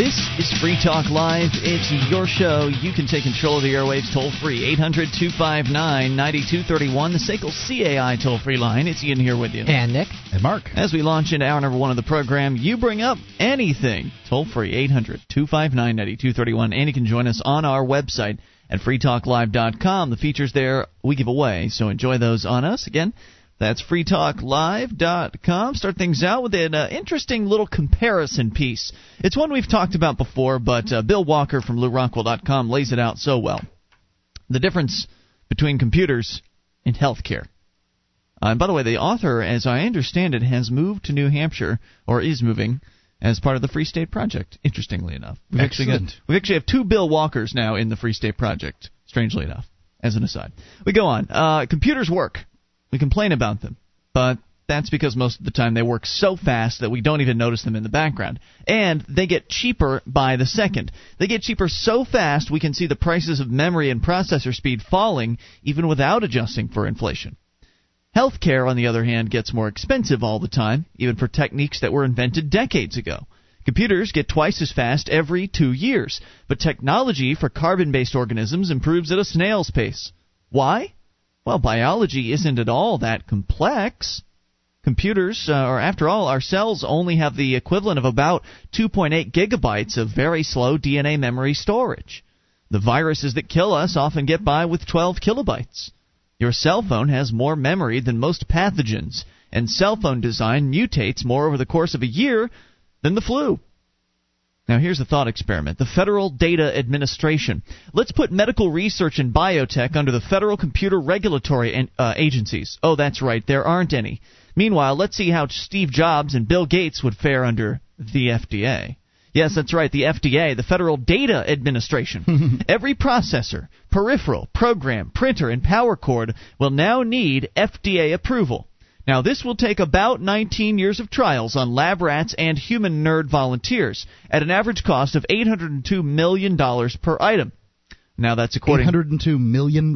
This is Free Talk Live. It's your show. You can take control of the airwaves toll free. 800 259 9231, the SACL CAI toll free line. It's Ian here with you. And Nick. And Mark. As we launch into hour number one of the program, you bring up anything. Toll free. 800 259 9231. And you can join us on our website at freetalklive.com. The features there we give away, so enjoy those on us. Again, that's freetalklive.com. Start things out with an uh, interesting little comparison piece. It's one we've talked about before, but uh, Bill Walker from LewRockwell.com lays it out so well. The difference between computers and healthcare. Uh, and by the way, the author, as I understand it, has moved to New Hampshire, or is moving, as part of the Free State Project, interestingly enough. We've actually, got, we actually have two Bill Walkers now in the Free State Project, strangely enough, as an aside. We go on. Uh, computers work. We complain about them, but that's because most of the time they work so fast that we don't even notice them in the background. And they get cheaper by the second. They get cheaper so fast we can see the prices of memory and processor speed falling even without adjusting for inflation. Healthcare, on the other hand, gets more expensive all the time, even for techniques that were invented decades ago. Computers get twice as fast every two years, but technology for carbon based organisms improves at a snail's pace. Why? Well, biology isn't at all that complex. Computers, uh, or after all, our cells only have the equivalent of about 2.8 gigabytes of very slow DNA memory storage. The viruses that kill us often get by with 12 kilobytes. Your cell phone has more memory than most pathogens, and cell phone design mutates more over the course of a year than the flu. Now, here's a thought experiment. The Federal Data Administration. Let's put medical research and biotech under the Federal Computer Regulatory uh, Agencies. Oh, that's right, there aren't any. Meanwhile, let's see how Steve Jobs and Bill Gates would fare under the FDA. Yes, that's right, the FDA, the Federal Data Administration. Every processor, peripheral, program, printer, and power cord will now need FDA approval. Now, this will take about 19 years of trials on lab rats and human nerd volunteers at an average cost of $802 million per item. Now, that's according $802 million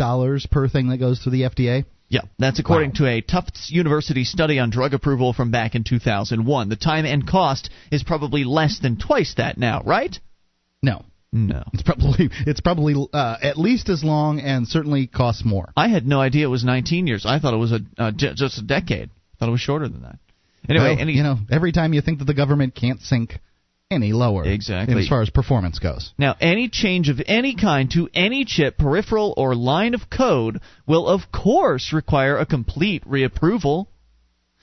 per thing that goes through the FDA? Yeah, that's according Wow. to a Tufts University study on drug approval from back in 2001. The time and cost is probably less than twice that now, right? No. No. It's probably it's probably uh, at least as long and certainly costs more. I had no idea it was 19 years. I thought it was a uh, j- just a decade. I thought it was shorter than that. Anyway, Well, any, you know, every time you think that the government can't sink any lower, Exactly. as far as performance goes. Now, any change of any kind to any chip, peripheral, or line of code will, of course, require a complete reapproval.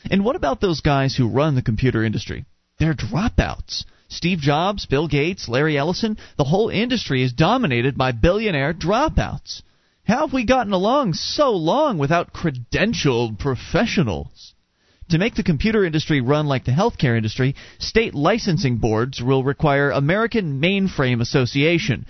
And what about those guys who run the computer industry? They're dropouts. Steve Jobs, Bill Gates, Larry Ellison, the whole industry is dominated by billionaire dropouts. How have we gotten along so long without credentialed professionals? To make the computer industry run like the healthcare industry, state licensing boards will require American Mainframe Association,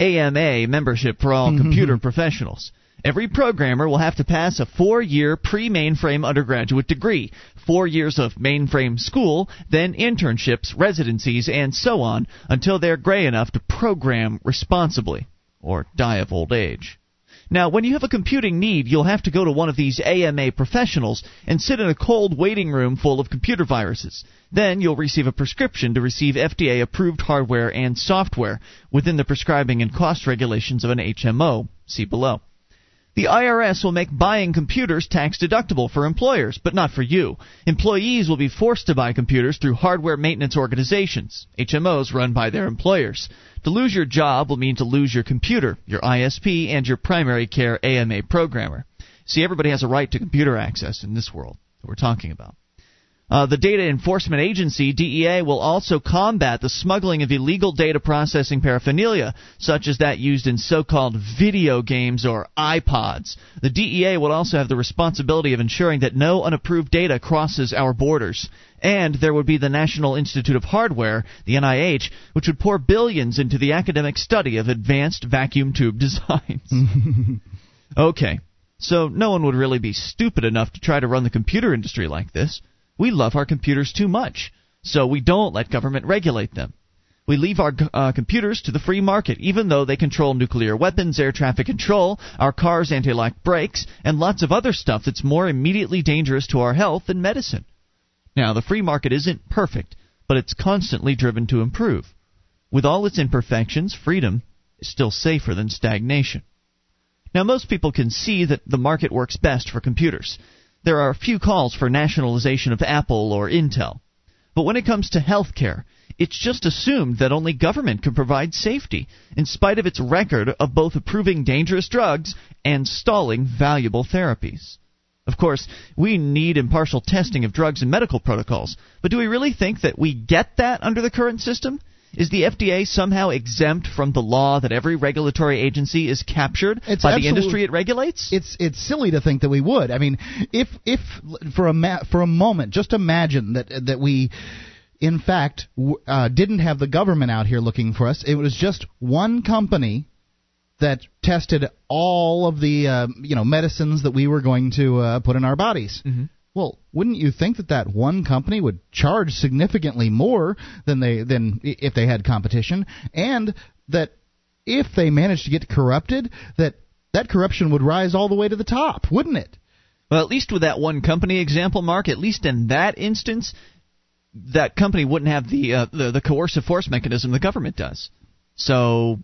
AMA membership for all computer professionals. Every programmer will have to pass a four year pre mainframe undergraduate degree, four years of mainframe school, then internships, residencies, and so on until they're gray enough to program responsibly or die of old age. Now, when you have a computing need, you'll have to go to one of these AMA professionals and sit in a cold waiting room full of computer viruses. Then you'll receive a prescription to receive FDA approved hardware and software within the prescribing and cost regulations of an HMO. See below. The IRS will make buying computers tax deductible for employers, but not for you. Employees will be forced to buy computers through hardware maintenance organizations, HMOs run by their employers. To lose your job will mean to lose your computer, your ISP, and your primary care AMA programmer. See, everybody has a right to computer access in this world that we're talking about. Uh, the Data Enforcement Agency, DEA, will also combat the smuggling of illegal data processing paraphernalia, such as that used in so called video games or iPods. The DEA will also have the responsibility of ensuring that no unapproved data crosses our borders. And there would be the National Institute of Hardware, the NIH, which would pour billions into the academic study of advanced vacuum tube designs. okay, so no one would really be stupid enough to try to run the computer industry like this. We love our computers too much, so we don't let government regulate them. We leave our uh, computers to the free market, even though they control nuclear weapons, air traffic control, our cars' anti lock brakes, and lots of other stuff that's more immediately dangerous to our health than medicine. Now, the free market isn't perfect, but it's constantly driven to improve. With all its imperfections, freedom is still safer than stagnation. Now, most people can see that the market works best for computers. There are few calls for nationalization of Apple or Intel. But when it comes to healthcare, it's just assumed that only government can provide safety, in spite of its record of both approving dangerous drugs and stalling valuable therapies. Of course, we need impartial testing of drugs and medical protocols, but do we really think that we get that under the current system? Is the FDA somehow exempt from the law that every regulatory agency is captured It's by the industry it regulates? It's it's silly to think that we would. I mean, if if for a ma- for a moment, just imagine that that we, in fact, uh, didn't have the government out here looking for us. It was just one company that tested all of the uh, you know medicines that we were going to uh, put in our bodies. Well, wouldn't you think that that one company would charge significantly more than they than if they had competition, and that if they managed to get corrupted, that that corruption would rise all the way to the top, wouldn't it? Well, at least with that one company example, Mark, at least in that instance, that company wouldn't have the uh, the, the coercive force mechanism the government does. So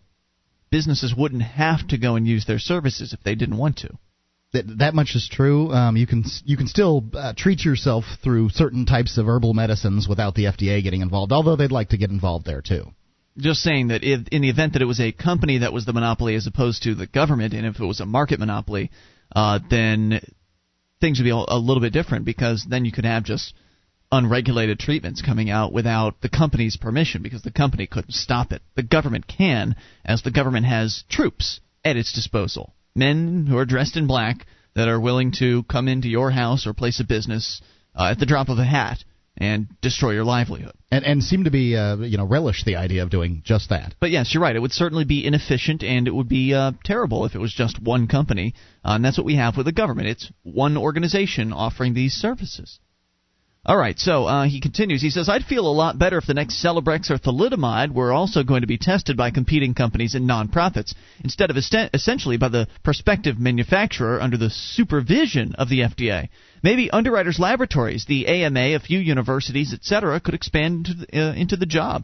businesses wouldn't have to go and use their services if they didn't want to. That that much is true. Um, you can you can still uh, treat yourself through certain types of herbal medicines without the FDA getting involved, although they'd like to get involved there too. Just saying that if, in the event that it was a company that was the monopoly as opposed to the government, and if it was a market monopoly, uh, then things would be a, a little bit different because then you could have just unregulated treatments coming out without the company's permission because the company couldn't stop it. The government can, as the government has troops at its disposal. Men who are dressed in black that are willing to come into your house or place of business uh, at the drop of a hat and destroy your livelihood. And and seem to be uh, you know relish the idea of doing just that. But yes, you're right. It would certainly be inefficient, and it would be uh, terrible if it was just one company. Uh, and that's what we have with the government. It's one organization offering these services. All right, so uh, he continues. He says, I'd feel a lot better if the next Celebrex or thalidomide were also going to be tested by competing companies and nonprofits, instead of esten- essentially by the prospective manufacturer under the supervision of the FDA. Maybe Underwriters Laboratories, the AMA, a few universities, etc., could expand into the, uh, into the job.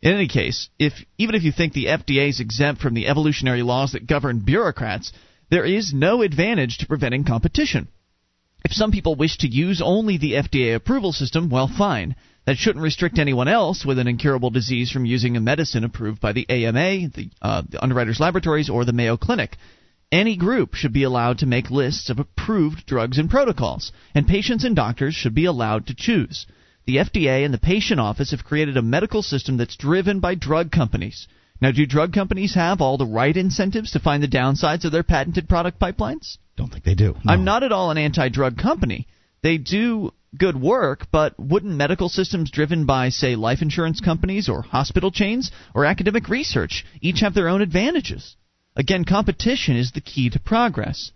In any case, if even if you think the FDA is exempt from the evolutionary laws that govern bureaucrats, there is no advantage to preventing competition. If some people wish to use only the FDA approval system, well, fine. That shouldn't restrict anyone else with an incurable disease from using a medicine approved by the AMA, the, uh, the Underwriters Laboratories, or the Mayo Clinic. Any group should be allowed to make lists of approved drugs and protocols, and patients and doctors should be allowed to choose. The FDA and the patient office have created a medical system that's driven by drug companies. Now, do drug companies have all the right incentives to find the downsides of their patented product pipelines? Don't think they do. No. I'm not at all an anti drug company. They do good work, but wouldn't medical systems driven by, say, life insurance companies or hospital chains or academic research each have their own advantages? Again, competition is the key to progress.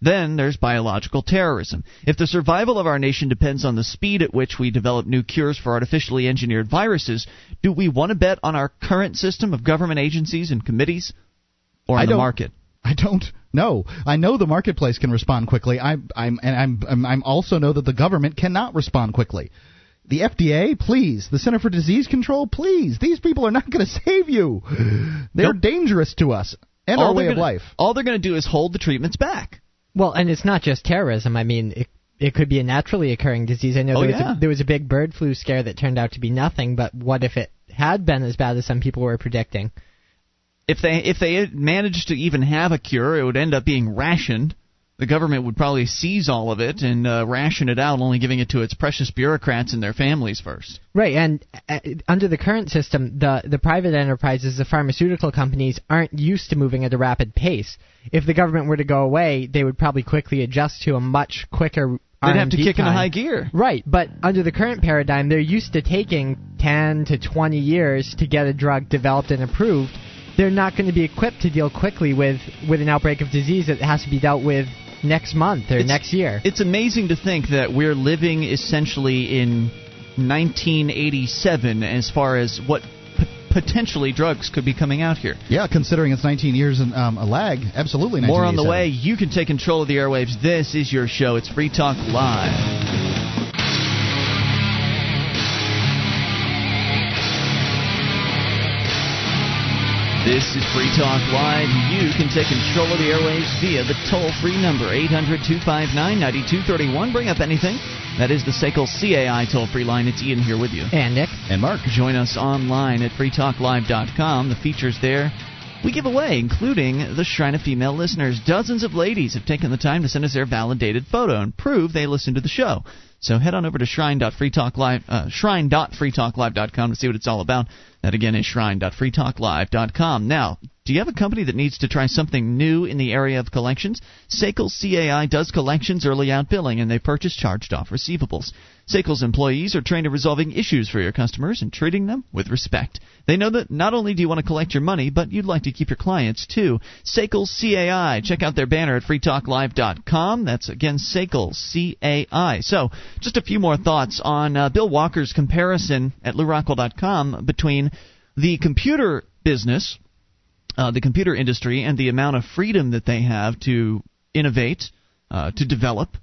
Then there's biological terrorism. If the survival of our nation depends on the speed at which we develop new cures for artificially engineered viruses, do we want to bet on our current system of government agencies and committees or on I the don't- market? I don't know. I know the marketplace can respond quickly. I'm, I'm, and I'm, I'm, I'm also know that the government cannot respond quickly. The FDA, please. The Center for Disease Control, please. These people are not going to save you. They're Nope. dangerous to us and our All way they're of life. All they're going to do is hold the treatments back. Well, and it's not just terrorism. I mean, it, it could be a naturally occurring disease. I know Oh, there, was yeah. a, there was a big bird flu scare that turned out to be nothing, but what if it had been as bad as some people were predicting? if they if they had managed to even have a cure, it would end up being rationed. The government would probably seize all of it and uh, ration it out, only giving it to its precious bureaucrats and their families first. Right, and uh, under the current system, the the private enterprises, the pharmaceutical companies, aren't used to moving at a rapid pace. If the government were to go away, they would probably quickly adjust to a much quicker. They'd have to kick into high gear. Right, but under the current paradigm, they're used to taking 10 to 20 years to get a drug developed and approved. They're not going to be equipped to deal quickly with, with an outbreak of disease that has to be dealt with next month or It's- next year. It's amazing to think that we're living essentially in 1987 as far as what p- potentially drugs could be coming out here. Yeah, considering it's 19 years and um, a lag, absolutely. More on the way. You can take control of the airwaves. This is your show. It's Free Talk Live. This is Free Talk Live. You can take control of the airwaves via the toll free number 800 259 9231. Bring up anything. That is the SACL CAI toll free line. It's Ian here with you. And Nick. And Mark. Join us online at freetalklive.com. The features there we give away, including the Shrine of Female listeners. Dozens of ladies have taken the time to send us their validated photo and prove they listen to the show. So head on over to shrine.freetalklive, uh, shrine.freetalklive.com to see what it's all about. That again is shrine.freetalklive.com. Now, do you have a company that needs to try something new in the area of collections? SACL CAI does collections early out billing, and they purchase charged off receivables. SACL's employees are trained in resolving issues for your customers and treating them with respect. They know that not only do you want to collect your money, but you'd like to keep your clients too. SACL CAI. Check out their banner at freetalklive.com. That's again SACL CAI. So, just a few more thoughts on uh, Bill Walker's comparison at lewrockwell.com between the computer business uh, the computer industry and the amount of freedom that they have to innovate, uh, to develop,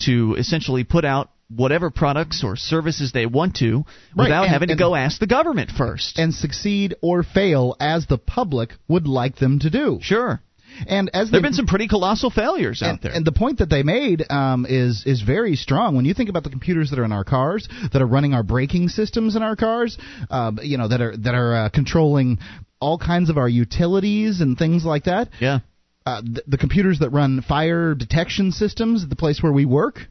to essentially put out whatever products or services they want to Right, without and- having to and- go ask the government first. And succeed or fail as the public would like them to do. sure. And as There have been some pretty colossal failures and, out there. and the point that they made um, is is very strong. When you think about the computers that are in our cars, that are running our braking systems in our cars, uh, you know, that are that are uh, controlling all kinds of our utilities and things like that. yeah. Uh, the, the computers that run fire detection systems at the place where we work.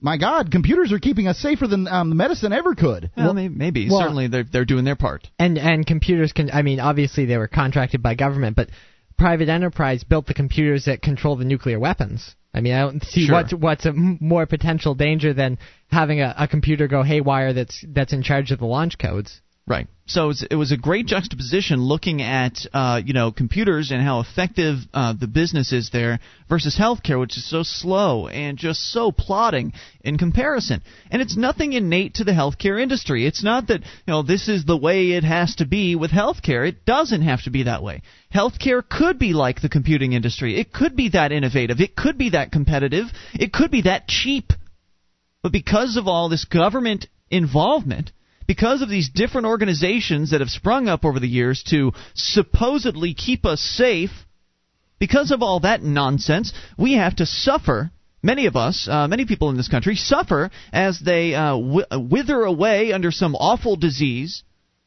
My God, computers are keeping us safer than um, medicine ever could. Well, may- maybe. well- Certainly, they're, they're doing their part. And and computers can. I mean, obviously they were contracted by government, but private enterprise built the computers that control the nuclear weapons. I mean, I don't see Sure. what's what's a m- more potential danger than having a, a computer go haywire that's that's in charge of the launch codes. Right. So it was, a great juxtaposition looking at uh, you know computers and how effective uh, the business is there versus healthcare, which is so slow and just so plodding in comparison. And it's nothing innate to the healthcare industry. It's not that you know this is the way it has to be with healthcare. It doesn't have to be that way. Healthcare could be like the computing industry. It could be that innovative. It could be that competitive. It could be that cheap. But because of all this government involvement, because of these different organizations that have sprung up over the years to supposedly keep us safe, because of all that nonsense, we have to suffer. Many of us, uh, many people in this country, suffer as they uh, wi- wither away under some awful disease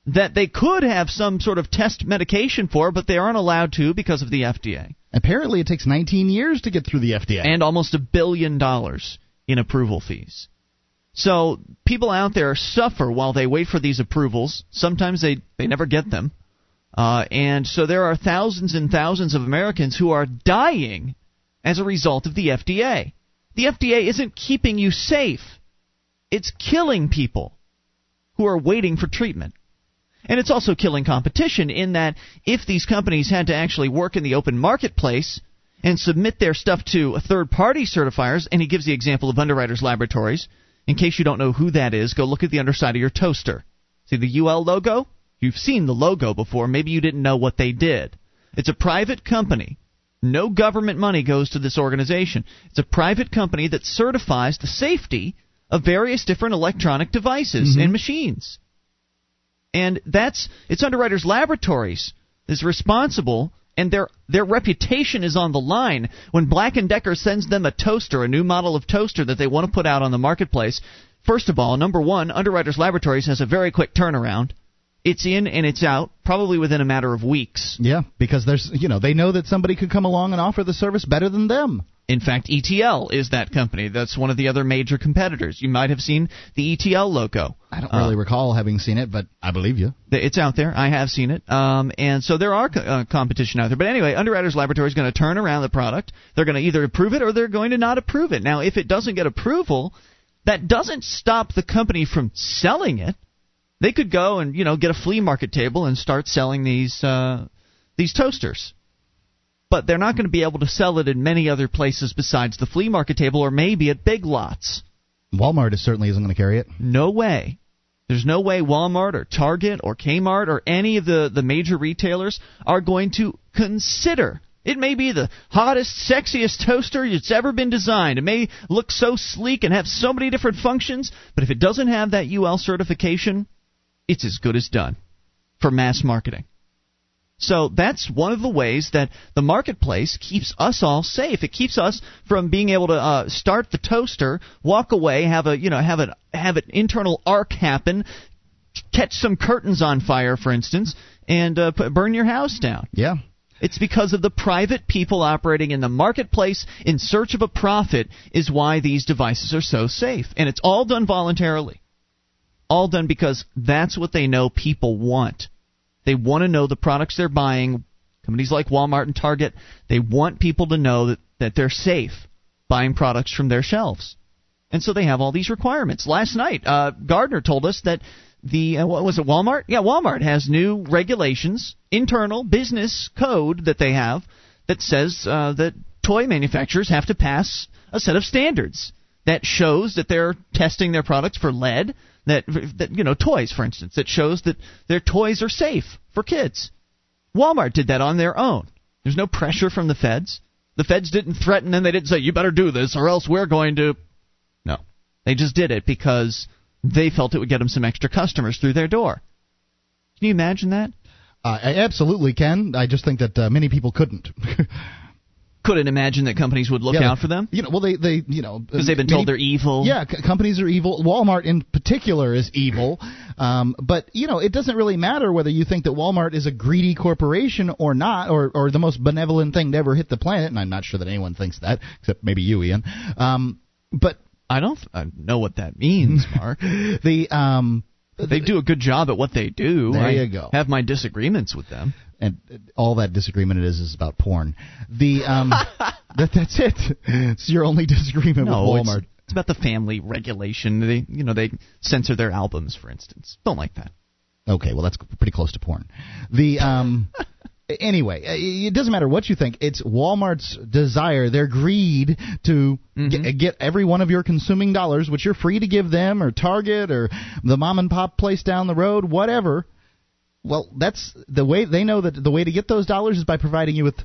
that they could have some sort of test medication for, but they aren't allowed to because of the FDA. Apparently, it takes 19 years to get through the FDA. and almost a billion dollars in approval fees. So people out there suffer while they wait for these approvals. Sometimes they, they never get them. Uh, and so there are thousands and thousands of Americans who are dying as a result of the FDA. The FDA isn't keeping you safe, it's killing people who are waiting for treatment. And it's also killing competition in that if these companies had to actually work in the open marketplace and submit their stuff to third party certifiers, and he gives the example of Underwriters Laboratories. In case you don't know who that is, go look at the underside of your toaster. See the UL logo? You've seen the logo before. Maybe you didn't know what they did. It's a private company. No government money goes to this organization. It's a private company that certifies the safety of various different electronic devices mm-hmm. and machines. And that's it's Underwriters Laboratories is responsible and their their reputation is on the line when Black and Decker sends them a toaster, a new model of toaster that they want to put out on the marketplace. First of all, number 1, Underwriters Laboratories has a very quick turnaround. It's in and it's out probably within a matter of weeks. yeah, because there's you know they know that somebody could come along and offer the service better than them. In fact, ETL is that company. That's one of the other major competitors. You might have seen the ETL logo. I don't Uh, really recall having seen it, but I believe you. It's out there. I have seen it. Um, and so there are co- uh, competition out there. But anyway, Underwriters Laboratory is going to turn around the product. They're going to either approve it or they're going to not approve it. Now, if it doesn't get approval, that doesn't stop the company from selling it. They could go and you know get a flea market table and start selling these uh, these toasters. But they're not going to be able to sell it in many other places besides the flea market table or maybe at big lots. Walmart is certainly isn't going to carry it. No way. There's no way Walmart or Target or Kmart or any of the, the major retailers are going to consider. It may be the hottest, sexiest toaster that's ever been designed. It may look so sleek and have so many different functions, but if it doesn't have that UL certification, it's as good as done for mass marketing. So that's one of the ways that the marketplace keeps us all safe. It keeps us from being able to uh, start the toaster, walk away, have a you know have an have an internal arc happen, catch some curtains on fire, for instance, and uh, put, burn your house down. Yeah. It's because of the private people operating in the marketplace in search of a profit is why these devices are so safe. And it's all done voluntarily. All done because that's what they know people want. They want to know the products they're buying. Companies like Walmart and Target, they want people to know that, that they're safe buying products from their shelves. And so they have all these requirements. Last night, uh, Gardner told us that the uh, what was it Walmart? Yeah, Walmart has new regulations, internal business code that they have that says uh, that toy manufacturers have to pass a set of standards that shows that they're testing their products for lead, that that you know toys for instance that shows that their toys are safe for kids. Walmart did that on their own. There's no pressure from the feds. The feds didn't threaten and They didn't say you better do this or else we're going to. No, they just did it because they felt it would get them some extra customers through their door. Can you imagine that? Uh, I absolutely can. I just think that uh, many people couldn't. couldn't imagine that companies would look yeah, out for them. You know, well, they they you know because they've been many, told they're evil. Yeah, c- companies are evil. Walmart in particular is evil. Um, but you know, it doesn't really matter whether you think that Walmart is a greedy corporation or not, or or the most benevolent thing to ever hit the planet. And I'm not sure that anyone thinks that, except maybe you, Ian. Um, but I don't I know what that means, Mark. the um they do a good job at what they do. There I you go. Have my disagreements with them. And all that disagreement it is is about porn. The um that that's it. It's your only disagreement no, with Walmart. It's, it's about the family regulation. They you know they censor their albums, for instance. Don't like that. Okay, well that's pretty close to porn. The um anyway, it doesn't matter what you think. It's Walmart's desire, their greed to mm-hmm. get, get, every one of your consuming dollars, which you're free to give them, or Target, or the mom and pop place down the road, whatever. Well, that's the way they know that the way to get those dollars is by providing you with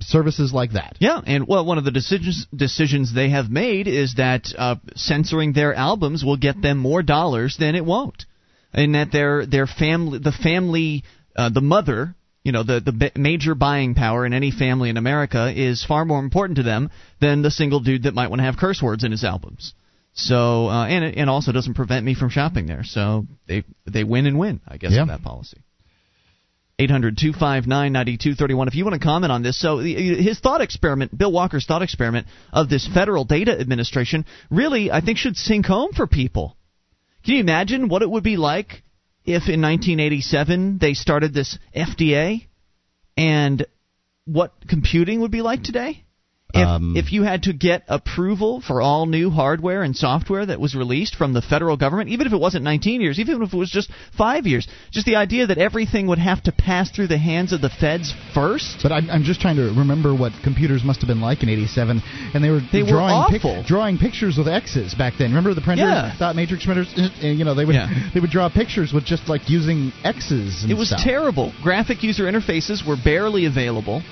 services like that. Yeah, and well, one of the decisions decisions they have made is that uh, censoring their albums will get them more dollars than it won't, and that their their family, the family, uh, the mother you know the the major buying power in any family in America is far more important to them than the single dude that might want to have curse words in his albums. So uh, and it and also doesn't prevent me from shopping there. So they they win and win, I guess, yeah. with that policy. 800-259-9231 if you want to comment on this so his thought experiment bill walker's thought experiment of this federal data administration really i think should sink home for people can you imagine what it would be like if in 1987 they started this FDA and what computing would be like today? If, um, if you had to get approval for all new hardware and software that was released from the federal government, even if it wasn't 19 years, even if it was just five years, just the idea that everything would have to pass through the hands of the feds first. But I'm, I'm just trying to remember what computers must have been like in '87, and they were they drawing were pic- drawing pictures with X's back then. Remember the printers, yeah. dot matrix printers? You know, they would yeah. they would draw pictures with just like using X's. it was stuff. terrible. Graphic user interfaces were barely available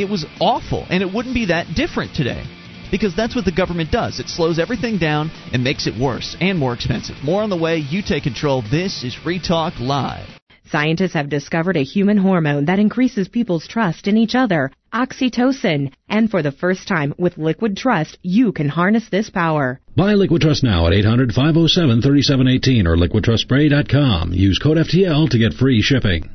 it was awful, and it wouldn't be that different today. Because that's what the government does. It slows everything down and makes it worse and more expensive. More on the way. You take control. This is Free Talk Live. Scientists have discovered a human hormone that increases people's trust in each other, oxytocin. And for the first time with Liquid Trust, you can harness this power. Buy Liquid Trust now at 800 507 3718 or liquidtrustspray.com. Use code FTL to get free shipping.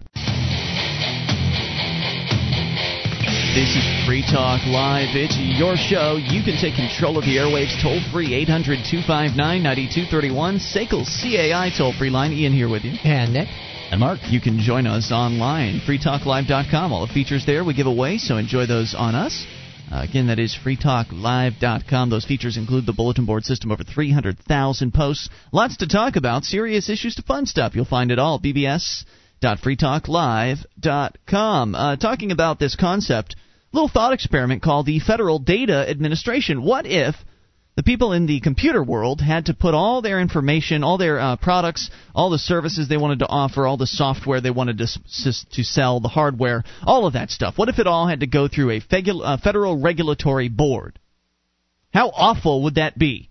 This is Free Talk Live. It's your show. You can take control of the airwaves toll free 800 259 9231. SACL CAI toll free line. Ian here with you. And Nick. And Mark. You can join us online. freetalklive.com. All the features there we give away, so enjoy those on us. Uh, again, that is freetalklive.com. Those features include the bulletin board system, over 300,000 posts. Lots to talk about, serious issues to fun stuff. You'll find it all. BBS.freetalklive.com. Uh, talking about this concept little thought experiment called the Federal Data Administration. What if the people in the computer world had to put all their information, all their uh, products, all the services they wanted to offer, all the software they wanted to, to sell, the hardware, all of that stuff? What if it all had to go through a uh, federal regulatory board? How awful would that be?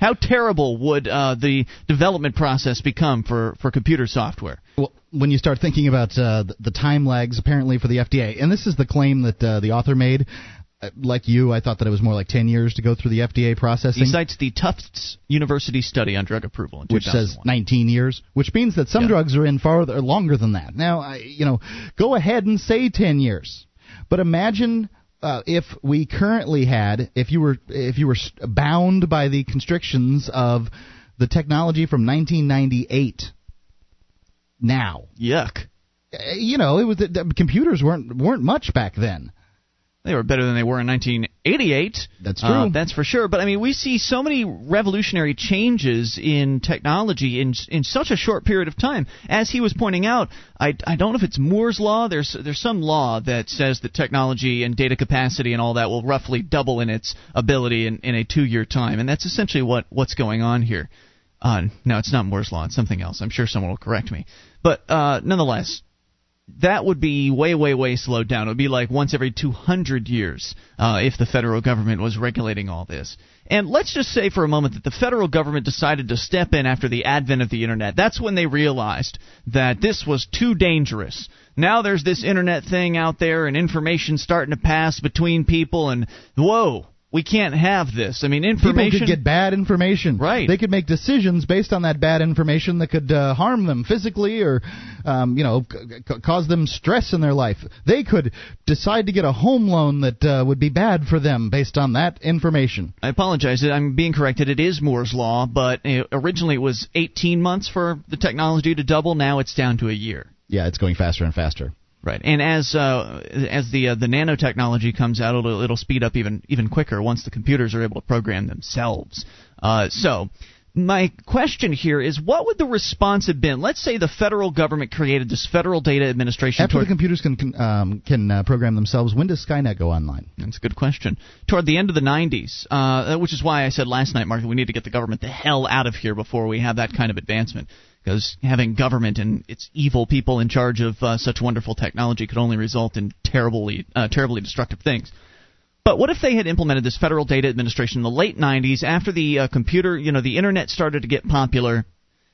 How terrible would uh, the development process become for, for computer software? Well, when you start thinking about uh, the, time lags apparently for the FDA, and this is the claim that uh, the author made. Uh, Like you, I thought that it was more like 10 years to go through the FDA processing. He cites the Tufts University study on drug approval in which says 19 years, which means that some Yeah. drugs are in farther longer than that. Now, I, you know, go ahead and say 10 years, but imagine uh, if we currently had, if you were, if you were bound by the constrictions of the technology from 1998. Now, Yuck. Uh, you know, it was the, the computers weren't weren't much back then. They were better than they were in 1988. That's Uh, true. that's for sure. But I mean, we see so many revolutionary changes in technology in in such a short period of time. As he was pointing out, I, I don't know if it's Moore's law. There's there's some law that says that technology and data capacity and all that will roughly double in its ability in, in a two year time, and that's essentially what what's going on here. Uh, no, it's not Moore's law. It's something else. I'm sure someone will correct me. But uh, nonetheless, that would be way, way, way slowed down. It would be like once every 200 years uh, if the federal government was regulating all this. And let's just say for a moment that the federal government decided to step in after the advent of the internet. That's when they realized that this was too dangerous. Now there's this internet thing out there and information starting to pass between people, and whoa, we can't have this. I mean, People information. could get bad information. Right. They could make decisions based on that bad information that could uh, harm them physically or, um, you know, c- c- cause them stress in their life. They could decide to get a home loan that uh, would be bad for them based on that information. I apologize. I'm being corrected. It is Moore's law, but uh, originally it was 18 months for the technology to double. Now it's down to a year. Yeah, it's going faster and faster. Right, and as uh, as the uh, the nanotechnology comes out, it'll it'll speed up even even quicker once the computers are able to program themselves. Uh, so. My question here is what would the response have been? Let's say the federal government created this Federal Data Administration. After toward- the computers can can, um, can uh, program themselves, when does Skynet go online? That's a good question. Toward the end of the 90s, uh, which is why I said last night, Mark, that we need to get the government the hell out of here before we have that kind of advancement. Because having government and its evil people in charge of uh, such wonderful technology could only result in terribly, uh, terribly destructive things. But what if they had implemented this Federal Data Administration in the late 90s after the uh, computer, you know, the internet started to get popular?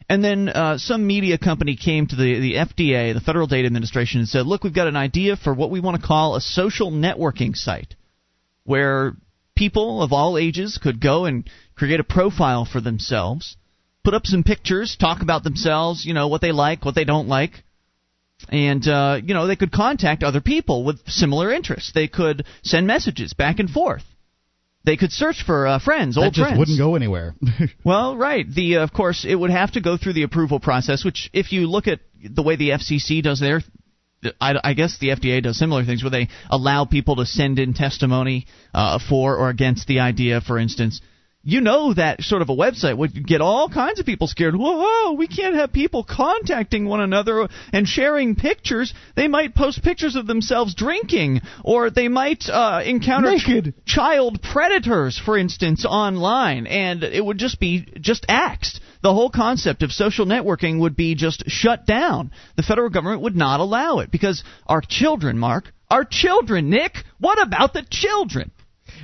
And then uh, some media company came to the, the FDA, the Federal Data Administration, and said, look, we've got an idea for what we want to call a social networking site where people of all ages could go and create a profile for themselves, put up some pictures, talk about themselves, you know, what they like, what they don't like. And, uh, you know, they could contact other people with similar interests. They could send messages back and forth. They could search for uh, friends, that old just friends. wouldn't go anywhere. Well, right. The uh, of course it would have to go through the approval process, which if you look at the way the FCC does their I, I guess the FDA does similar things where they allow people to send in testimony uh, for or against the idea, for instance. You know that sort of a website would get all kinds of people scared. Whoa, we can't have people contacting one another and sharing pictures. They might post pictures of themselves drinking, or they might uh, encounter Naked. child predators, for instance, online, and it would just be just axed. The whole concept of social networking would be just shut down. The federal government would not allow it because our children, Mark, our children, Nick. What about the children?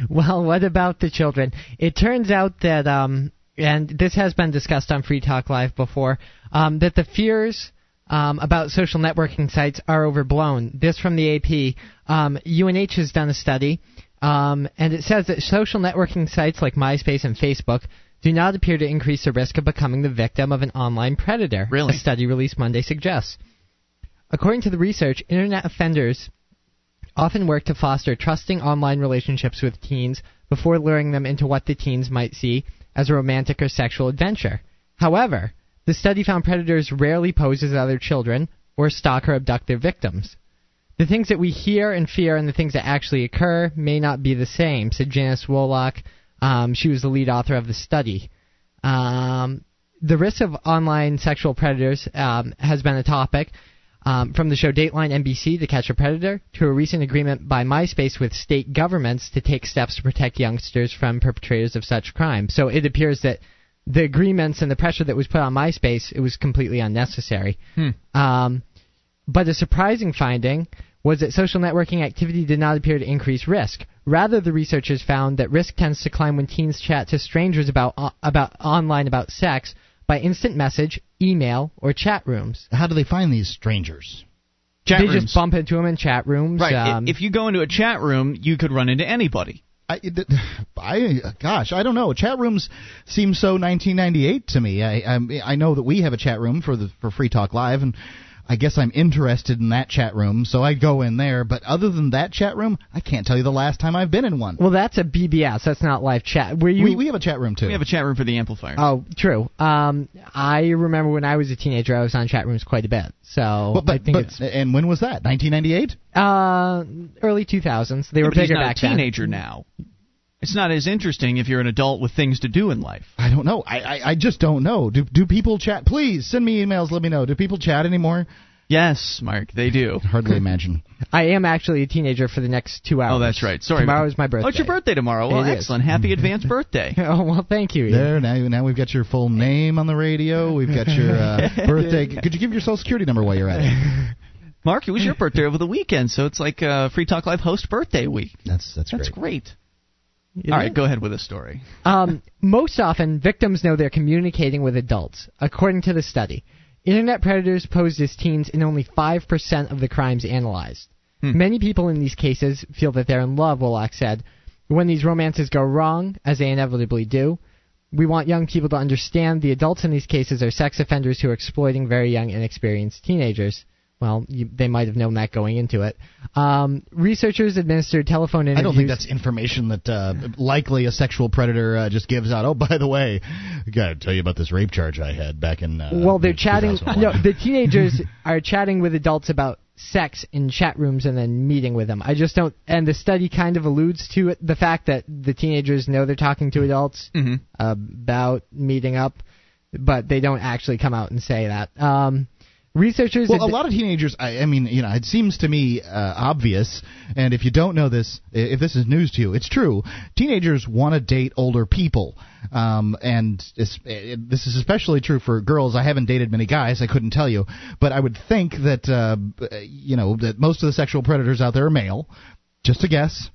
Well, what about the children? It turns out that, um, and this has been discussed on Free Talk Live before, um, that the fears um, about social networking sites are overblown. This from the AP. Um, UNH has done a study, um, and it says that social networking sites like MySpace and Facebook do not appear to increase the risk of becoming the victim of an online predator. Really? A study released Monday suggests. According to the research, internet offenders often work to foster trusting online relationships with teens before luring them into what the teens might see as a romantic or sexual adventure. However, the study found predators rarely pose as other children or stalk or abduct their victims. The things that we hear and fear and the things that actually occur may not be the same, said Janice Wolak. Um, she was the lead author of the study. Um, the risk of online sexual predators um, has been a topic. Um, from the show Dateline NBC to Catch a Predator to a recent agreement by MySpace with state governments to take steps to protect youngsters from perpetrators of such crime. So it appears that the agreements and the pressure that was put on MySpace it was completely unnecessary. Um, but a surprising finding was that social networking activity did not appear to increase risk. Rather, the researchers found that risk tends to climb when teens chat to strangers about uh, about online about sex, by instant message, email, or chat rooms. How do they find these strangers? Chat they rooms. just bump into them in chat rooms. Right. Um, if you go into a chat room, you could run into anybody. I, it- I, gosh, I don't know. Chat rooms seem so 1998 to me. I, I, I know that we have a chat room for the for Free Talk Live, and I guess I'm interested in that chat room, so I go in there. But other than that chat room, I can't tell you the last time I've been in one. well, that's a BBS. That's not live chat. Where you? we, we have a chat room too. We have a chat room for the amplifier. oh, true. Um, I remember when I was a teenager, I was on chat rooms quite a bit. So but, but, I think but- it's and when was that? 1998. uh, early 2000s. They Yeah, were but he's bigger not back a teenager now. It's not as interesting if you're an adult with things to do in life. I don't know. I, I I just don't know. Do do people chat? Please send me emails. Let me know. Do people chat anymore? Yes, Mark, they do. Hardly imagine. I am actually a teenager for the next two hours. Oh, that's right. Sorry. Tomorrow is my birthday. Oh, it's your birthday tomorrow. Well, It is. excellent. Happy advanced birthday. oh well, thank you. Ian. There now, now we've got your full name on the radio. We've got your uh, birthday. Could you give your social security number while you're at it? Mark, it was your birthday over the weekend, so it's like uh, Free Talk Live host birthday week. That's that's, That's great. great. All right, go ahead with the story. Um, most often, victims know they're communicating with adults. According to the study, internet predators posed as teens in only 5% of the crimes analyzed. Hmm. Many people in these cases feel that they're in love, Wolak said. When these romances go wrong, as they inevitably do, we want young people to understand the adults in these cases are sex offenders who are exploiting very young, inexperienced teenagers. Well, you, they might have known that going into it. Um, researchers administered telephone interviews. I don't think that's information that uh, likely a sexual predator uh, just gives out. Oh, by the way, I gotta tell you about this rape charge I had back in. Uh, well, they're chatting. No, the teenagers are chatting with adults about sex in chat rooms and then meeting with them. I just don't. And the study kind of alludes to it, the fact that the teenagers know they're talking to adults Mhm. about meeting up, but they don't actually come out and say that. Um, researchers. Well, a lot of teenagers. I, I mean, you know, it seems to me uh, obvious, and if you don't know this, if this is news to you, it's true. Teenagers want to date older people, um, and it's, it, this is especially true for girls. I haven't dated many guys. I couldn't tell you, but I would think that uh, you know that most of the sexual predators out there are male. Just a guess.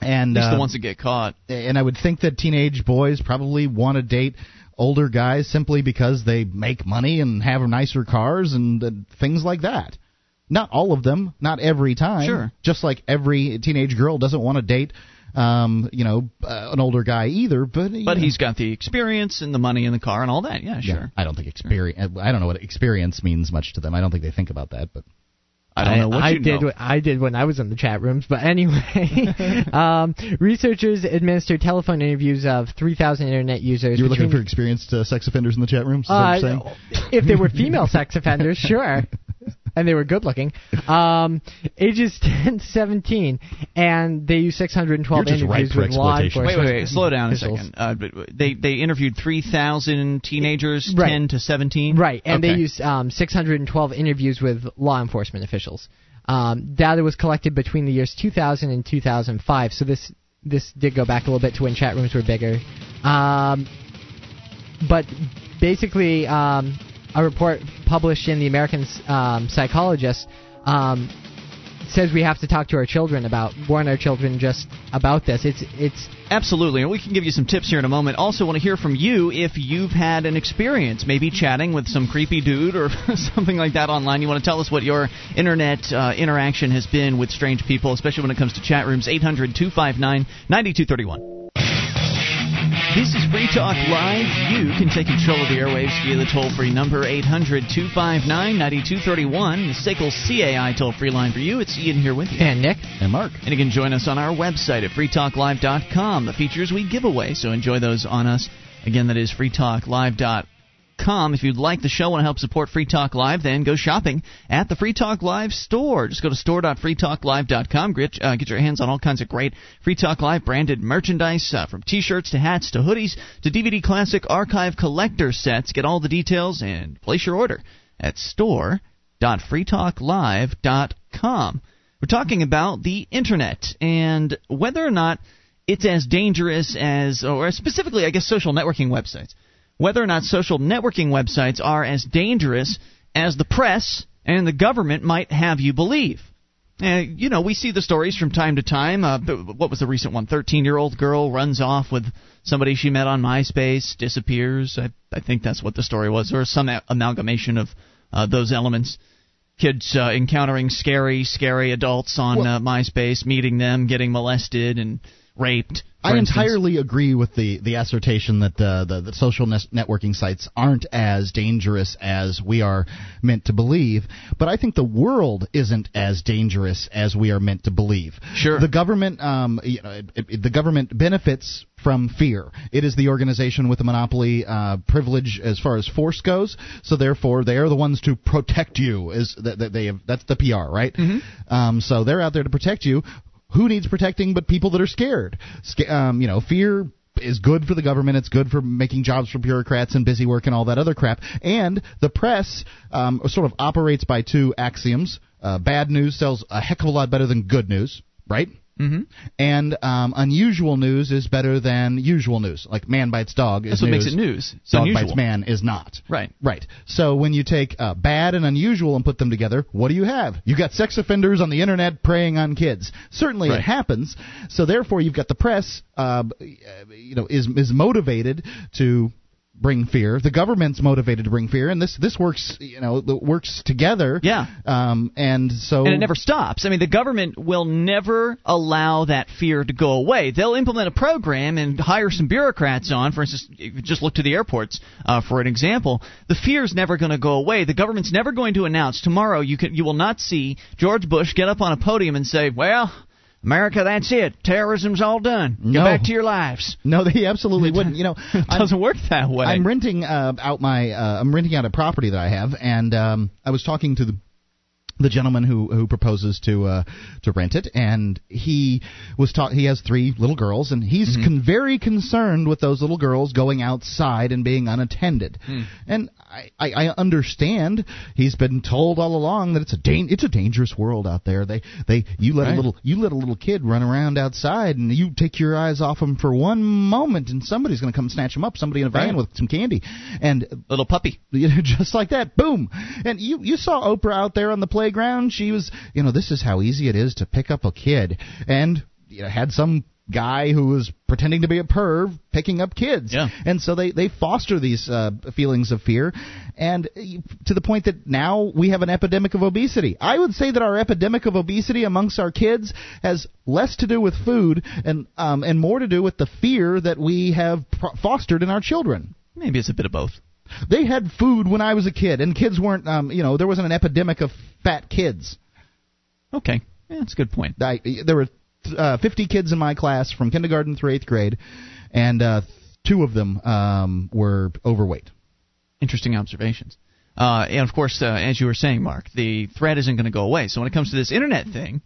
And At least uh, the ones that get caught. and I would think that teenage boys probably want to date older guys simply because they make money and have nicer cars and uh, things like that. Not all of them, not every time. Sure. Just like every teenage girl doesn't want to date, um, you know, uh, an older guy either. But But know. he's got the experience and the money in the car and all that. Yeah, Yeah, sure. I don't think experience. I don't know what experience means much to them. I don't think they think about that. But I don't know what I you did. know. What I did when I was in the chat rooms, but anyway, um, researchers administered telephone interviews of 3,000 internet users. you were looking for experienced uh, sex offenders in the chat rooms. Is that what Uh, you're saying? if they were female sex offenders, sure. And they were good looking. Um, ages 10 to 17. And they used 612 You're just ripe interviews for with law exploitation. enforcement. Wait, wait, wait. Slow down a officials. second. Uh, but they they interviewed 3,000 teenagers, Right. 10 to 17. Right, and Okay. they used um, 612 interviews with law enforcement officials. Um, data was collected between the years 2000 and 2005, so this this did go back a little bit to when chat rooms were bigger. Um, but basically, um, a report published in the American um, Psychologist um, says we have to talk to our children about warn our children just about this. It's it's Absolutely, and we can give you some tips here in a moment. Also, want to hear from you if you've had an experience, maybe chatting with some creepy dude or something like that online. You want to tell us what your internet uh, interaction has been with strange people, especially when it comes to chat rooms. 800 259 9231. This is Free Talk Live. You can take control of the airwaves via the toll free number 800 259 9231. The SACL CAI toll free line for you. It's Ian here with you. and Nick. And Mark. And you can join us on our website at freetalklive.com. The features we give away, so enjoy those on us. Again, that is freetalklive.com. If you'd like the show and help support Free Talk Live, then go shopping at the Free Talk Live store. Just go to store.freetalklive.com. Get, uh, get your hands on all kinds of great Free Talk Live branded merchandise, uh, from t-shirts to hats to hoodies to DVD classic archive collector sets. Get all the details and place your order at store.freetalklive.com. We're talking about the internet and whether or not it's as dangerous as, or specifically, I guess, social networking websites. Whether or not social networking websites are as dangerous as the press and the government might have you believe. Uh, you know, we see the stories from time to time. Uh, what was the recent one? Thirteen-year-old girl runs off with somebody she met on MySpace, disappears. I, I think that's what the story was, or some a- amalgamation of uh, those elements. Kids uh, encountering scary, scary adults on Well- uh, MySpace, meeting them, getting molested and raped. I instance. entirely agree with the, the assertion that uh, the, the social networking sites aren't as dangerous as we are meant to believe, but I think the world isn't as dangerous as we are meant to believe. Sure. The government, um, you know, it, it, the government benefits from fear. It is the organization with the monopoly uh, privilege as far as force goes. So therefore, they are the ones to protect you. Is that, that they have? That's the PR, right? Mm-hmm. Um, so they're out there to protect you who needs protecting but people that are scared? Sca- um, you know, fear is good for the government. It's good for making jobs for bureaucrats and busy work and all that other crap. And the press um, sort of operates by two axioms: uh, bad news sells a heck of a lot better than good news, right? Mm-hmm. And um, unusual news is better than usual news. Like man bites dog is That's what news. makes it news. It's dog unusual. bites man is not. Right. Right. So when you take uh, bad and unusual and put them together, what do you have? You got sex offenders on the internet preying on kids. Certainly Right. it happens. So therefore, you've got the press, uh, you know, is is motivated to bring fear. The government's motivated to bring fear, and this this works, you know, it works together. Yeah. Um, and so And it never stops. I mean, the government will never allow that fear to go away. They'll implement a program and hire some bureaucrats on. For instance, just look to the airports uh, for an example. The fear's never going to go away. The government's never going to announce tomorrow. You can you will not see George Bush get up on a podium and say, "Well, America, that's it. Terrorism's all done. Get No. back to your lives." No, they absolutely wouldn't. You know, It I'm- doesn't work that way. I'm renting uh, out my uh, I'm renting out a property that I have, and um, I was talking to the the gentleman who who proposes to uh, to rent it, and he was talk. He has three little girls, and he's con- very concerned with those little girls going outside and being unattended. And I, I, I understand. He's been told all along that it's a dan- it's a dangerous world out there. They they you let Right. a little you let a little kid run around outside, and you take your eyes off him for one moment, and somebody's going to come snatch him up. Somebody in a van Right. with some candy, and a Little puppy. you know, just like that, boom. And you you saw Oprah out there on the playground. She was, you know, this is how easy it is to pick up a kid, and you know, had some guy who was pretending to be a perv picking up kids. Yeah. And so they they foster these uh, feelings of fear, and uh, to the point that now we have an epidemic of obesity. I would say that our epidemic of obesity amongst our kids has less to do with food and um, and more to do with the fear that we have pro- fostered in our children. Maybe it's a bit of both. They had food when I was a kid, and kids weren't, um, you know, there wasn't an epidemic of fat kids. Okay, yeah, that's a good point. I, there were uh, 50 kids in my class from kindergarten through eighth grade, and uh, two of them um, were overweight. interesting observations. Uh, and of course, uh, as you were saying, Mark, the threat isn't going to go away. So when it comes to this internet thing,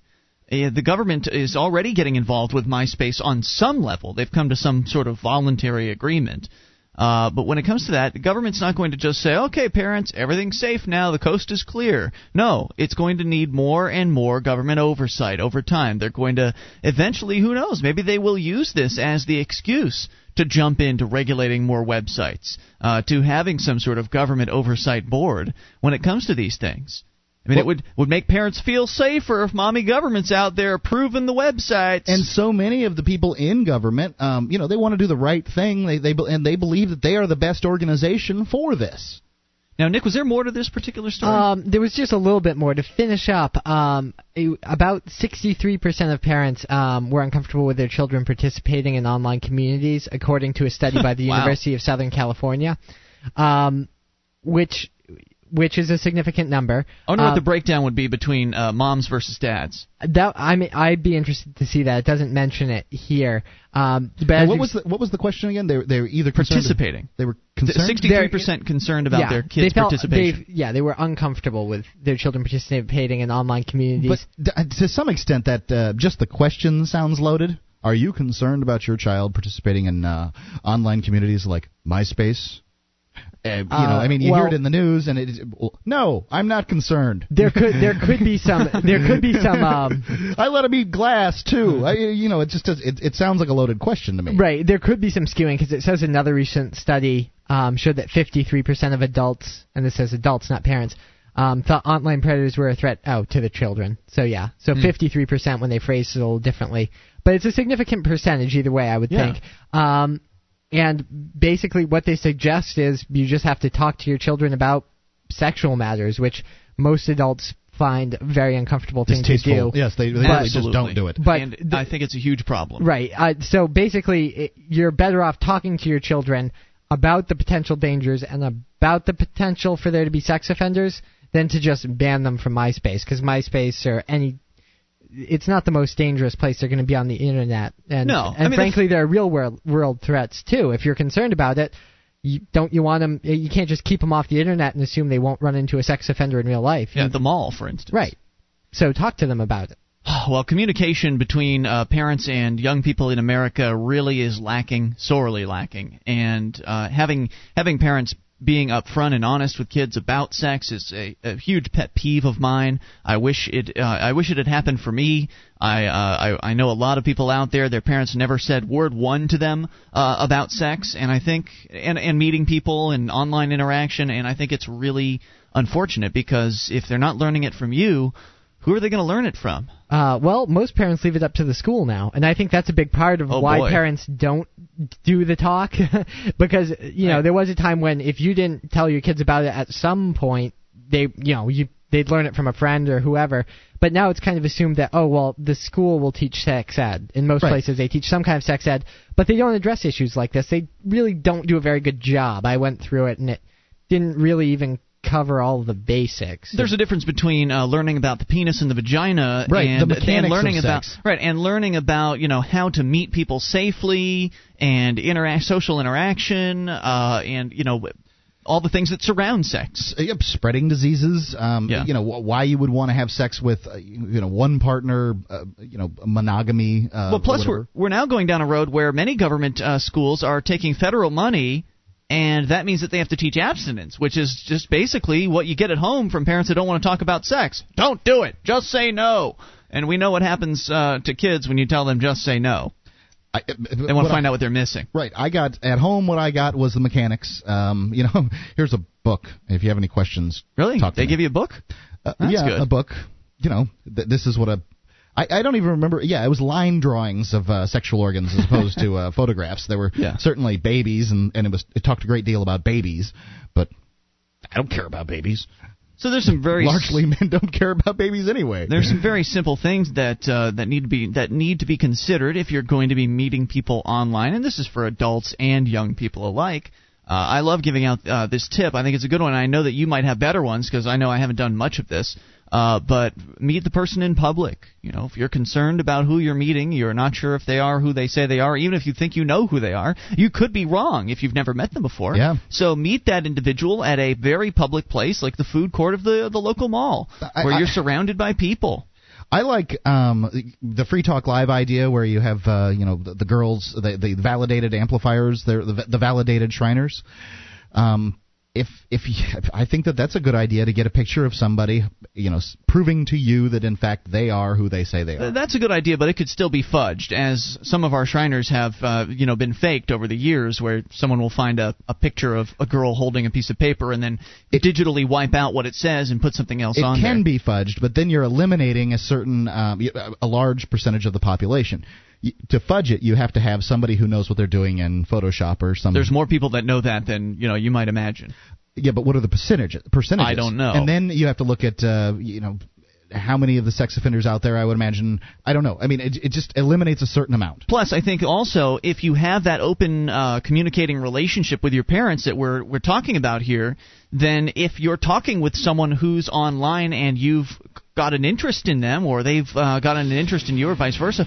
uh, the government is already getting involved with MySpace on some level. They've come to some sort of voluntary agreement. Uh, but when it comes to that, the government's not going to just say, okay, parents, everything's safe now, the coast is clear. No, it's going to need more and more government oversight over time. They're going to eventually, who knows, maybe they will use this as the excuse to jump into regulating more websites, uh, to having some sort of government oversight board when it comes to these things. I mean, it would would make parents feel safer if mommy government's out there approving the websites. And so many of the people in government, um, you know, they want to do the right thing. They, they and they believe that they are the best organization for this. now, Nick, was there more to this particular story? Um, there was just a little bit more to finish up. Um, about 63% of parents um, were uncomfortable with their children participating in online communities, according to a study by the Wow. University of Southern California, um, which which is a significant number. I wonder Uh, what the breakdown would be between uh, moms versus dads. that I mean, I'd be interested to see that. It doesn't mention it here. Um, but what was the what was the question again? They they were either concerned Participating. They were concerned. Sixty-three percent concerned about yeah, their they kids' felt, participation. they- Yeah, they were uncomfortable with their children participating in online communities. But to some extent, that uh, just the question sounds loaded. Are you concerned about your child participating in uh, online communities like MySpace? Uh, you know, I mean, you hear it in the news, and it is. No, I'm not concerned. There could there could be some there could be some um, I let him eat glass too. I, you know, it just does. It, it sounds like a loaded question to me. right there could be some skewing because it says another recent study um, showed that 53% of adults and this says adults not parents um, thought online predators were a threat oh to the children. So yeah, so 53% when they phrased it a little differently, but it's a significant percentage either way. I would Yeah. think. Um, and basically, what they suggest is you just have to talk to your children about sexual matters, which most adults find very uncomfortable thing to Distasteful. do. Yes, they, they really just don't do it. But and the- I think it's a huge problem. Right. Uh, so basically, it, you're better off talking to your children about the potential dangers and about the potential for there to be sex offenders than to just ban them from MySpace because MySpace or any. It's not the most dangerous place they're going to be on the internet, and No, I and mean, frankly, there are real world world threats too. If you're concerned about it, you don't you want them? You can't just keep them off the internet and assume they won't run into a sex offender in real life. Yeah, You- at the mall, for instance. right. So talk to them about it. Well, communication between uh, parents and young people in America really is lacking, sorely lacking, and uh, having having parents being upfront and honest with kids about sex is a, a huge pet peeve of mine. I wish it uh, I wish it had happened for me. I, uh, I I know a lot of people out there. Their parents never said word one to them uh, about sex, and I think and and meeting people and online interaction, and I think it's really unfortunate because if they're not learning it from you, who are they going to learn it from? Uh, well, most parents leave it up to the school now, and I think that's a big part of Oh, why boy. parents don't do the talk. because you know Right. there was a time when if you didn't tell your kids about it at some point, they you know you they'd learn it from a friend or whoever. But now it's kind of assumed that oh well the school will teach sex ed. In most Right. places they teach some kind of sex ed, but they don't address issues like this. They really don't do a very good job. I went through it and it didn't really even cover all the basics. There's a difference between uh, learning about the penis and the vagina, Right, and, the mechanics and of learning about sex. right, and learning about you know how to meet people safely and interact, social interaction, uh, and you know all the things that surround sex. Uh, Yep, spreading diseases. Um, Yeah. You know wh- why you would want to have sex with uh, you know one partner. Uh, you know monogamy. Uh, Well, plus we're we're now going down a road where many government uh, schools are taking federal money. And that means that they have to teach abstinence, which is just basically what you get at home from parents that don't want to talk about sex. Don't do it. Just say no. And we know what happens uh, to kids when you tell them just say no. I, They want to find out what they're missing. Right. I got at home. What I got was the mechanics. Um, you know, here's a book. If you have any questions, Really? talk to They me. give you a book? Uh, That's yeah, good. a book. You know, th- this is what a. I, I don't even remember. Yeah, it was line drawings of uh, sexual organs as opposed to uh, photographs. There were Yeah. certainly babies, and, and it was it talked a great deal about babies, but I don't care about babies. So there's some very Largely, men don't care about babies anyway. there's some very simple things that uh, that need to be that need to be considered if you're going to be meeting people online, and this is for adults and young people alike. Uh, I love giving out uh, this tip. I think it's a good one. I know that you might have better ones because I know I haven't done much of this. Uh, but meet the person in public. You know, if you're concerned about who you're meeting, you're not sure if they are who they say they are. Even if you think you know who they are, you could be wrong if you've never met them before. Yeah. So meet that individual at a very public place, like the food court of the the local mall, I- where I- you're surrounded by people. I like um, the Free Talk Live idea where you have uh, you know the, the girls, the, the validated amplifiers, the, the validated Shriners. Um, if if you, I think that that's a good idea to get a picture of somebody, you know, proving to you that in fact they are who they say they are. That's a good idea, but it could still be fudged, as some of our Shriners have, uh, you know, been faked over the years, where someone will find a, a picture of a girl holding a piece of paper and then digitally wipe out what it says and put something else It on can there. be fudged, but then you're eliminating a certain um, a large percentage of the population. To fudge it, you have to have somebody who knows what they're doing in Photoshop or some. There's more people that know that than you know you might imagine. Yeah, but what are the percentages? Percentages? I don't know. And then you have to look at uh, you know how many of the sex offenders out there. I would imagine. I don't know. I mean, it, it just eliminates a certain amount. Plus, I think also if you have that open uh, communicating relationship with your parents that we're we're talking about here, then if you're talking with someone who's online and you've got an interest in them or they've uh, got an interest in you or vice versa,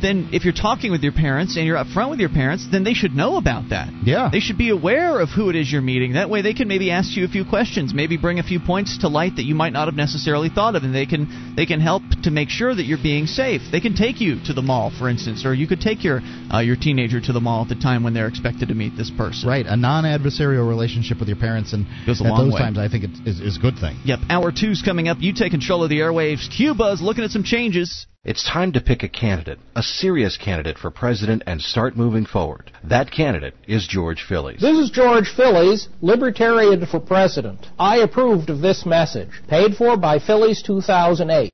then if you're talking with your parents and you're upfront with your parents, then they should know about that. Yeah. They should be aware of who it is you're meeting. That way they can maybe ask you a few questions, maybe bring a few points to light that you might not have necessarily thought of and they can they can help to make sure that you're being safe. They can take you to the mall, for instance, or you could take your uh, your teenager to the mall at the time when they're expected to meet this person. Right, a non-adversarial relationship with your parents, and Goes a at those way. times, I think it is is a good thing. Yep, hour two's coming up. You take control of the airwaves. Buzz looking at some changes. It's time to pick a candidate, a serious candidate for president, and start moving forward. That candidate is George Phillies. This is George Phillies, Libertarian for President. I approved of this message. Paid for by Phillies 2008.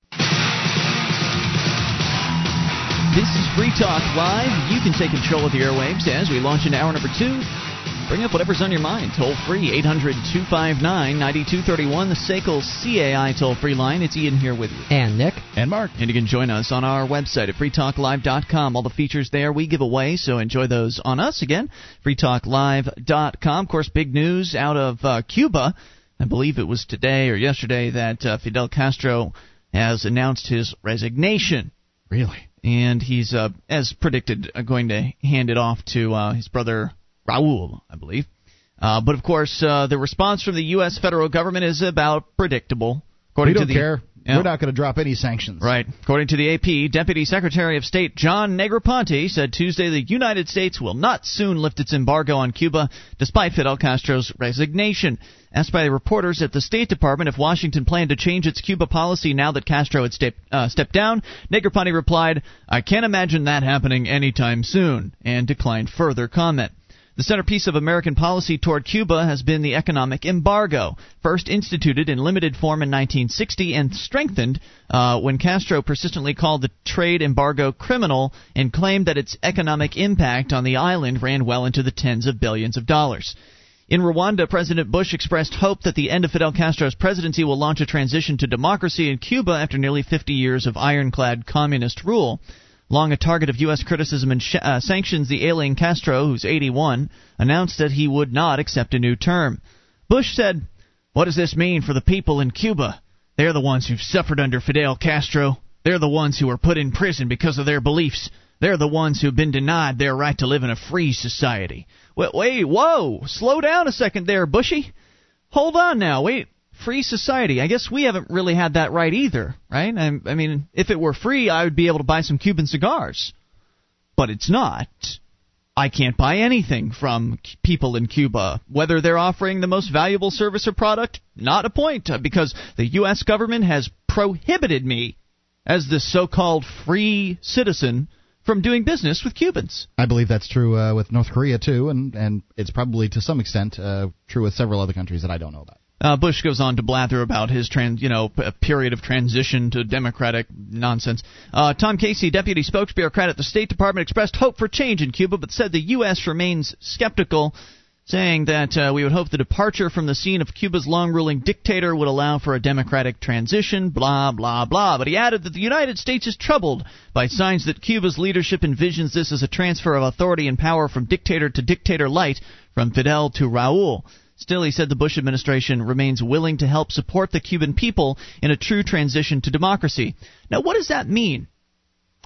This is Free Talk Live. You can take control of the airwaves as we launch into hour number two. Bring up whatever's on your mind. Toll free, 800 259 9231, the SACL CAI toll free line. It's Ian here with you. And Nick. And Mark. And you can join us on our website at freetalklive.com. All the features there we give away, so enjoy those on us. Again, freetalklive.com. Of course, big news out of uh, Cuba. I believe it was today or yesterday that uh, Fidel Castro has announced his resignation. Really? And he's, uh, as predicted, uh, going to hand it off to uh, his brother Raul, I believe. Uh, but of course, uh, the response from the U.S. federal government is about predictable. According we don't to the, care. Yeah. We're not going to drop any sanctions. Right. According to the AP, Deputy Secretary of State John Negroponte said Tuesday the United States will not soon lift its embargo on Cuba, despite Fidel Castro's resignation. Asked by the reporters at the State Department if Washington planned to change its Cuba policy now that Castro had step, uh, stepped down, Negroponte replied, I can't imagine that happening anytime soon, and declined further comment. The centerpiece of American policy toward Cuba has been the economic embargo, first instituted in limited form in 1960 and strengthened uh, when Castro persistently called the trade embargo criminal and claimed that its economic impact on the island ran well into the tens of billions of dollars. In Rwanda, President Bush expressed hope that the end of Fidel Castro's presidency will launch a transition to democracy in Cuba after nearly 50 years of ironclad communist rule. Long a target of U.S. criticism and sh- uh, sanctions, the ailing Castro, who's 81, announced that he would not accept a new term. Bush said, What does this mean for the people in Cuba? They're the ones who've suffered under Fidel Castro. They're the ones who were put in prison because of their beliefs. They're the ones who've been denied their right to live in a free society. Wait, wait, whoa! Slow down a second there, Bushy. Hold on now. Wait, free society. I guess we haven't really had that right either, right? I, I mean, if it were free, I would be able to buy some Cuban cigars. But it's not. I can't buy anything from people in Cuba, whether they're offering the most valuable service or product. Not a point, uh, because the U.S. government has prohibited me, as the so-called free citizen, from doing business with Cubans. I believe that's true uh, with North Korea too, and and it's probably to some extent uh, true with several other countries that I don't know about. Uh, Bush goes on to blather about his trans, you know, p- period of transition to democratic nonsense. Uh, Tom Casey, deputy spokesbureaucrat at the State Department, expressed hope for change in Cuba, but said the U.S. remains skeptical, saying that uh, we would hope the departure from the scene of Cuba's long-ruling dictator would allow for a democratic transition. Blah blah blah. But he added that the United States is troubled by signs that Cuba's leadership envisions this as a transfer of authority and power from dictator to dictator light, from Fidel to Raul. Still, he said the Bush administration remains willing to help support the Cuban people in a true transition to democracy. Now, what does that mean?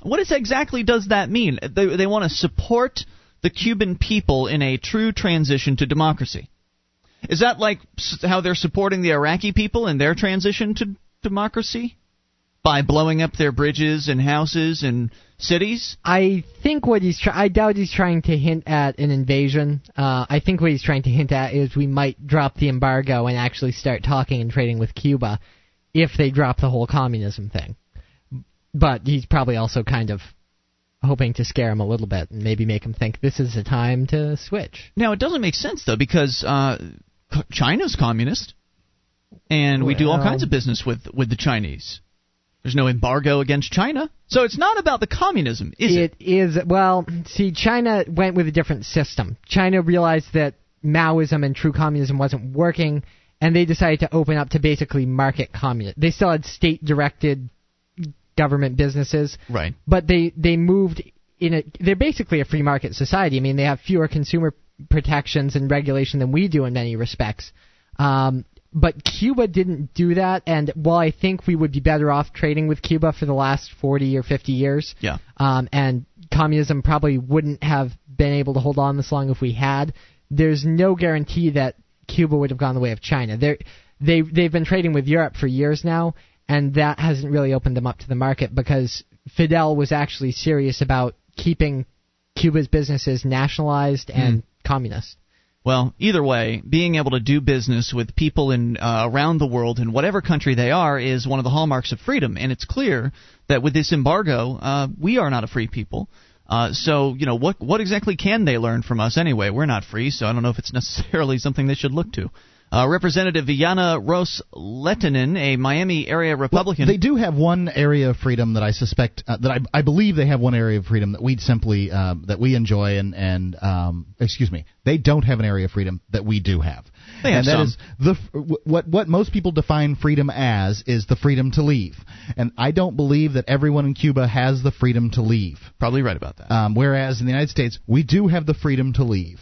What exactly does that mean? They, they want to support the Cuban people in a true transition to democracy. Is that like how they're supporting the Iraqi people in their transition to democracy? By blowing up their bridges and houses and cities? I think what he's trying. I doubt he's trying to hint at an invasion. Uh, I think what he's trying to hint at is we might drop the embargo and actually start talking and trading with Cuba if they drop the whole communism thing. But he's probably also kind of hoping to scare him a little bit and maybe make him think this is the time to switch. Now it doesn't make sense though because uh, China's communist, and we do all kinds of business with with the Chinese. There's no embargo against China. So it's not about the communism, is it? It is. Well, see, China went with a different system. China realized that Maoism and true communism wasn't working, and they decided to open up to basically market communism. They still had state directed government businesses. Right. But they, they moved in a. They're basically a free market society. I mean, they have fewer consumer protections and regulation than we do in many respects. Um, but Cuba didn't do that, and while I think we would be better off trading with Cuba for the last 40 or 50 years, yeah, um, and communism probably wouldn't have been able to hold on this long if we had. There's no guarantee that Cuba would have gone the way of China. They're, they they've been trading with Europe for years now, and that hasn't really opened them up to the market because Fidel was actually serious about keeping Cuba's businesses nationalized and mm. communist. Well, either way, being able to do business with people in uh, around the world in whatever country they are is one of the hallmarks of freedom, and it's clear that with this embargo, uh, we are not a free people. Uh, so, you know, what what exactly can they learn from us anyway? We're not free, so I don't know if it's necessarily something they should look to. Uh, Representative Ileana Ros Lehtinen, a Miami area Republican. Well, they do have one area of freedom that I suspect uh, that I, I believe they have one area of freedom that we simply uh, that we enjoy and and um, excuse me, they don't have an area of freedom that we do have. They have and that some. is the what what most people define freedom as is the freedom to leave. And I don't believe that everyone in Cuba has the freedom to leave. Probably right about that. Um, whereas in the United States, we do have the freedom to leave.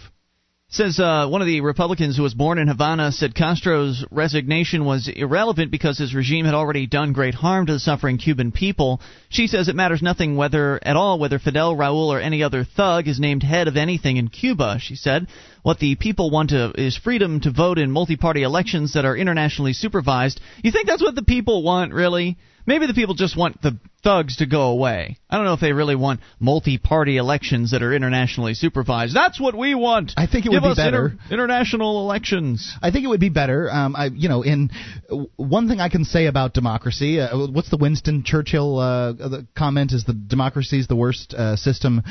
Says uh, one of the Republicans who was born in Havana said Castro's resignation was irrelevant because his regime had already done great harm to the suffering Cuban people. She says it matters nothing whether at all whether Fidel, Raul, or any other thug is named head of anything in Cuba. She said what the people want to, is freedom to vote in multi-party elections that are internationally supervised. You think that's what the people want, really? Maybe the people just want the thugs to go away. I don't know if they really want multi-party elections that are internationally supervised. That's what we want. I think it Give would be better. inter- international elections. I think it would be better. Um, I, you know, in one thing I can say about democracy, uh, what's the Winston Churchill uh, the comment? Is the democracy is the worst uh, system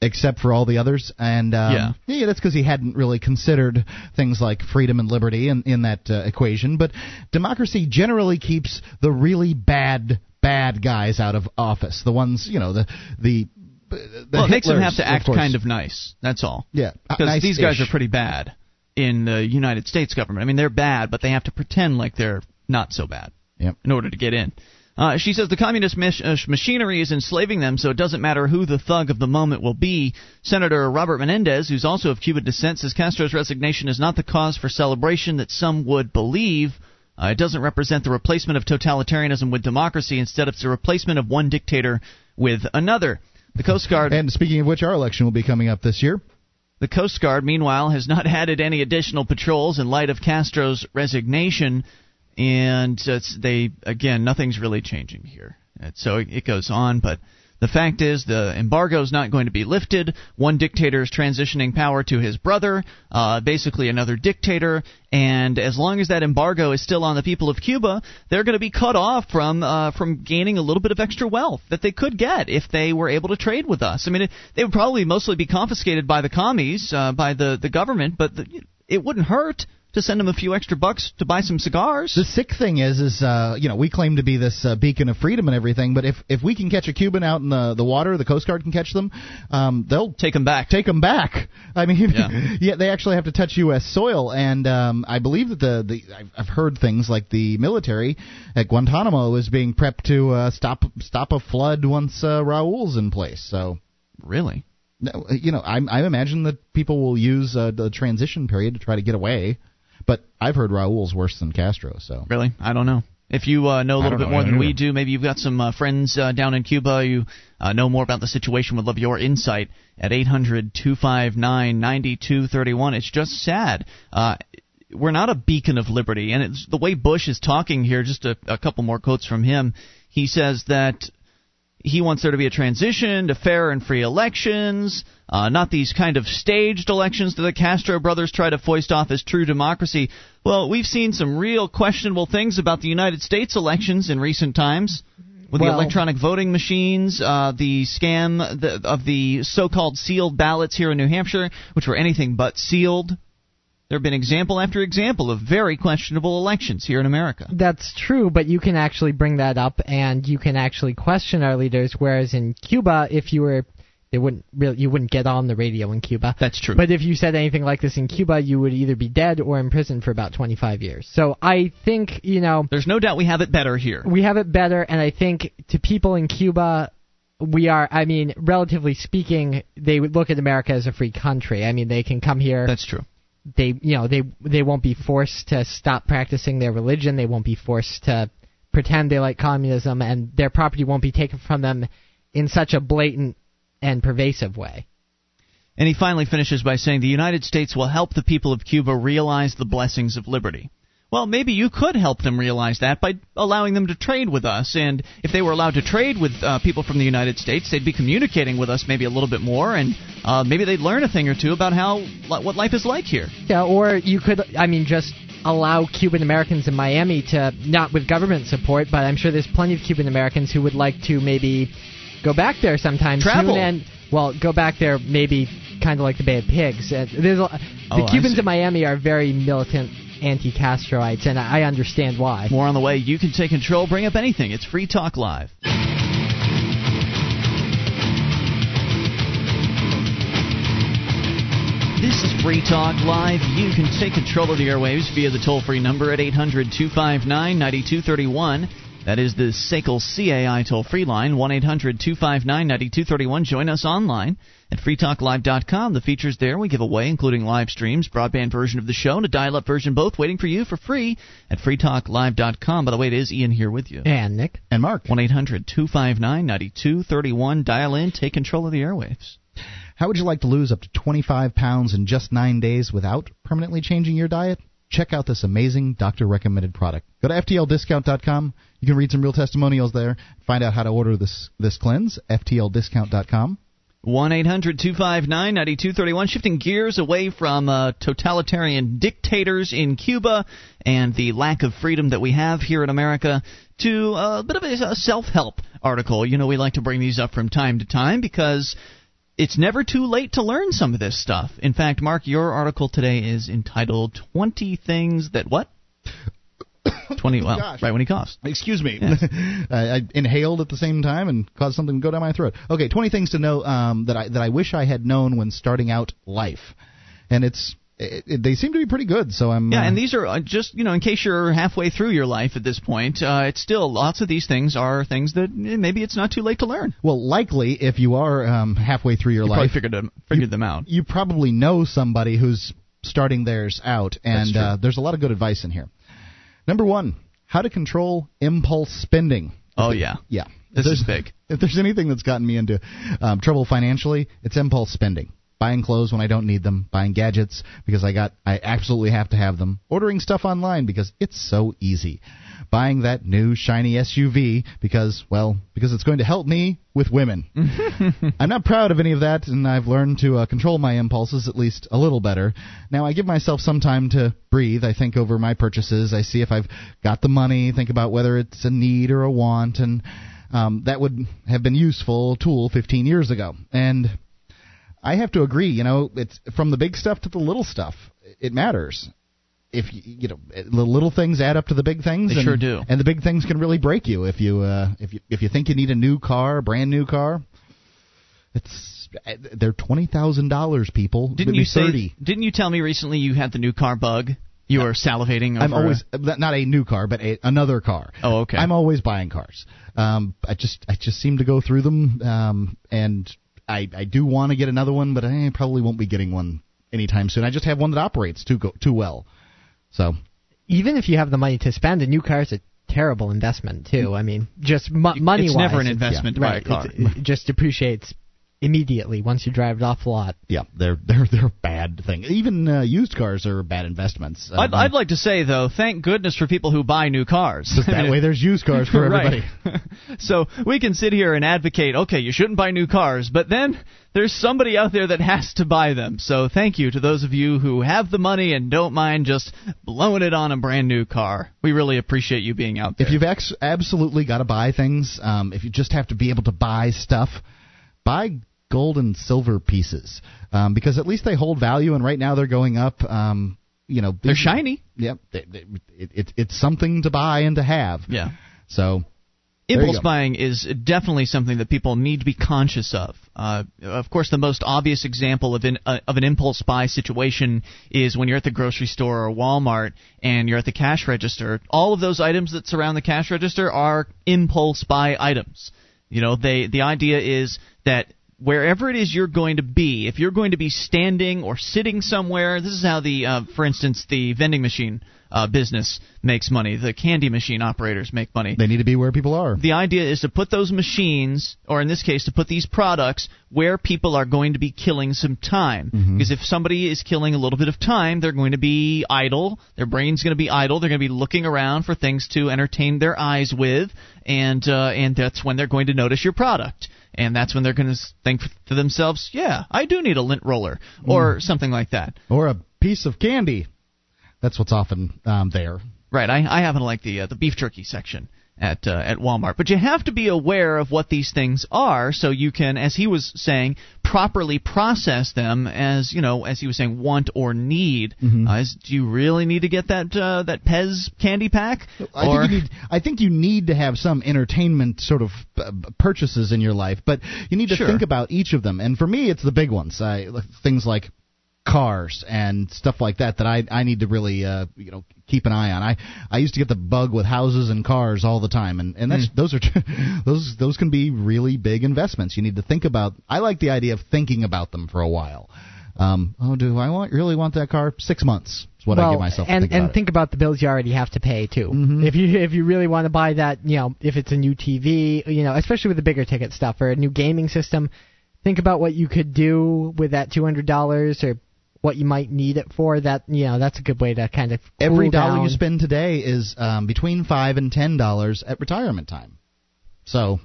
except for all the others, and um, Yeah. that's because he hadn't really considered things like freedom and liberty in in that uh, equation. But democracy generally keeps the really bad bad guys out of office, the ones you know the the. the well, it makes them have to act course. kind of nice. That's all. Yeah, uh, Because these guys are pretty bad in the United States government. I mean, they're bad, but they have to pretend like they're not so bad Yep. in order to get in. Uh, she says the communist mach- uh, machinery is enslaving them, so it doesn't matter who the thug of the moment will be. Senator Robert Menendez, who's also of Cuban descent, says Castro's resignation is not the cause for celebration that some would believe. Uh, it doesn't represent the replacement of totalitarianism with democracy. Instead, it's the replacement of one dictator with another. The Coast Guard. And speaking of which, our election will be coming up this year. The Coast Guard, meanwhile, has not added any additional patrols in light of Castro's resignation, and they again, nothing's really changing here. And so it goes on, but the fact is the embargo is not going to be lifted. One dictator is transitioning power to his brother, uh, basically another dictator, and as long as that embargo is still on the people of Cuba, they're going to be cut off from uh, from gaining a little bit of extra wealth that they could get if they were able to trade with us. I mean, it, they would probably mostly be confiscated by the commies, uh, by the the government, but the, it wouldn't hurt to send them a few extra bucks to buy some cigars. The sick thing is, is uh, you know, we claim to be this uh, beacon of freedom and everything, but if if we can catch a Cuban out in the the water, the Coast Guard can catch them. Um, they'll take them back. Take them back. I mean, Yeah. yeah, they actually have to touch U.S. soil, and um, I believe that the the I've, I've heard things like the military at Guantanamo is being prepped to uh, stop stop a flood once uh, Raul's in place. So really. no, you know, I, I imagine that people will use uh, the transition period to try to get away. But I've heard Raul's worse than Castro, so Really? I don't know. If you uh, know a little bit know more than we do, maybe you've got some uh, friends uh, down in Cuba. You uh, know more about the situation. Would love your insight at 800 259 9231. It's just sad. Uh, we're not a beacon of liberty. And it's the way Bush is talking here, just a, a couple more quotes from him. He says that he wants there to be a transition to fair and free elections, uh, not these kind of staged elections that the Castro brothers try to foist off as true democracy. Well, we've seen some real questionable things about the United States elections in recent times. With the electronic voting machines, uh, the scam the, of the so-called sealed ballots here in New Hampshire, which were anything but sealed. There have been example after example of very questionable elections here in America. That's true, but you can actually bring that up and you can actually question our leaders. Whereas in Cuba, if you were, they wouldn't really, you wouldn't get on the radio in Cuba. That's true. But if you said anything like this in Cuba, you would either be dead or in prison for about 25 years. So I think you know There's no doubt we have it better here. we have it better, and I think to people in Cuba. We are, I mean, relatively speaking, they would look at America as a free country. I mean, they can come here That's true. They you know they they won't be forced to stop practicing their religion they won't be forced to pretend they like communism and their property won't be taken from them in such a blatant and pervasive way And he finally finishes by saying the United States will help the people of Cuba realize the blessings of liberty. Well, maybe you could help them realize that by allowing them to trade with us. And if they were allowed to trade with uh, people from the United States, they'd be communicating with us maybe a little bit more, and uh, maybe they'd learn a thing or two about how what life is like here. Yeah, or you could, I mean, just allow Cuban Americans in Miami to not with government support, but I'm sure there's plenty of Cuban Americans who would like to maybe go back there sometime Travel. soon and well, go back there maybe kind of like the Bay of Pigs. Uh, there's a, Oh, the I Cubans in Miami are very militant anti-Castroites, and I I understand why. More on the way. You can take control. Bring up anything. It's Free Talk Live. This is Free Talk Live. You can take control of the airwaves via the toll free number at 800 259 9231. That is the SACL CAI toll free line, 1 800 259 9231. Join us online at freetalklive.com. The features there we give away, including live streams, broadband version of the show, and a dial up version, both waiting for you for free at freetalklive.com. By the way, it is Ian here with you. And Nick, And Mark, 1 800 259 9231. Dial in, take control of the airwaves. how would you like to lose up to 25 pounds in just nine days without permanently changing your diet? Check out this amazing doctor recommended product. Go to ftldiscount.com. You can read some real testimonials there. Find out how to order this this cleanse. ftldiscount.com. 1 800 259 9231. Shifting gears away from uh, totalitarian dictators in Cuba and the lack of freedom that we have here in America to a bit of a, a self help article. You know, we like to bring these up from time to time because it's never too late to learn some of this stuff. In fact, Mark, your article today is entitled 20 Things That What? 20, well, Gosh. right when he coughs. Excuse me. I, I inhaled at the same time and caused something to go down my throat. Okay, 20 things to know um, that I that I wish I had known when starting out life, and it's it, it, they seem to be pretty good. So I'm Yeah, uh, and these are uh, just you know, in case you're halfway through your life at this point, uh, it's still lots of these things are things that eh, maybe it's not too late to learn. well likely if you are um, halfway through your You life, figured them figured them out. you probably know somebody who's starting theirs out, and uh, there's a lot of good advice in here. Number one, how to control impulse spending. Oh yeah, Yeah, this If is there's- big. If there's anything that's gotten me into um, trouble financially, it's impulse spending. Buying clothes when I don't need them, buying gadgets because I got I absolutely have to have them, ordering stuff online because it's so easy. Buying that new shiny SUV because well, because it's going to help me with women. I'm not proud of any of that, and I've learned to uh, control my impulses at least a little better. Now I give myself some time to breathe. I think over my purchases. I see if I've got the money. Think about whether it's a need or a want, and um, that would have been useful tool 15 years ago. And I have to agree. You know, it's from the big stuff to the little stuff. It matters. If you, you know the little things add up to the big things, They and, sure do. and the big things can really break you if you uh, if you if you think you need a new car, a brand new car. It's they're twenty thousand dollars, people. Didn't Maybe you say? 30. Didn't you tell me recently you had the new car bug? You were salivating. I'm always not a new car, but a, another car. Oh, okay. I'm always buying cars. Um, I just I just seem to go through them, um, and I I do want to get another one, but I probably won't be getting one anytime soon. I just have one that operates too go, too well. So even if you have the money to spend, a new car is a terrible investment too. Mm-hmm. I mean, just mo- money It's never an investment to buy a car. It just depreciates immediately once you drive it off the lot. yeah, they're they're they're a bad thing. Even uh, used cars are bad investments. I'd, Um, I'd like to say though, thank goodness for people who buy new cars. that way, there's used cars for everybody. So we can sit here and advocate, okay, you shouldn't buy new cars, but then there's somebody out there that has to buy them. So thank you to those of you who have the money and don't mind just blowing it on a brand new car. We really appreciate you being out there. If you've ex- absolutely got to buy things, um, if you just have to be able to buy stuff, buy gold and silver pieces um, because at least they hold value, and right now they're going up. Um, you know, They're shiny. Yep, they, they, it, it, it's something to buy and to have. Yeah. So Impulse buying is definitely something that people need to be conscious of. Uh, of course, the most obvious example of an uh, of an impulse buy situation is when you're at the grocery store or Walmart and you're at the cash register. All of those items that surround the cash register are impulse buy items. You know, they the idea is that wherever it is you're going to be, if you're going to be standing or sitting somewhere, this is how the, uh, for instance, the vending machine uh, business makes money. The candy machine operators make money. They need to be where people are. The idea is to put those machines, or in this case, to put these products where people are going to be killing some time. Mm-hmm. Because if somebody is killing a little bit of time, they're going to be idle. Their brain's going to be idle. They're going to be looking around for things to entertain their eyes with, and uh, and that's when they're going to notice your product and that's when they're going to think to themselves, "Yeah, I do need a lint roller," or Mm. something like that. Or a piece of candy. That's what's often um, there. Right. I, I happen to like the uh, the beef jerky section at uh, at Walmart, but you have to be aware of what these things are, so you can, as he was saying, properly process them as you know, as he was saying, want or need. Mm-hmm. Uh, is, do you really need to get that uh, that Pez candy pack? I or think you need. I think you need to have some entertainment sort of uh, purchases in your life, but you need to Sure. think about each of them. And for me, it's the big ones. I, things like cars and stuff like that that I I need to really uh, you know keep an eye on. I I used to get the bug with houses and cars all the time, and and that's those are those those can be really big investments. You need to think about. I like the idea of thinking about them for a while. Um, oh, do I want really want that car? Six months is what I give myself. to and think and about it. think about the bills you already have to pay too. Mhm. If you if you really want to buy that, you know, if it's a new TV, you know, especially with the bigger ticket stuff or a new gaming system, think about what you could do with that two hundred dollars or what you might need it for. That you know, that's a good way to kind of cool Every dollar down. you spend today is um, between five and ten dollars at retirement time. So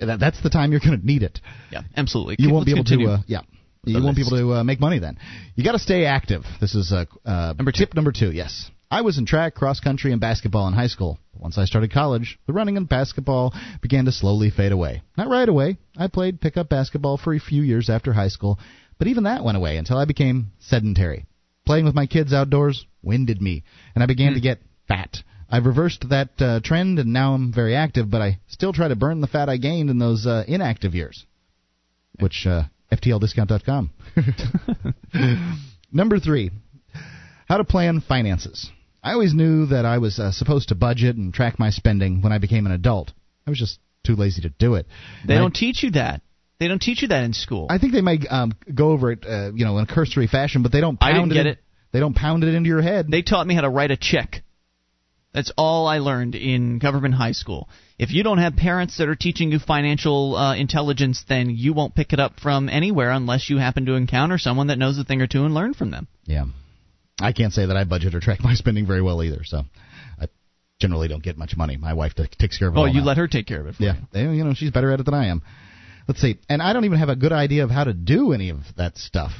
that, that's the time you're going to need it. yeah, absolutely. You Let's won't be able continue. to. Uh, yeah. You the won't be able to uh, make money then. You got to stay active. This is uh, uh, Number two. tip number two. Yes, I was in track, cross country, and basketball in high school. Once I started college, the running and basketball began to slowly fade away. Not right away. I played pickup basketball for a few years after high school, but even that went away until I became sedentary. Playing with my kids outdoors winded me, and I began to get fat. I've reversed that uh, trend, and now I'm very active, but I still try to burn the fat I gained in those uh, inactive years. Which uh, FTLDiscount.com. Number three, how to plan finances. I always knew that I was uh, supposed to budget and track my spending when I became an adult. I was just too lazy to do it. They And don't teach you that. They don't teach you that in school. I think they might um, go over it, uh, you know, in a cursory fashion, but they don't I pound didn't get in- it. They don't pound it into your head. They taught me how to write a check. That's all I learned in government high school. If you don't have parents that are teaching you financial uh, intelligence, then you won't pick it up from anywhere unless you happen to encounter someone that knows a thing or two and learn from them. Yeah. I can't say that I budget or track my spending very well either, so I generally don't get much money. My wife t- takes care of it Oh, you now. let her take care of it for Yeah, you. you know, she's better at it than I am. Let's see. And I don't even have a good idea of how to do any of that stuff.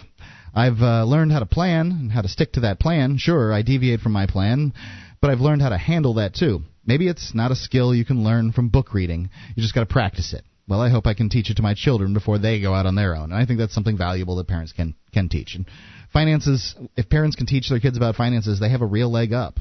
I've uh, learned how to plan and how to stick to that plan. Sure, I deviate from my plan, but I've learned how to handle that too. Maybe it's not a skill you can learn from book reading. You just got to practice it. Well, I hope I can teach it to my children before they go out on their own. And I think that's something valuable that parents can can teach. And finances, if parents can teach their kids about finances, they have a real leg up.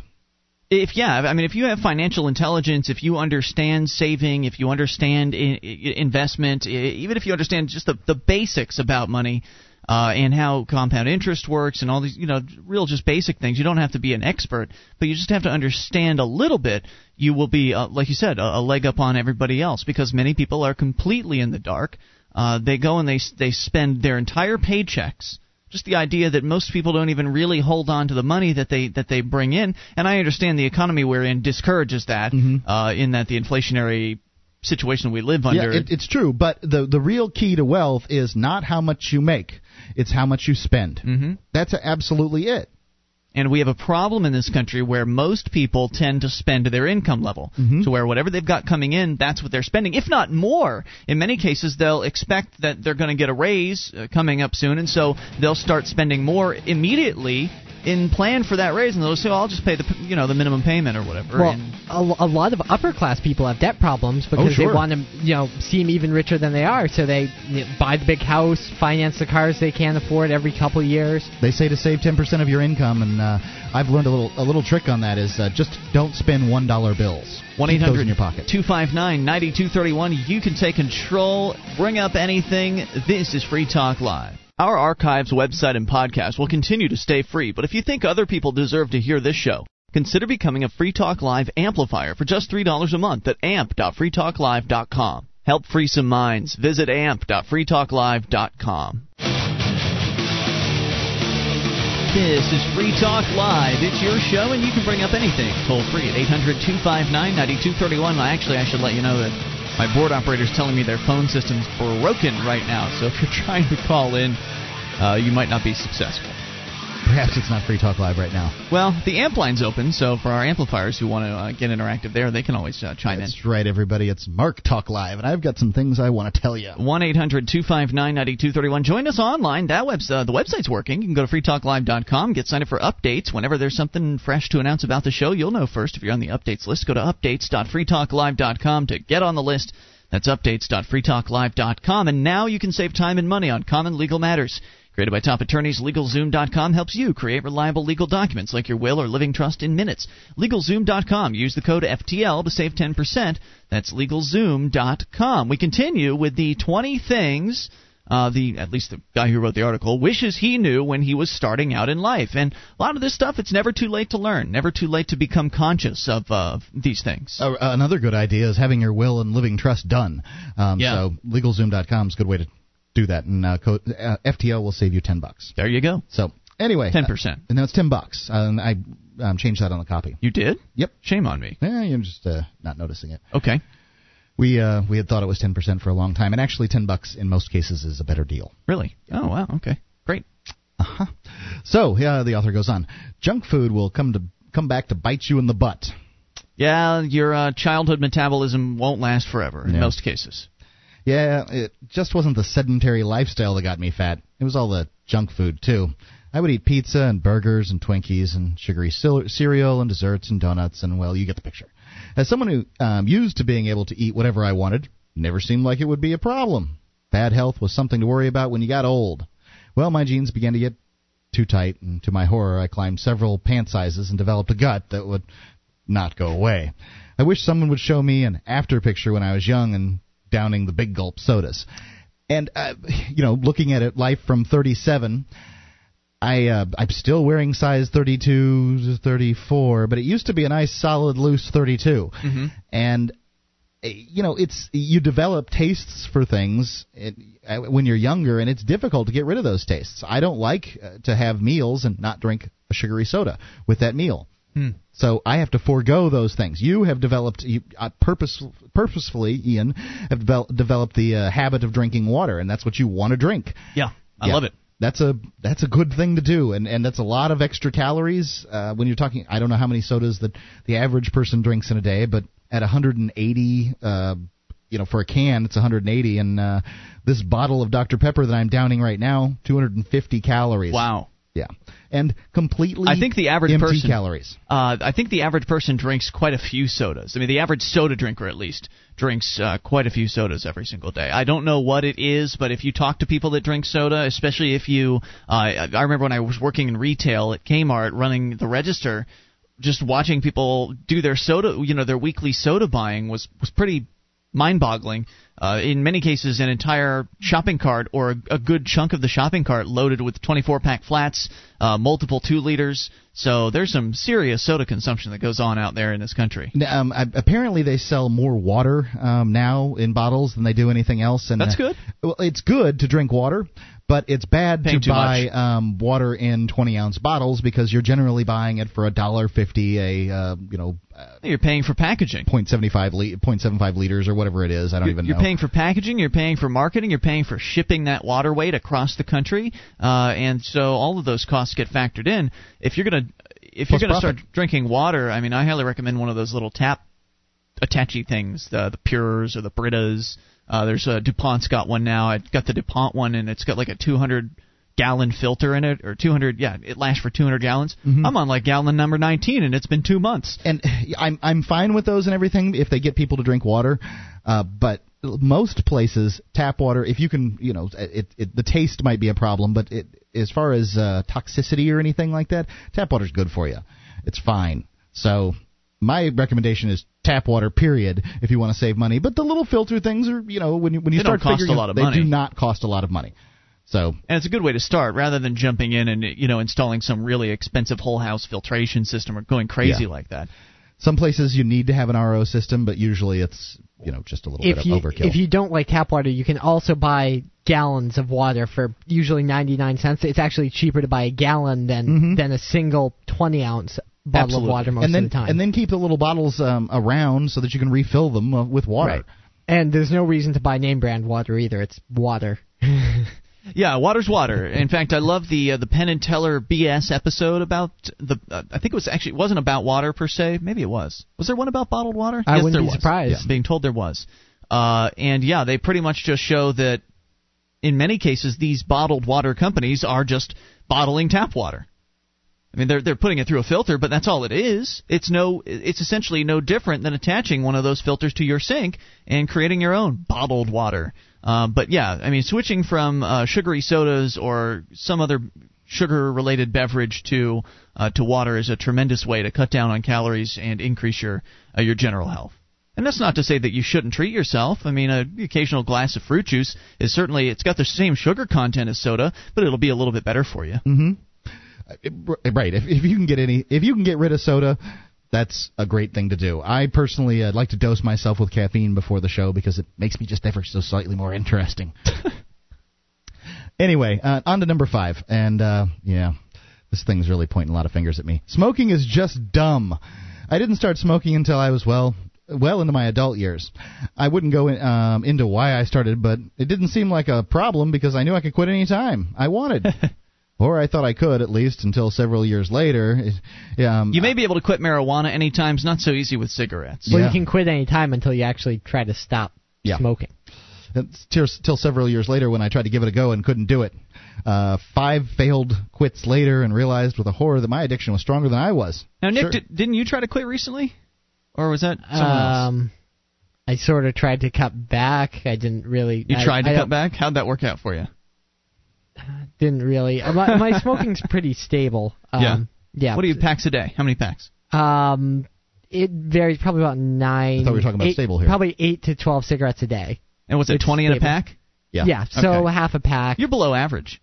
If yeah, I mean, if you have financial intelligence, if you understand saving, if you understand I- investment, even if you understand just the the basics about money uh, and how compound interest works and all these, you know, real just basic things. You don't have to be an expert, but you just have to understand a little bit. You will be, uh, like you said, a, a leg up on everybody else because many people are completely in the dark. Uh, they go and they they spend their entire paychecks just the idea that most people don't even really hold on to the money that they that they bring in. And i understand the economy we're in discourages that uh, in that the inflationary situation we live under Yeah, it, it's true, but the the real key to wealth is not how much you make; it's how much you spend. hmm That's absolutely it. And we have a problem in this country where most people tend to spend to their income level Mhm. to where whatever they've got coming in that's what they're spending if not more in many cases they'll expect that they're going to get a raise uh, coming up soon and so they'll start spending more immediately in plan for that raise and they'll say oh, I'll just pay the you know the minimum payment or whatever Well, and a, a lot of upper class people have debt problems because sure. they want to, you know, seem even richer than they are. So they you know, buy the big house, finance the cars they can't afford every couple years. They say to save 10% of your income, and uh, I've learned a little a little trick on that is uh, just don't spend one dollar bills. One Keep eight those hundred in your pocket. two five nine ninety two thirty one. You can take control, bring up anything. This is Free Talk Live. Our archives, website, and podcast will continue to stay free, but if you think other people deserve to hear this show, consider becoming a Free Talk Live amplifier for just $3 a month at amp.freetalklive.com. Help free some minds. Visit amp.freetalklive.com. This is Free Talk Live. It's your show, and you can bring up anything toll free at 800 259 9231. Actually, I should let you know that my board operator is telling me their phone system's broken right now, so if you're trying to call in, uh, you might not be successful. Perhaps it's not Free Talk Live right now. Well, the amp line's open, so for our amplifiers who want to uh, get interactive there, they can always uh, chime That's in. That's right, everybody. It's Mark Talk Live, and I've got some things I want to tell you. 1 800 259 9231. Join us online. That web's, uh, the website's working. You can go to freetalklive.com, get signed up for updates. Whenever there's something fresh to announce about the show, you'll know first if you're on the updates list. Go to updates.freetalklive.com to get on the list. That's updates.freetalklive.com. And now you can save time and money on common legal matters. Created by top attorneys, LegalZoom.com helps you create reliable legal documents like your will or living trust in minutes. LegalZoom.com. Use the code FTL to save 10%. That's LegalZoom.com. We continue with the 20 things. Uh, the at least the guy who wrote the article wishes he knew when he was starting out in life, and a lot of this stuff it's never too late to learn, never too late to become conscious of uh, these things. Uh, another good idea is having your will and living trust done. Um, yeah. So LegalZoom.com is a good way to do that, and uh, code, uh, FTL will save you ten bucks. There you go. So anyway, ten percent. Uh, no, it's ten bucks. Uh, I um, changed that on the copy. You did? Yep. Shame on me. Yeah, you're just uh, not noticing it. Okay. We uh, we had thought it was ten percent for a long time, and actually ten bucks in most cases is a better deal. Really? Oh wow. Okay. Great. Uh huh. So yeah, the author goes on. Junk food will come to come back to bite you in the butt. Yeah, your uh, childhood metabolism won't last forever in Yeah. most cases. Yeah, it just wasn't the sedentary lifestyle that got me fat. It was all the junk food too. I would eat pizza and burgers and Twinkies and sugary cereal and desserts and donuts and well, you get the picture. As someone who um, used to being able to eat whatever I wanted, never seemed like it would be a problem. Bad health was something to worry about when you got old. Well, my jeans began to get too tight, and to my horror, I climbed several pant sizes and developed a gut that would not go away. I wish someone would show me an after picture when I was young and downing the big gulp sodas. And uh, you know, looking at it, life from 37, I uh, I'm still wearing size 32 to 34, but it used to be a nice solid loose 32. Mhm. And uh, you know, it's you develop tastes for things it, uh, when you're younger, and it's difficult to get rid of those tastes. I don't like uh, to have meals and not drink a sugary soda with that meal. Hmm. So I have to forego those things. You have developed, you, uh, purpose, purposefully, Ian, have devel- developed the uh, habit of drinking water, and that's what you want to drink. Yeah, I Yeah. love it. That's a that's a good thing to do, and and that's a lot of extra calories uh, when you're talking. I don't know how many sodas that the average person drinks in a day, but at 180, uh, you know, for a can, it's 180, and uh, this bottle of Dr Pepper that I'm downing right now, 250 calories. Wow. Yeah, and completely. I think the average empty person calories. Uh, I think the average person drinks quite a few sodas. I mean, the average soda drinker, at least, drinks uh, quite a few sodas every single day. I don't know what it is, but if you talk to people that drink soda, especially if you, uh, I remember when I was working in retail at Kmart, running the register, just watching people do their soda, you know, their weekly soda buying was was pretty mind-boggling. Uh, in many cases, an entire shopping cart or a, a good chunk of the shopping cart loaded with 24-pack flats, uh, multiple two liters. So there's some serious soda consumption that goes on out there in this country. Um, I, apparently, they sell more water um, now in bottles than they do anything else. And That's uh, good. Well, it's good to drink water, but it's bad Paying to buy um, water in 20 ounce bottles because you're generally buying it for a dollar fifty a uh, you know uh, You're paying for packaging. 0.75 li- 0.75 liters or whatever it is. I don't You're, even you're paying for packaging. You're paying for marketing. You're paying for shipping that water weight across the country, uh, and so all of those costs get factored in. If you're gonna if you're gonna profit. start drinking water, I mean, I highly recommend one of those little tap attachy things, the the Pures or the Britas. Uh, there's a Dupont's got one now. I got the Dupont one, and it's got like a 200 gallon filter in it, or 200. Yeah, it lasts for 200 gallons. Mm-hmm. I'm on like gallon number 19, and it's been two months. and I'm I'm fine with those and everything if they get people to drink water, uh, but most places tap water if you can you know it, it the taste might be a problem but it as far as uh, toxicity or anything like that tap water's good for you it's fine so my recommendation is tap water period if you want to save money but the little filter things are you know when you when you They don't start cost figuring a lot of they money. do not cost a lot of money so And it's a good way to start rather than jumping in and you know installing some really expensive whole house filtration system or going crazy Yeah. like that. Some places you need to have an RO system, but usually it's you know just a little if bit you of overkill. if you don't like tap water, you can also buy gallons of water for usually 99 cents. It's actually cheaper to buy a gallon than Mhm. than a single 20 ounce bottle Absolutely. of water most and then of the time. and then keep the little bottles um, around so that you can refill them uh, with water. Right. And there's no reason to buy name brand water either. It's water. Yeah, water's water. In fact, I love the uh, the Penn and Teller BS episode about the. Uh, I think it was actually it wasn't about water per se. Maybe it was. Was there one about bottled water? I yes, wouldn't there be was. surprised. Yeah, being told there was. Uh, and yeah, they pretty much just show that in many cases these bottled water companies are just bottling tap water. I mean, they're they're putting it through a filter, but that's all it is. It's no, it's essentially no different than attaching one of those filters to your sink and creating your own bottled water. Uh, but yeah, I mean, switching from uh, sugary sodas or some other sugar-related beverage to uh, to water is a tremendous way to cut down on calories and increase your uh, your general health. And that's not to say that you shouldn't treat yourself. I mean, a, occasional glass of fruit juice is certainly it's got the same sugar content as soda, but it'll be a little bit better for you. Mm-hmm. Right. If, if you can get any, if you can get rid of soda, that's a great thing to do. I personally uh, like to dose myself with caffeine before the show because it makes me just ever so slightly more interesting. anyway, uh, on to number five, and uh, yeah, this thing's really pointing a lot of fingers at me. Smoking is just dumb. I didn't start smoking until I was well. Well into my adult years, I wouldn't go in, um, into why I started, but it didn't seem like a problem because I knew I could quit any time I wanted. Or I thought I could, at least, until several years later. It- Um, You may be able to quit marijuana anytime. It's not so easy with cigarettes. Well, Yeah. you can quit any time until you actually try to stop Yeah. smoking. It's till, till several years later when I tried to give it a go and couldn't do it. Uh, five failed quits later and realized with a horror that my addiction was stronger than I was. Now, Nick, Sure. did, didn't you try to quit recently, or was that someone else? Um, I sort of tried to cut back. I didn't really. You I- tried to I cut back. How'd that work out for you? Didn't really. uh, My, my smoking's pretty stable. Um, Yeah. Yeah. What do you packs a day? How many packs? Um, it varies probably about nine. I thought we were talking about eight- stable here. Probably eight to twelve cigarettes a day. And what's it, It's twenty in a pack? Yeah. Yeah. So Okay. half a pack. You're below average.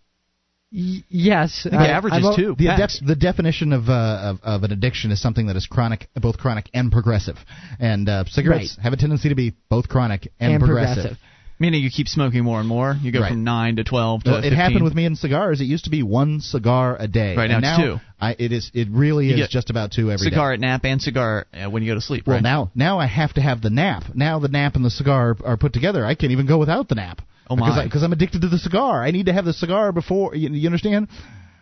Y- yes. I think the average is two The, packs. adep- the definition of, uh, of of an addiction is something that is chronic, both chronic and progressive. And uh, cigarettes have a tendency to be both chronic and, And progressive. Meaning you keep smoking more and more. You go Right. from nine to twelve to Well, it 15. happened with me in cigars. It used to be one cigar a day. Right, now now two. I, it is. It really You is just about two every day. cigar at nap and cigar uh, when you go to sleep. Well, right? now now I have to have the nap. Now the nap and the cigar are put together. I can't even go without the nap. Oh, my. Because I'm addicted to the cigar. I need to have the cigar before. You, you understand?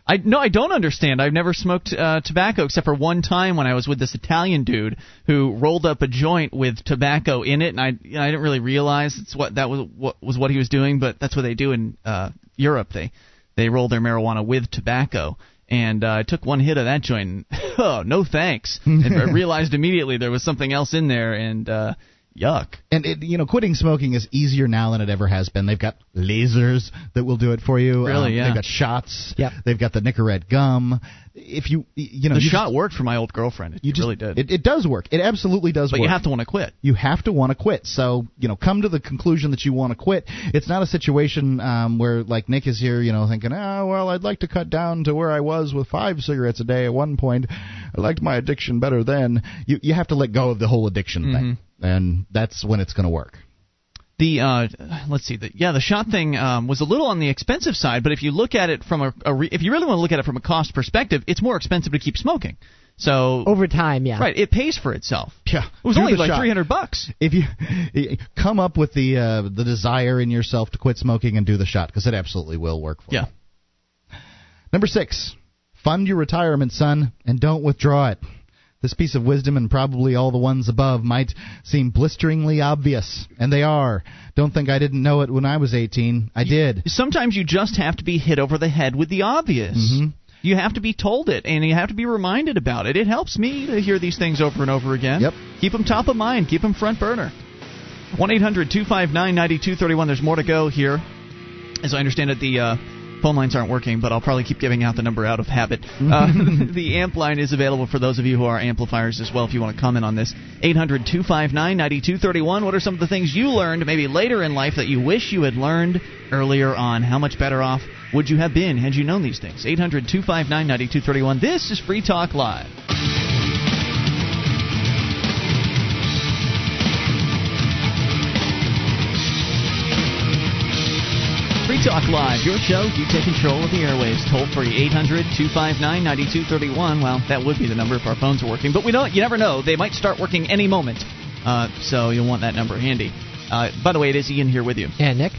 I no, I don't understand. I've never smoked uh, tobacco except for one time when I was with this Italian dude who rolled up a joint with tobacco in it, and I you know, I didn't really realize it's what that was what was what he was doing, but that's what they do in uh, Europe. They they roll their marijuana with tobacco. And uh, I took one hit of that joint. And, oh no, thanks! and I realized immediately there was something else in there, and uh, yuck. And it, you know, quitting smoking is easier now than it ever has been. They've got lasers that will do it for you. Really, Um, yeah. They've got shots. Yep. They've got the Nicorette gum. If you you know The you shot just- worked for my old girlfriend. It, you just, really did. It, it does work. It absolutely does but work. you have to want to quit. you have to want to quit. So, you know, come to the conclusion that you want to quit. It's not a situation um, where, like Nick is here, you know, thinking, oh, well, I'd like to cut down to where I was with five cigarettes a day at one point. I liked my addiction better then. You, you have to let go of the whole addiction thing. And that's when it's going to work. The uh, let's see, the, yeah, the shot thing um, was a little on the expensive side, but if you look at it from a, a re, if you really want to look at it from a cost perspective, it's more expensive to keep smoking. So Over time, yeah. right, it pays for itself. Yeah. It was do only like shot. three hundred bucks. If you come up with the uh, the desire in yourself to quit smoking and do the shot, because it absolutely will work for Yeah. you. Number six, fund your retirement, son, and don't withdraw it. This piece of wisdom and probably all the ones above might seem blisteringly obvious, and they are. Don't think I didn't know it when I was 18. I did. Sometimes you just have to be hit over the head with the obvious. Mhm. You have to be told it, and you have to be reminded about it. It helps me to hear these things over and over again. Yep. Keep them top of mind. Keep them front burner. 1 800 259 9231. There's more to go here. As I understand it, the uh, phone lines aren't working, but I'll probably keep giving out the number out of habit. Uh, the amp line is available for those of you who are amplifiers as well if you want to comment on this. 800 259 9231. What are some of the things you learned maybe later in life that you wish you had learned earlier on? How much better off would you have been had you known these things? 800 259 9231. This is Free Talk Live. Talk Live, your show. You take control of the airwaves. Toll free 800 259 9231. Well, that would be the number if our phones are working. But we don't. You never know. They might start working any moment. Uh, so you'll want that number handy. Uh, by the way, it is Ian here with you. And Nick.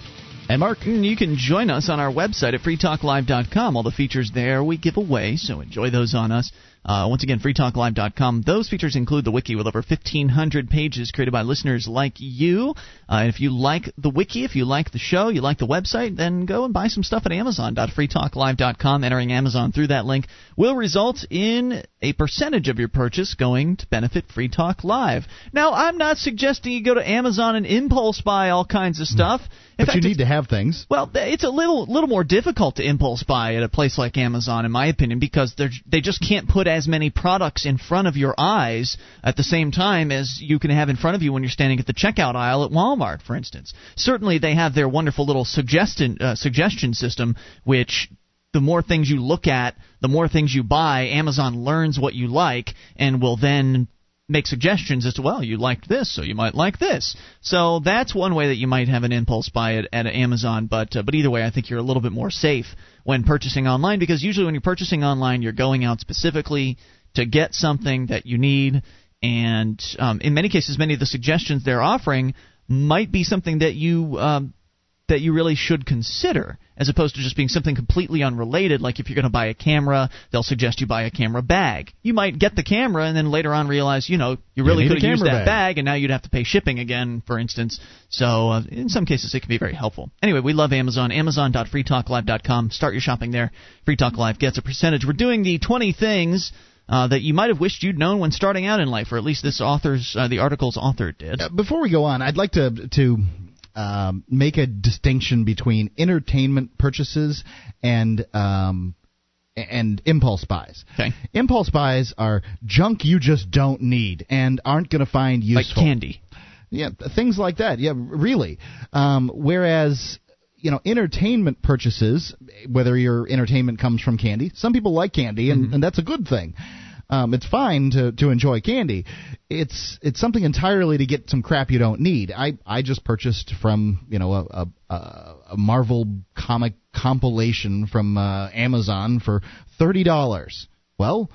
And Mark, you can join us on our website at freetalklive.com. All the features there we give away, so enjoy those on us. Uh, once again, freetalklive.com. Those features include the wiki with over 1,500 pages created by listeners like you. Uh, and if you like the wiki, if you like the show, you like the website, then go and buy some stuff at amazon.freetalklive.com. Entering Amazon through that link will result in a percentage of your purchase going to benefit Free Talk Live. Now, I'm not suggesting you go to Amazon and impulse buy all kinds of stuff. In but fact, you need to have things. Well, it's a little little more difficult to impulse buy at a place like Amazon, in my opinion, because they they just can't put as many products in front of your eyes at the same time as you can have in front of you when you're standing at the checkout aisle at Walmart, for instance. Certainly, they have their wonderful little suggestion uh, suggestion system, which the more things you look at, the more things you buy. Amazon learns what you like and will then make suggestions as to well you liked this so you might like this. So that's one way that you might have an impulse buy at, at amazon but uh, but either way i think you're a little bit more safe when purchasing online because usually when you're purchasing online you're going out specifically to get something that you need and um, in many cases many of the suggestions they're offering might be something that you um, that you really should consider as opposed to just being something completely unrelated like if you're going to buy a camera they'll suggest you buy a camera bag you might get the camera and then later on realize you know you really could have used that bag. bag. and now you'd have to pay shipping again for instance so uh, in some cases it can be very helpful anyway we love amazon amazon.freetalklive.com start your shopping there free talk live gets a percentage we're doing the 20 things uh, that you might have wished you'd known when starting out in life, or at least this author's uh, the article's author did. Uh, before we go on, I'd like to to um, make a distinction between entertainment purchases and um, and impulse buys. Okay. Impulse buys are junk you just don't need and aren't going to find useful. Like candy. Yeah, things like that. Yeah, really. Um, whereas you know, entertainment purchases, whether your entertainment comes from candy, some people like candy, and, mm-hmm. and that's a good thing. Um, it's fine to, to enjoy candy. It's it's something entirely to get some crap you don't need. I I just purchased from you know a a, a Marvel comic compilation from uh, Amazon for thirty dollars. Well,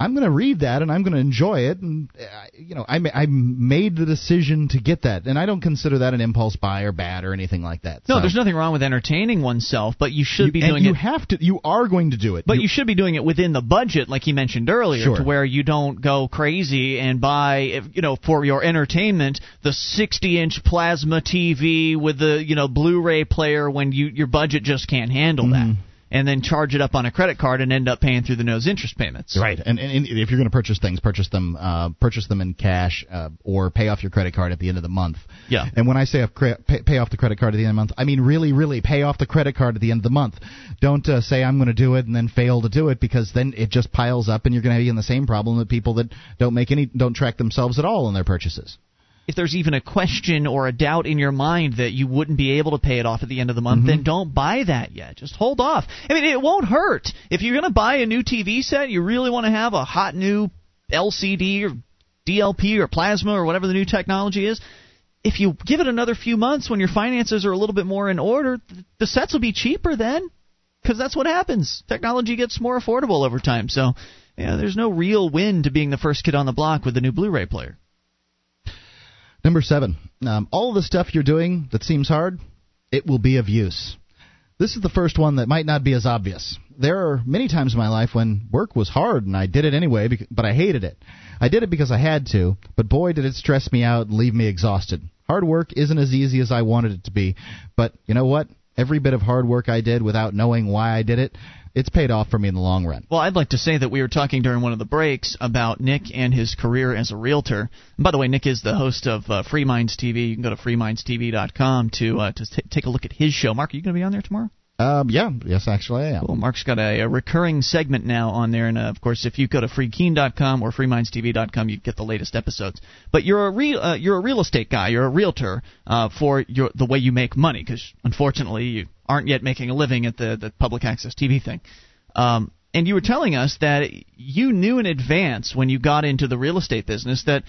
I'm going to read that and I'm going to enjoy it. And uh, you know, I I made the decision to get that, and I don't consider that an impulse buy or bad or anything like that. No, so. there's nothing wrong with entertaining oneself, but you should you, be doing you it. You have to. You are going to do it. But you, you should be doing it within the budget, like you mentioned earlier, sure. to where you don't go crazy and buy, you know, for your entertainment, the 60-inch plasma TV with the you know Blu-ray player when you your budget just can't handle mm-hmm. that and then charge it up on a credit card and end up paying through the nose interest payments. Right, and, and, and if you're going to purchase things, purchase them uh, purchase them in cash uh, or pay off your credit card at the end of the month. Yeah. And when I say pay, pay off the credit card at the end of the month, I mean really, really pay off the credit card at the end of the month. Don't uh, say I'm going to do it and then fail to do it because then it just piles up and you're going to be in the same problem that people that don't make any don't track themselves at all in their purchases if there's even a question or a doubt in your mind that you wouldn't be able to pay it off at the end of the month, mm-hmm. then don't buy that yet. Just hold off. I mean, it won't hurt. If you're going to buy a new TV set, you really want to have a hot new LCD or DLP or plasma or whatever the new technology is. If you give it another few months when your finances are a little bit more in order, the sets will be cheaper then because that's what happens. Technology gets more affordable over time. So, yeah, there's no real win to being the first kid on the block with the new Blu-ray player. Number seven, um, all the stuff you're doing that seems hard, it will be of use. This is the first one that might not be as obvious. There are many times in my life when work was hard and I did it anyway, but I hated it. I did it because I had to, but boy, did it stress me out and leave me exhausted. Hard work isn't as easy as I wanted it to be, but you know what? Every bit of hard work I did without knowing why I did it it's paid off for me in the long run. Well, I'd like to say that we were talking during one of the breaks about Nick and his career as a realtor. And by the way, Nick is the host of uh, Free Minds TV. You can go to freemindstv.com to uh, to t- take a look at his show. Mark, are you going to be on there tomorrow? Um, yeah, yes, actually, I am. Well, Mark's got a, a recurring segment now on there, and uh, of course, if you go to freekeene.com or freemindstv.com, you get the latest episodes. But you're a real uh, you're a real estate guy. You're a realtor uh, for your the way you make money, because unfortunately, you aren't yet making a living at the the public access TV thing. Um, and you were telling us that you knew in advance when you got into the real estate business that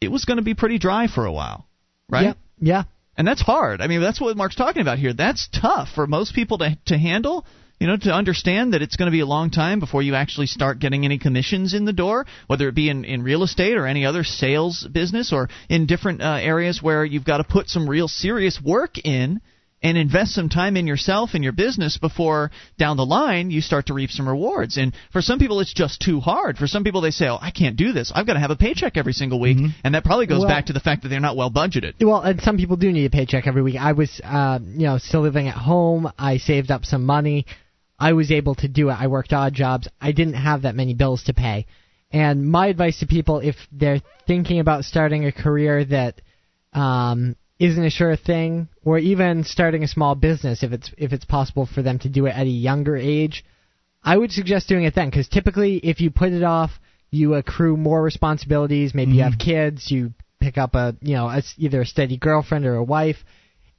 it was going to be pretty dry for a while, right? Yeah. Yeah. And that's hard. I mean, that's what Mark's talking about here. That's tough for most people to to handle. You know, to understand that it's going to be a long time before you actually start getting any commissions in the door, whether it be in, in real estate or any other sales business or in different uh, areas where you've got to put some real serious work in and invest some time in yourself and your business before down the line you start to reap some rewards. And for some people, it's just too hard. For some people, they say, "Oh, I can't do this. I've got to have a paycheck every single week," Mm-hmm. and that probably goes Well- back to the fact that they're not well budgeted. Well, and some people do need a paycheck every week. I was, uh, you know, still living at home. I saved up some money. I was able to do it. I worked odd jobs. I didn't have that many bills to pay. And my advice to people, if they're thinking about starting a career that um, isn't a sure thing, or even starting a small business, if it's if it's possible for them to do it at a younger age, I would suggest doing it then, because typically, if you put it off, you accrue more responsibilities. Maybe you have mm-hmm. kids. You pick up a you know a, either a steady girlfriend or a wife,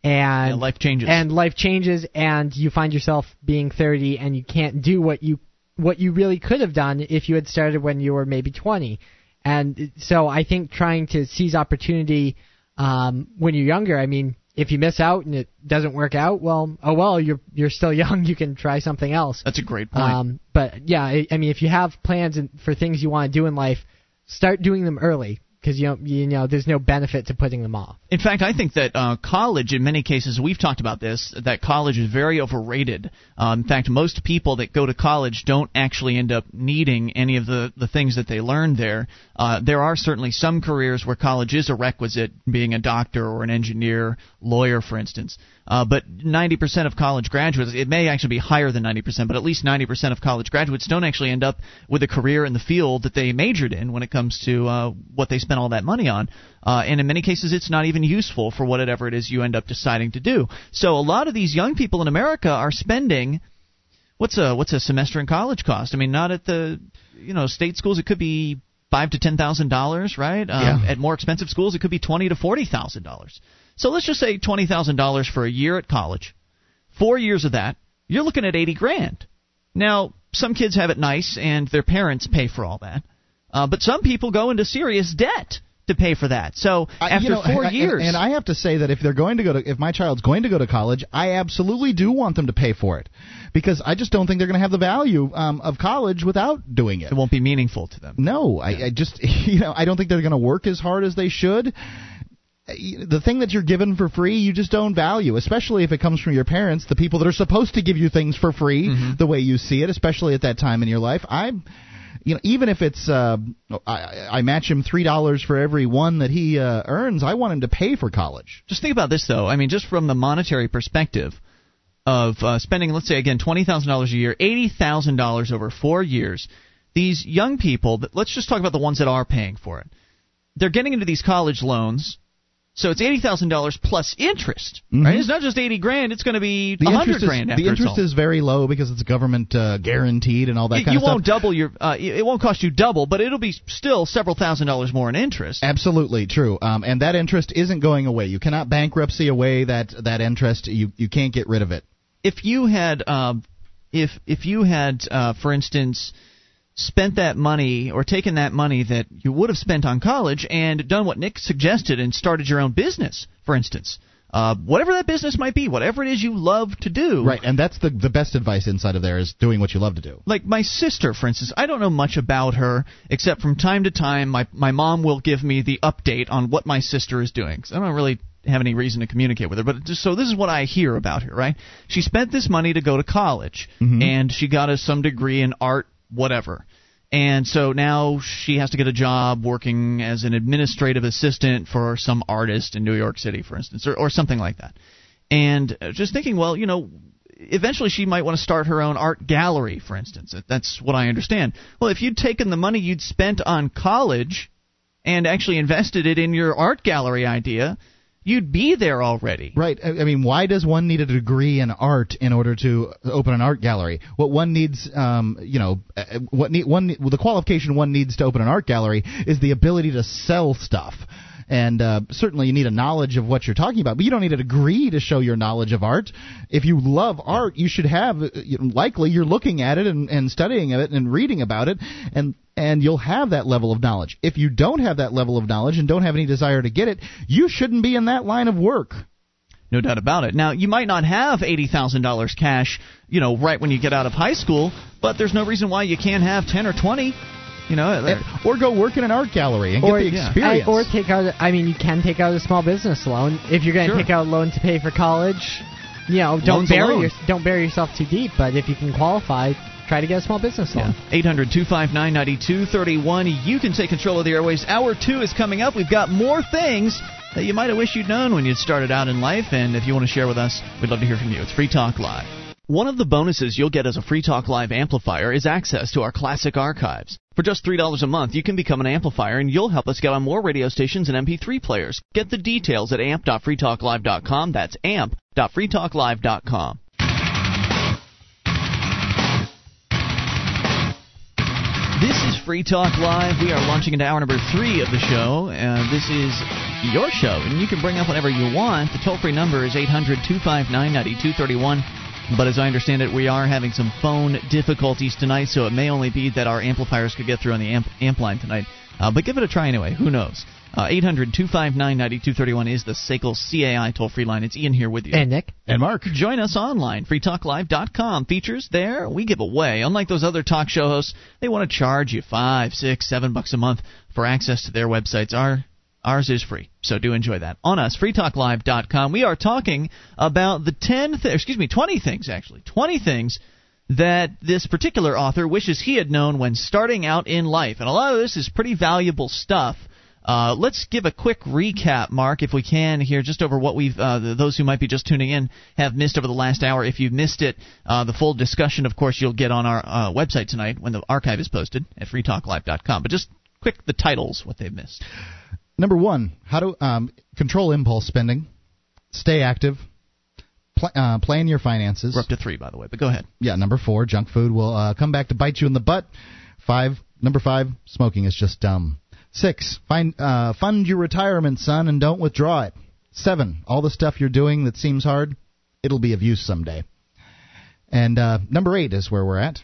and Yeah, life changes. and life changes, and you find yourself being 30, and you can't do what you what you really could have done if you had started when you were maybe 20. And uh, so I think trying to seize opportunity um, when you're younger. I mean, if you miss out and it doesn't work out, well, oh well, you're you're still young. You can try something else. That's a great point. Um, but yeah, I, I mean, if you have plans and, for things you want to do in life, start doing them early because you you know there's no benefit to putting them off. In fact, I think that uh, college, in many cases, we've talked about this, that college is very overrated. Um, in fact, most people that go to college don't actually end up needing any of the, the things that they learn there. Uh, there are certainly some careers where college is a requisite, being a doctor or an engineer, lawyer, for instance. Uh, but 90% of college graduates, it may actually be higher than 90%, but at least 90% of college graduates don't actually end up with a career in the field that they majored in when it comes to uh, what they spent all that money on. Uh, and in many cases, it's not even useful for whatever it is you end up deciding to do. So a lot of these young people in America are spending what's a what's a semester in college cost? I mean, not at the you know state schools. It could be five to ten thousand dollars, right? Um, Yeah. At more expensive schools, it could be twenty to forty thousand dollars. So let's just say twenty thousand dollars for a year at college. Four years of that, you're looking at eighty grand. Now, some kids have it nice, and their parents pay for all that. Uh, but some people go into serious debt to pay for that. So I- after you know, four and- years, and I have to say that if they're going to go to, if my child's going to go to college, I absolutely do want them to pay for it, because I just don't think they're going to have the value um, of college without doing it. it won't be meaningful to them. No, I, I just you know I don't think they're going to work as hard as they should. The thing that you're given for free, you just don't value, especially if it comes from your parents, the people that are supposed to give you things for free, the way you see it, especially at that time in your life. I'm, you know, even if it's uh, I, I match him three dollars for every one that he uh, earns, I want him to pay for college. Just think about this, though. I mean, just from the monetary perspective of uh, spending, let's say, again, twenty thousand dollars a year, eighty thousand dollars over four years. These young people, let's just talk about the ones that are paying for it. They're getting into these college loans, so it's eighty thousand dollars plus interest. Right? It's not just eighty grand; it's going to be a hundred is grand. After the interest is very low because it's government uh, guaranteed and all that You, kind you of stuff. won't double your. Uh, it won't cost you double, but it'll be still several thousand dollars more in interest. Absolutely true, um, and that interest isn't going away. You cannot bankruptcy away that that interest. You you can't get rid of it. if you had um, if if you had uh, for instance spent that money or taken that money that you would have spent on college and done what Nick suggested and started your own business for instance. Uh, whatever that business might be whatever it is you love to do. Right, and that's the the best advice inside of there is doing what you love to do. like my sister for instance i don't know much about her except from time to time my my mom will give me the update on what my sister is doing 'cause i don't really have any reason to communicate with her but just so this is what i hear about her right? She spent this money to go to college and she got a, some degree in art whatever and so now she has to get a job working as an administrative assistant for some artist in New York City, for instance, or, or something like that. And uh, just thinking, well, you know, eventually she might want to start her own art gallery, for instance. That's what I understand. Well, if you'd taken the money you'd spent on college and actually invested it in your art gallery idea, you'd be there already. Right. I mean, why does one need a degree in art in order to open an art gallery? What one needs, um, you know, uh, what need, one the qualification one needs to open an art gallery is the ability to sell stuff. And uh, certainly, you need a knowledge of what you're talking about, but you don't need a degree to show your knowledge of art. If you love art, you should have. uh, Likely, you're looking at it and, and studying it and reading about it, and and you'll have that level of knowledge. If you don't have that level of knowledge and don't have any desire to get it, you shouldn't be in that line of work. No doubt about it. Now, you might not have $80,000 cash, you know, right when you get out of high school, but there's no reason why you can't have 10 or 20. You know, or go work in an art gallery and or get the yeah. experience. I- or take out. I mean, you can take out a small business loan if you're going to Sure. take out a loan to pay for college. You know, don't Loan's bury your, don't bury yourself too deep. But if you can qualify, try to get a small business loan. 800 259 9231. You can take control of the airways. Hour two is coming up. We've got more things that you might have wished you'd known when you started out in life. And if you want to share with us, we'd love to hear from you. It's Free Talk Live. One of the bonuses you'll get as a Free Talk Live amplifier is access to our classic archives. For just $3 a month, you can become an amplifier and you'll help us get on more radio stations and MP3 players. Get the details at amp.freetalklive.com. That's amp.freetalklive.com. This is Free Talk Live. We are launching into hour number three of the show. Uh, this is your show, and you can bring up whatever you want. The toll free number is 800 259 9231. But as I understand it, we are having some phone difficulties tonight, so it may only be that our amplifiers could get through on the amp, amp line tonight. Uh, but give it a try anyway. Who knows? Uh, 800 259 9231 is the SACL CAI toll free line. It's Ian here with you. And Nick, and Mark. Join us online, freetalklive.com. Features there we give away. Unlike those other talk show hosts, they want to charge you five, six, seven bucks a month for access to their websites. Our ours is free, so do enjoy that. On us, freetalklive.com. We are talking about the ten, th- excuse me, twenty things actually, twenty things that this particular author wishes he had known when starting out in life, and a lot of this is pretty valuable stuff. Uh, let's give a quick recap, Mark, if we can, here, just over what we've, uh, th- those who might be just tuning in have missed over the last hour. If you've missed it, uh, the full discussion, of course, you'll get on our uh, website tonight when the archive is posted at freetalklive.com. But just quick, the titles, what they've missed. Number one, how to um, control impulse spending, stay active, pl- uh, plan your finances. We're up to three, by the way, but go ahead. Yeah, number four, junk food will uh, come back to bite you in the butt. Five, number five, smoking is just dumb. Six, find uh, fund your retirement, son, and don't withdraw it. Seven, all the stuff you're doing that seems hard, it'll be of use someday. And uh, number eight is where we're at.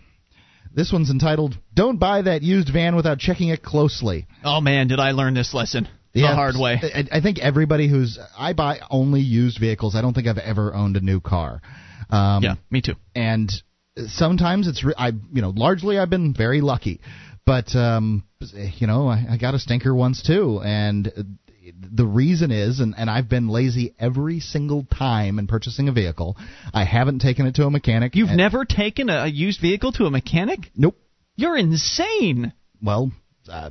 This one's entitled "Don't buy that used van without checking it closely." Oh, man, did I learn this lesson the Yeah, hard way. I, I think everybody who's I buy only used vehicles. I don't think I've ever owned a new car. Um, yeah, me too. and sometimes it's re- I you know largely I've been very lucky, but um, you know I, I got a stinker once too, and the reason is, and, and I've been lazy every single time in purchasing a vehicle. I haven't taken it to a mechanic. You've never taken a, a used vehicle to a mechanic? Nope. You're insane. Well, uh,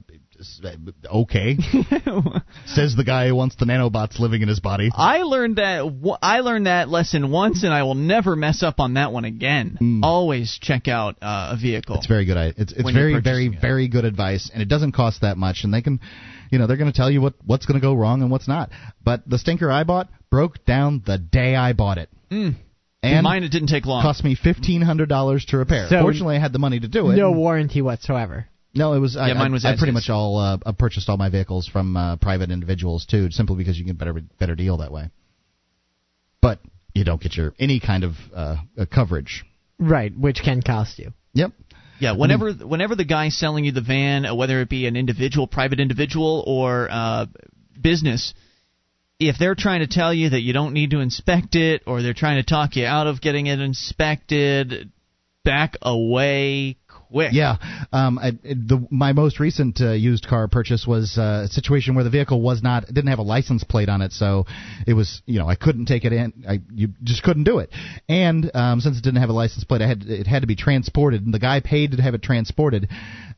okay. Says the guy who wants the nanobots living in his body. I learned that w- I learned that lesson once, and I will never mess up on that one again. Always check out uh, a vehicle. It's very good. It's it's very very it. very good advice, and it doesn't cost that much. And they can, you know, they're going to tell you what what's going to go wrong and what's not. But the stinker I bought broke down the day I bought it, Mm. and mine, it didn't take long. cost me fifteen hundred dollars to repair. So- Fortunately, I had the money to do it. no warranty whatsoever. No, it was. I, Yeah, mine was I, as pretty much all uh, I purchased all my vehicles from uh, private individuals too, simply because you get better better deal that way. But you don't get your any kind of uh, uh, coverage. Right, which can cost you. Yep. Yeah, whenever whenever the guy selling you the van, uh, whether it be an individual, private individual, or uh, business, if they're trying to tell you that you don't need to inspect it, or they're trying to talk you out of getting it inspected, back away quick. Yeah, um, I, the my most recent uh, used car purchase was uh, a situation where the vehicle was not didn't have a license plate on it, so it was you know I couldn't take it in. I you just couldn't do it, and um, since it didn't have a license plate, I had it had to be transported, and the guy paid to have it transported,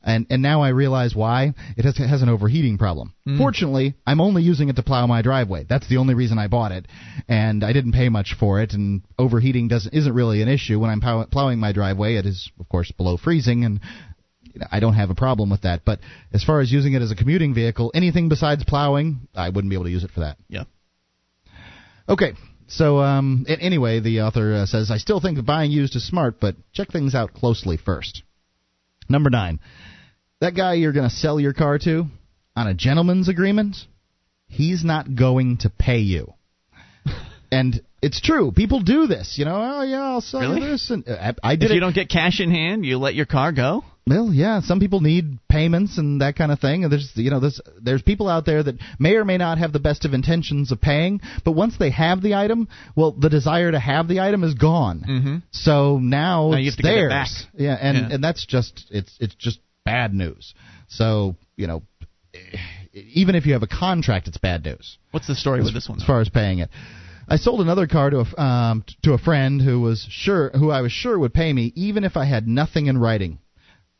and and now I realize why it has, it has an overheating problem. Fortunately, I'm only using it to plow my driveway. That's the only reason I bought it, and I didn't pay much for it. And overheating doesn't isn't really an issue when I'm pow- plowing my driveway. It is of course below freezing, and I don't have a problem with that. But as far as using it as a commuting vehicle, anything besides plowing, I wouldn't be able to use it for that. Yeah. Okay. So um, anyway, the author uh, says, I still think that buying used is smart, but check things out closely first. Number nine, that guy you're going to sell your car to on a gentleman's agreement, he's not going to pay you. and it's true. People do this. You know, oh yeah, I'll sell Really? you this. And uh, I I did If it. you don't get cash in hand, you let your car go. Well, yeah, some people need payments and that kind of thing. And there's you know there's there's people out there that may or may not have the best of intentions of paying, but once they have the item, well, the desire to have the item is gone. Mm-hmm. So now, Now it's have to get it theirs. back. Yeah, and Yeah. and that's just it's it's just bad news. So you know, even if you have a contract, it's bad news What's the story with this one? as far as paying it. I sold another car to a um, to a friend who was sure who I was sure would pay me even if I had nothing in writing.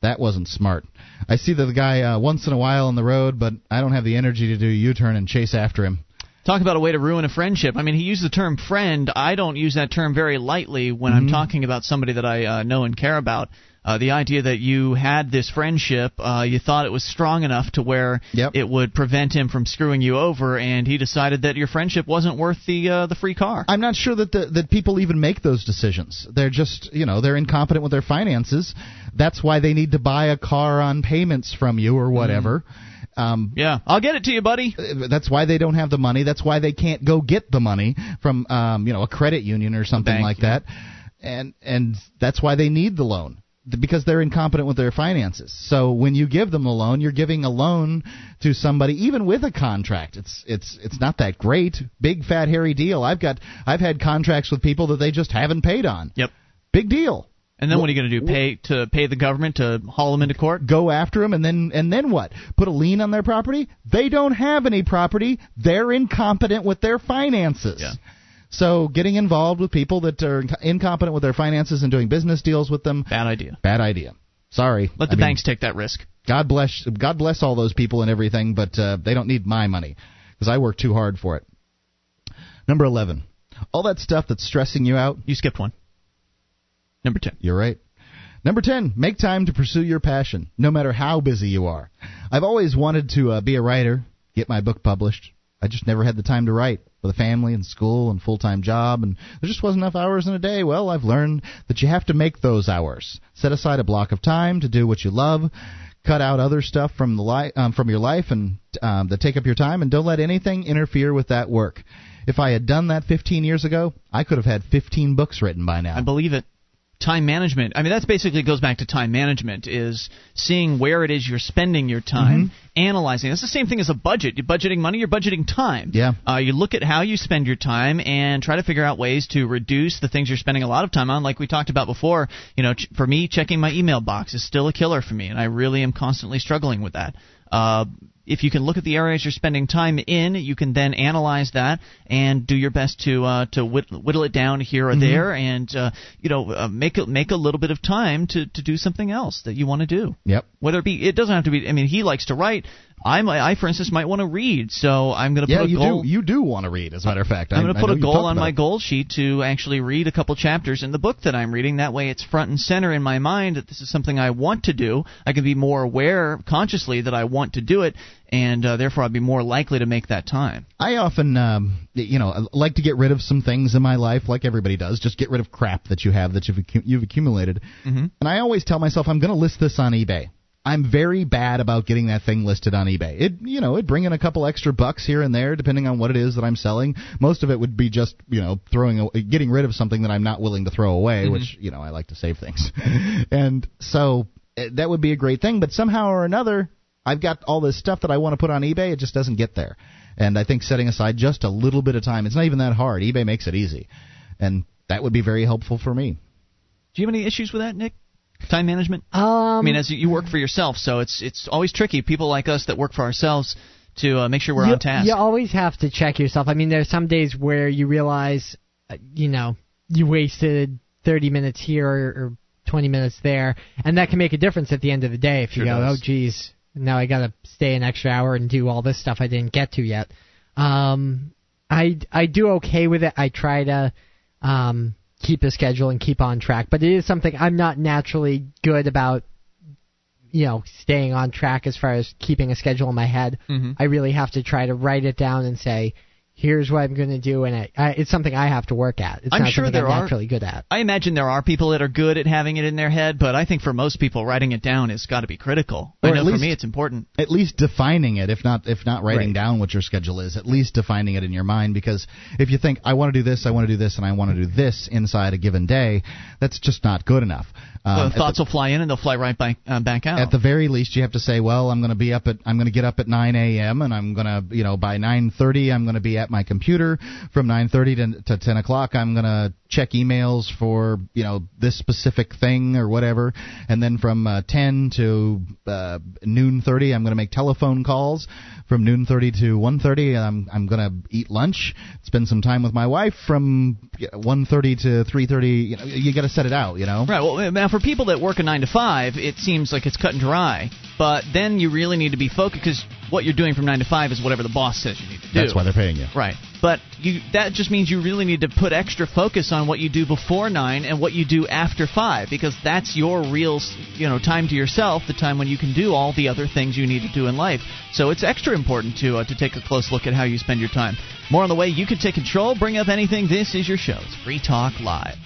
That wasn't smart. I see the guy uh, once in a while on the road, but I don't have the energy to do a U-turn and chase after him. Talk about a way to ruin a friendship. I mean, he used the term friend. I don't use that term very lightly when I'm talking about somebody that I uh, know and care about. Uh, the idea that you had this friendship, uh, you thought it was strong enough to where Yep. it would prevent him from screwing you over, and he decided that your friendship wasn't worth the uh, the free car. I'm not sure that the, that people even make those decisions. They're just, you know, they're incompetent with their finances. That's why they need to buy a car on payments from you or whatever. Um, yeah, I'll get it to you, buddy. that's why they don't have the money. That's why they can't go get the money from, um, you know, a credit union or something bank, like yeah. that. And and that's why they need the loan because they're incompetent with their finances. So when you give them a loan, you're giving a loan to somebody even with a contract. It's it's it's not that great. Big fat hairy deal. I've got I've had contracts with people that they just haven't paid on. Yep. Big deal. And then what are you going to do? Pay to pay the government to haul them into court? Go after them and then and then what? Put a lien on their property? They don't have any property. They're incompetent with their finances. Yeah. So getting involved with people that are incompetent with their finances and doing business deals with them, Bad idea. bad idea. Sorry. Let the I mean, banks take that risk. God bless God bless all those people and everything, but uh, they don't need my money because I work too hard for it. Number 11. All that stuff that's stressing you out, You skipped one. Number ten. You're right. Number 10, make time to pursue your passion, no matter how busy you are. I've always wanted to uh, be a writer, get my book published. I just never had the time to write with a family and school and full-time job and there just wasn't enough hours in a day. Well, I've learned that you have to make those hours. Set aside a block of time to do what you love. Cut out other stuff from the li- um, from your life and um, that take up your time and don't let anything interfere with that work. If I had done that 15 years ago, I could have had 15 books written by now. I believe it. Time management. I mean, that's basically goes back to time management is seeing where it is you're spending your time, Mm-hmm. analyzing. It's the same thing as a budget. You're budgeting money, you're budgeting time. Yeah. Uh, you look at how you spend your time and try to figure out ways to reduce the things you're spending a lot of time on. Like we talked about before, you know, ch- for me, checking my email box is still a killer for me, and I really am constantly struggling with that. Uh, if you can look at the areas you're spending time in, you can then analyze that and do your best to uh, to whit- whittle it down here or there, and uh, you know uh, make a, make a little bit of time to, to do something else that you want to do. Yep. Whether it be, it doesn't have to be. I mean, he likes to write. I, might, I for instance, might want to read, so I'm going to Yeah, put a you goal. do. You do want to read, as a matter of fact. I'm going to put a goal on my goal sheet to actually read a couple chapters in the book that I'm reading. That way, it's front and center in my mind that this is something I want to do. I can be more aware consciously that I want to do it, and uh, therefore I'd be more likely to make that time. I often, um, you know, like to get rid of some things in my life, like everybody does. Just get rid of crap that you have that you've you've accumulated. Mm-hmm. And I always tell myself I'm going to list this on eBay. I'm very bad about getting that thing listed on eBay. It, you know, it'd bring in a couple extra bucks here and there, depending on what it is that I'm selling. Most of it would be just, you know, throwing, a- getting rid of something that I'm not willing to throw away, which, you know, I like to save things. and so eh, that would be a great thing. But somehow or another, I've got all this stuff that I want to put on eBay. It just doesn't get there. And I think setting aside just a little bit of time, it's not even that hard. eBay makes it easy. And that would be very helpful for me. Do you have any issues with that, Nick? Time management. Um, I mean, as you- you work for yourself, so it's it's always tricky. People like us that work for ourselves to uh, make sure we're you, on task. You always have to check yourself. I mean, there's some days where you realize, uh, you know, you wasted 30 minutes here or, or 20 minutes there, and that can make a difference at the end of the day. If you go, does. oh, geez, now I got to stay an extra hour and do all this stuff I didn't get to yet. Um, I I do okay with it. I try to um keep a schedule and keep on track, but it is something I'm not naturally good about you know, staying on track as far as keeping a schedule in my head. Mhm. I really have to try to write it down and say, here's what I'm going to do, and I, I, it's something I have to work at. It's I'm not sure something there I'm are- naturally good at. I imagine there are people that are good at having it in their head, but I think for most people, writing it down has got to be critical. Or I at know for me, it's important. at least defining it if not if not writing Right. down what your schedule is at least defining it in your mind because if you think i want to do this i want to do this and i want to do this inside a given day that's just not good enough Um, the thoughts will fly in and they'll fly right back uh, back out. at the very least, you have to say, well, I'm going to be up at, I'm going to get up at 9 a.m. and I'm going to, you know, by 9:30, I'm going to be at my computer. From 9:30 to, to 10 o'clock, I'm going to check emails for, you know, this specific thing or whatever. And then from uh, 10 to uh, noon 30, I'm going to make telephone calls. From noon 30 to 1:30, I'm I'm going to eat lunch, spend some time with my wife. From 1:30 to 3:30, you know, you got to set it out, you know. Right. Well, now for people that work a nine to five, it seems like it's cut and dry. But then you really need to be focused because what you're doing from nine to five is whatever the boss says you need to do. That's why they're paying you. Right. But you that just means you really need to put extra focus on what you do before 9 and what you do after 5 because that's your real, you know, time to yourself, the time when you can do all the other things you need to do in life. So it's extra important to uh, to take a close look at how you spend your time. More on the way you can take control, bring up anything. This is your show. It's Free Talk Live.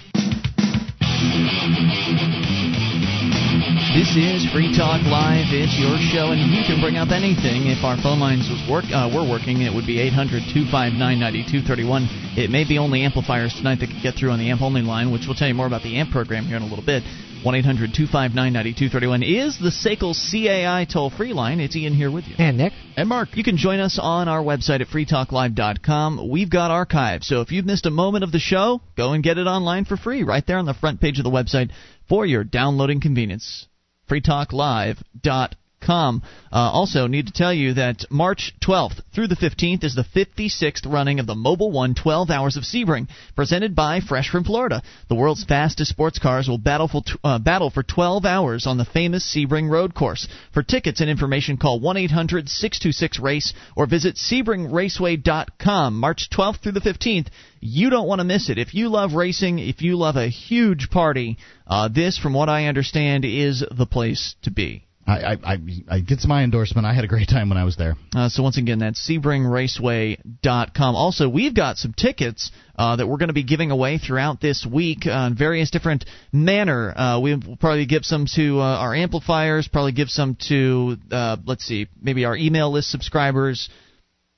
This is Free Talk Live. It's your show, and you can bring up anything. If our phone lines was work uh, were working, it would be 800-259-9231. It may be only amplifiers tonight that could get through on the amp only line, which we'll tell you more about the amp program here in a little bit. 1-800-259-9231 is the SACL CAI toll-free line. It's Ian here with you. And Nick. And Mark. You can join us on our website at freetalklive.com. We've got archives, so if you've missed a moment of the show, go and get it online for free right there on the front page of the website for your downloading convenience freetalklive.com. Uh, also, need to tell you that March 12th through the 15th is the 56th running of the Mobil One 12 Hours of Sebring, presented by Fresh from Florida. The world's fastest sports cars will battle for, uh, battle for 12 hours on the famous Sebring road course. For tickets and information, call 1 800 626 RACE or visit SebringRaceway.com. March 12th through the 15th. You don't want to miss it. If you love racing, if you love a huge party, uh, this, from what I understand, is the place to be. I, I, I, gets my endorsement. I had a great time when I was there. Uh, so once again, that's SebringRaceway.com. Also, we've got some tickets uh, that we're going to be giving away throughout this week in various different manner. Uh, we'll probably give some to uh, our amplifiers, probably give some to, uh, let's see, maybe our email list subscribers.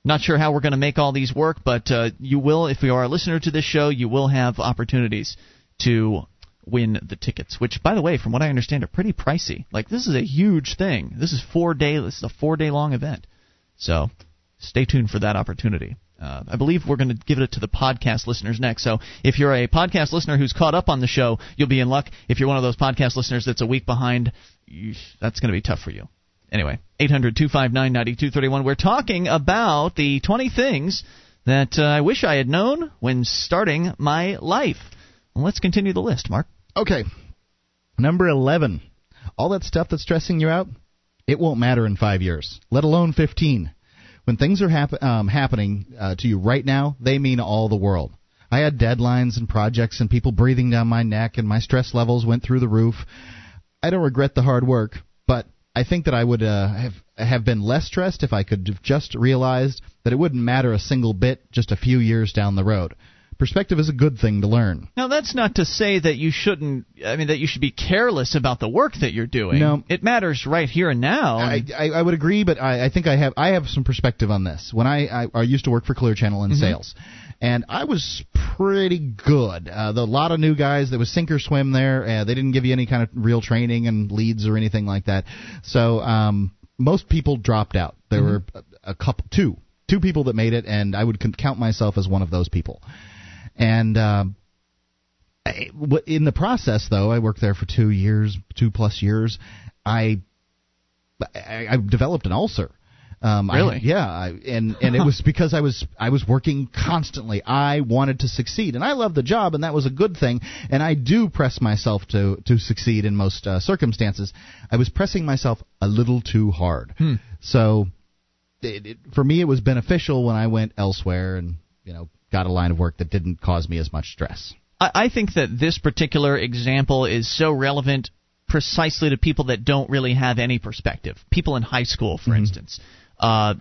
Not sure how we're going to make all these work, but uh, you will, if you are a listener to this show, you will have opportunities to win the tickets. Which, by the way, from what I understand, are pretty pricey. Like this is a huge thing. This is four day. This is a four day long event. So stay tuned for that opportunity. Uh, I believe we're going to give it to the podcast listeners next. So if you're a podcast listener who's caught up on the show, you'll be in luck. If you're one of those podcast listeners that's a week behind, that's going to be tough for you. Anyway, 800 259 9231. We're talking about the 20 things that uh, I wish I had known when starting my life. Well, let's continue the list, Mark. Okay. Number 11. All that stuff that's stressing you out, it won't matter in five years, let alone 15. When things are hap- um, happening uh, to you right now, they mean all the world. I had deadlines and projects and people breathing down my neck, and my stress levels went through the roof. I don't regret the hard work, but I think that I would uh, have have been less stressed if I could have just realized that it wouldn't matter a single bit just a few years down the road. Perspective is a good thing to learn. Now, that's not to say that you shouldn't. I mean, that you should be careless about the work that you're doing. No. it matters right here and now. I, I, I would agree, but I, I think I have I have some perspective on this. When I I, I used to work for Clear Channel in sales, and I was pretty good. Uh, the, a lot of new guys. that was sink or swim there. Uh, they didn't give you any kind of real training and leads or anything like that. So um, most people dropped out. There were a, a couple, two, two people that made it, and I would count myself as one of those people. And um, I- w- in the process, though, I worked there for two years, two plus years. I I, I developed an ulcer. Um, I- Really? yeah, I, and and it was because I was I was working constantly. I wanted to succeed, and I loved the job, and that was a good thing. And I do press myself to to succeed in most uh, circumstances. I was pressing myself a little too hard. So, it, it, for me, it was beneficial when I went elsewhere and you know got a line of work that didn't cause me as much stress. I, I think that this particular example is so relevant precisely to people that don't really have any perspective. People in high school, for instance. Uh,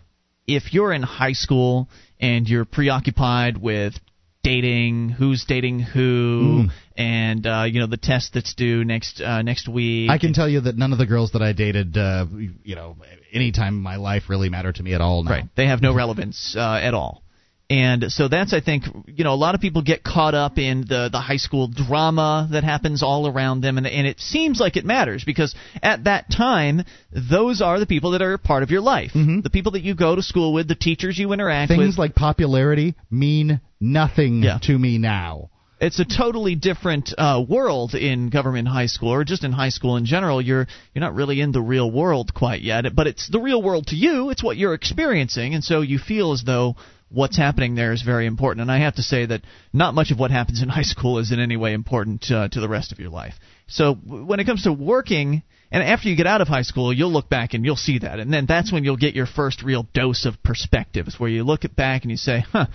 if you're in high school and you're preoccupied with dating, who's dating who, and uh, you know the test that's due next uh, next week. I can tell you that none of the girls that I dated, uh, you know, any time in my life really mattered to me at all now. Right. They have no relevance uh, at all. And so that's I think you know a lot of people get caught up in the the high school drama that happens all around them and and it seems like it matters because at that time those are the people that are part of your life. Mhm. The people that you go to school with, the teachers you interact Things with. Things like popularity mean nothing Yeah. to me now. it's a totally different uh, world in government high school or just in high school in general you're you're not really in the real world quite yet but it's the real world to you it's what you're experiencing and so you feel as though what's happening there is very important and i have to say that not much of what happens in high school is in any way important uh, to the rest of your life so when it comes to working and after you get out of high school you'll look back and you'll see that and then that's when you'll get your first real dose of perspective where you look at back and you say huh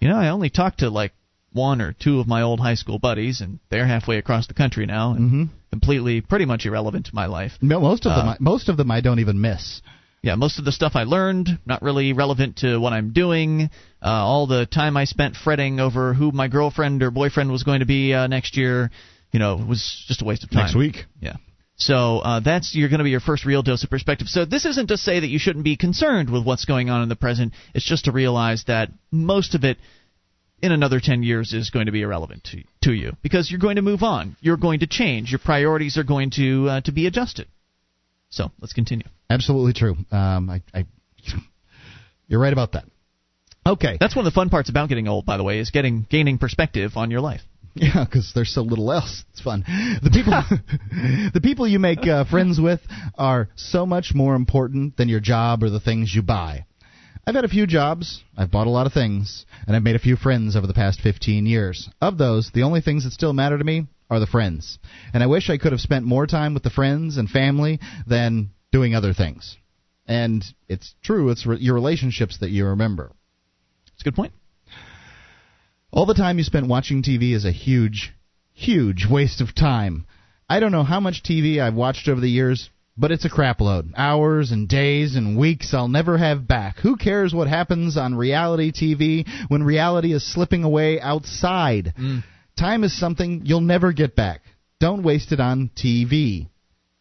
you know i only talked to like one or two of my old high school buddies, and they're halfway across the country now, and Mhm. completely, pretty much irrelevant to my life. No, Most of them, Uh, I, most of them, I don't even miss. Yeah, most of the stuff I learned not really relevant to what I'm doing. Uh, all the time I spent fretting over who my girlfriend or boyfriend was going to be uh, next year, you know, was just a waste of time. Next week. Yeah. So uh, that's you're going to be your first real dose of perspective. So this isn't to say that you shouldn't be concerned with what's going on in the present. It's just to realize that most of it in another 10 years is going to be irrelevant to, to you because you're going to move on. You're going to change. Your priorities are going to uh, to be adjusted. So let's continue. Absolutely true. Um, I, I, you're right about that. Okay. That's one of the fun parts about getting old, by the way, is getting gaining perspective on your life. Yeah, because there's so little else. It's fun. The people, the people you make uh, friends with are so much more important than your job or the things you buy. I've had a few jobs, I've bought a lot of things, and I've made a few friends over the past 15 years. Of those, the only things that still matter to me are the friends. And I wish I could have spent more time with the friends and family than doing other things. And it's true, it's re- your relationships that you remember. It's a good point. All the time you spent watching TV is a huge, huge waste of time. I don't know how much TV I've watched over the years, but it's a crapload. Hours and days and weeks I'll never have back. Who cares what happens on reality TV when reality is slipping away outside? Mm. Time is something you'll never get back. Don't waste it on TV.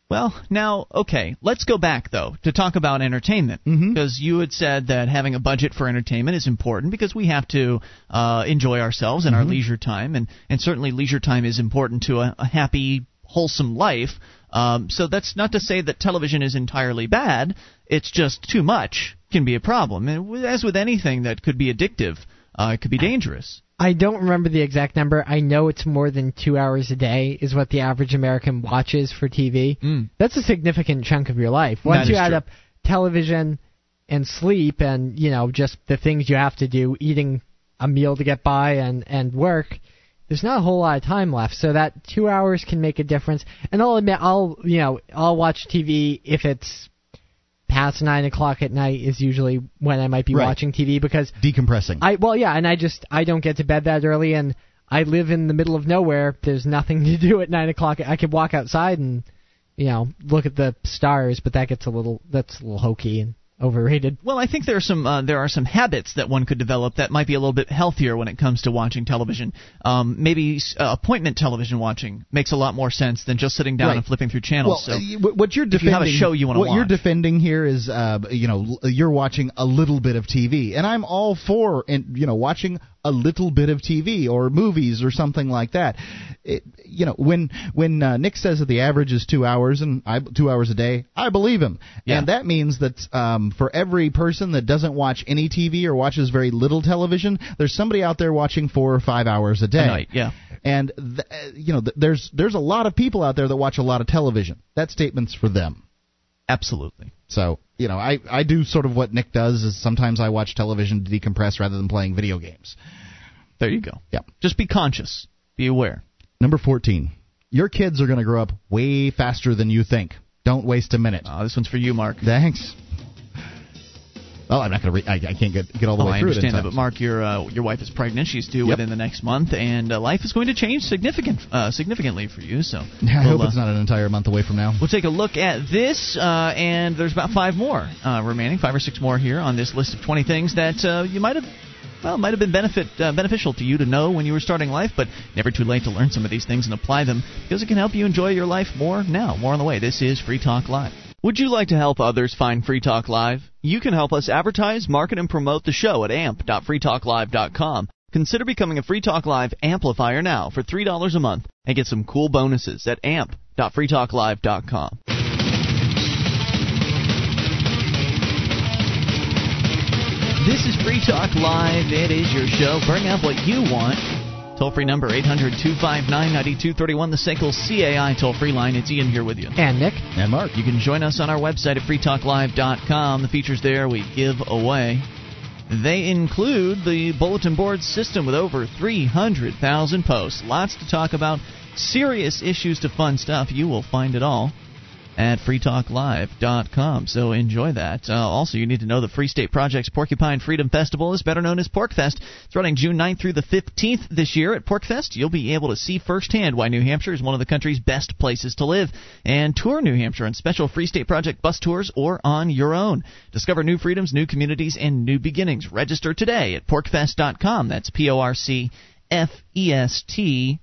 Well, now, okay, let's go back though to talk about entertainment Mhm. because you had said that having a budget for entertainment is important because we have to uh, enjoy ourselves in our leisure time, and and certainly leisure time is important to a, a happy, wholesome life. Um, so that's not to say that television is entirely bad. It's just too much can be a problem, and as with anything that could be addictive, uh, it could be dangerous. I don't remember the exact number. I know it's more than two hours a day is what the average American watches for TV. Mm. That's a significant chunk of your life. Once you add true. up television and sleep and you know just the things you have to do, eating a meal to get by and and work, there's not a whole lot of time left. So that two hours can make a difference. And I'll admit, I'll you know I'll watch TV if it's past nine o'clock at night is usually when I might be Right. watching TV because Decompressing. I well yeah, and I just I don't get to bed that early, and I live in the middle of nowhere. There's nothing to do at nine o'clock. I could walk outside and you know look at the stars, but that gets a little that's a little hokey and overrated. Well, I think there are some uh, there are some habits that one could develop that might be a little bit healthier when it comes to watching television. Um, maybe uh, appointment television watching makes a lot more sense than just sitting down Right. and flipping through Well, channels. so uh, what you're if defending, you have a show you wanna watch, what you're defending here is, uh, you know you're watching a little bit of TV, and I'm all for, in, you know, watching a little bit of TV or movies or something like that. It, you know, when when uh, Nick says that the average is two hours and I, two hours a day, I believe him, Yeah. and that means that um, for every person that doesn't watch any TV or watches very little television, there's somebody out there watching four or five hours a day. a night, yeah. And th- uh, you know, th- there's there's a lot of people out there that watch a lot of television. That statement's for them. Absolutely. So you know, I I do sort of what Nick does is sometimes I watch television to decompress rather than playing video games. There you go. Yeah. Just be conscious. Be aware. Number fourteen, your kids are going to grow up way faster than you think. Don't waste a minute. Uh, this one's for you, Mark. Thanks. Oh, I'm not going to. Re- I, I can't get get all the Oh, way I through it. in understand that, but Mark, your uh, your wife is pregnant. She's due Yep. within the next month, and uh, life is going to change significant uh, significantly for you. So I we'll, hope uh, it's not an entire month away from now. We'll take a look at this, uh, and there's about five more uh, remaining, five or six more here on this list of 20 things that uh, you might have, well, might have been benefit uh, beneficial to you to know when you were starting life, but never too late to learn some of these things and apply them because it can help you enjoy your life more now. More on the way. This is Free Talk Live. Would you like to help others find Free Talk Live? You can help us advertise, market, and promote the show at amp.freetalklive.com. Consider becoming a Free Talk Live amplifier now for $3 a month and get some cool bonuses at amp.freetalklive.com. This is Free Talk Live. It is your show. Bring up what you want. Toll free number 800 259 9231, the SACL CAI toll free line. It's Ian here with you. And Nick. And Mark. You can join us on our website at freetalklive.com. The features there we give away. They include the bulletin board system with over 300,000 posts. Lots to talk about, serious issues to fun stuff. You will find it all at freetalklive.com. So enjoy that. Uh, also, you need to know the Free State Project's Porcupine Freedom Festival is better known as PorcFest. It's running June 9th through the 15th this year at PorcFest. You'll be able to see firsthand why New Hampshire is one of the country's best places to live and tour New Hampshire on special Free State Project bus tours or on your own. Discover new freedoms, new communities, and new beginnings. Register today at porcfest.com. That's P O R C F E S T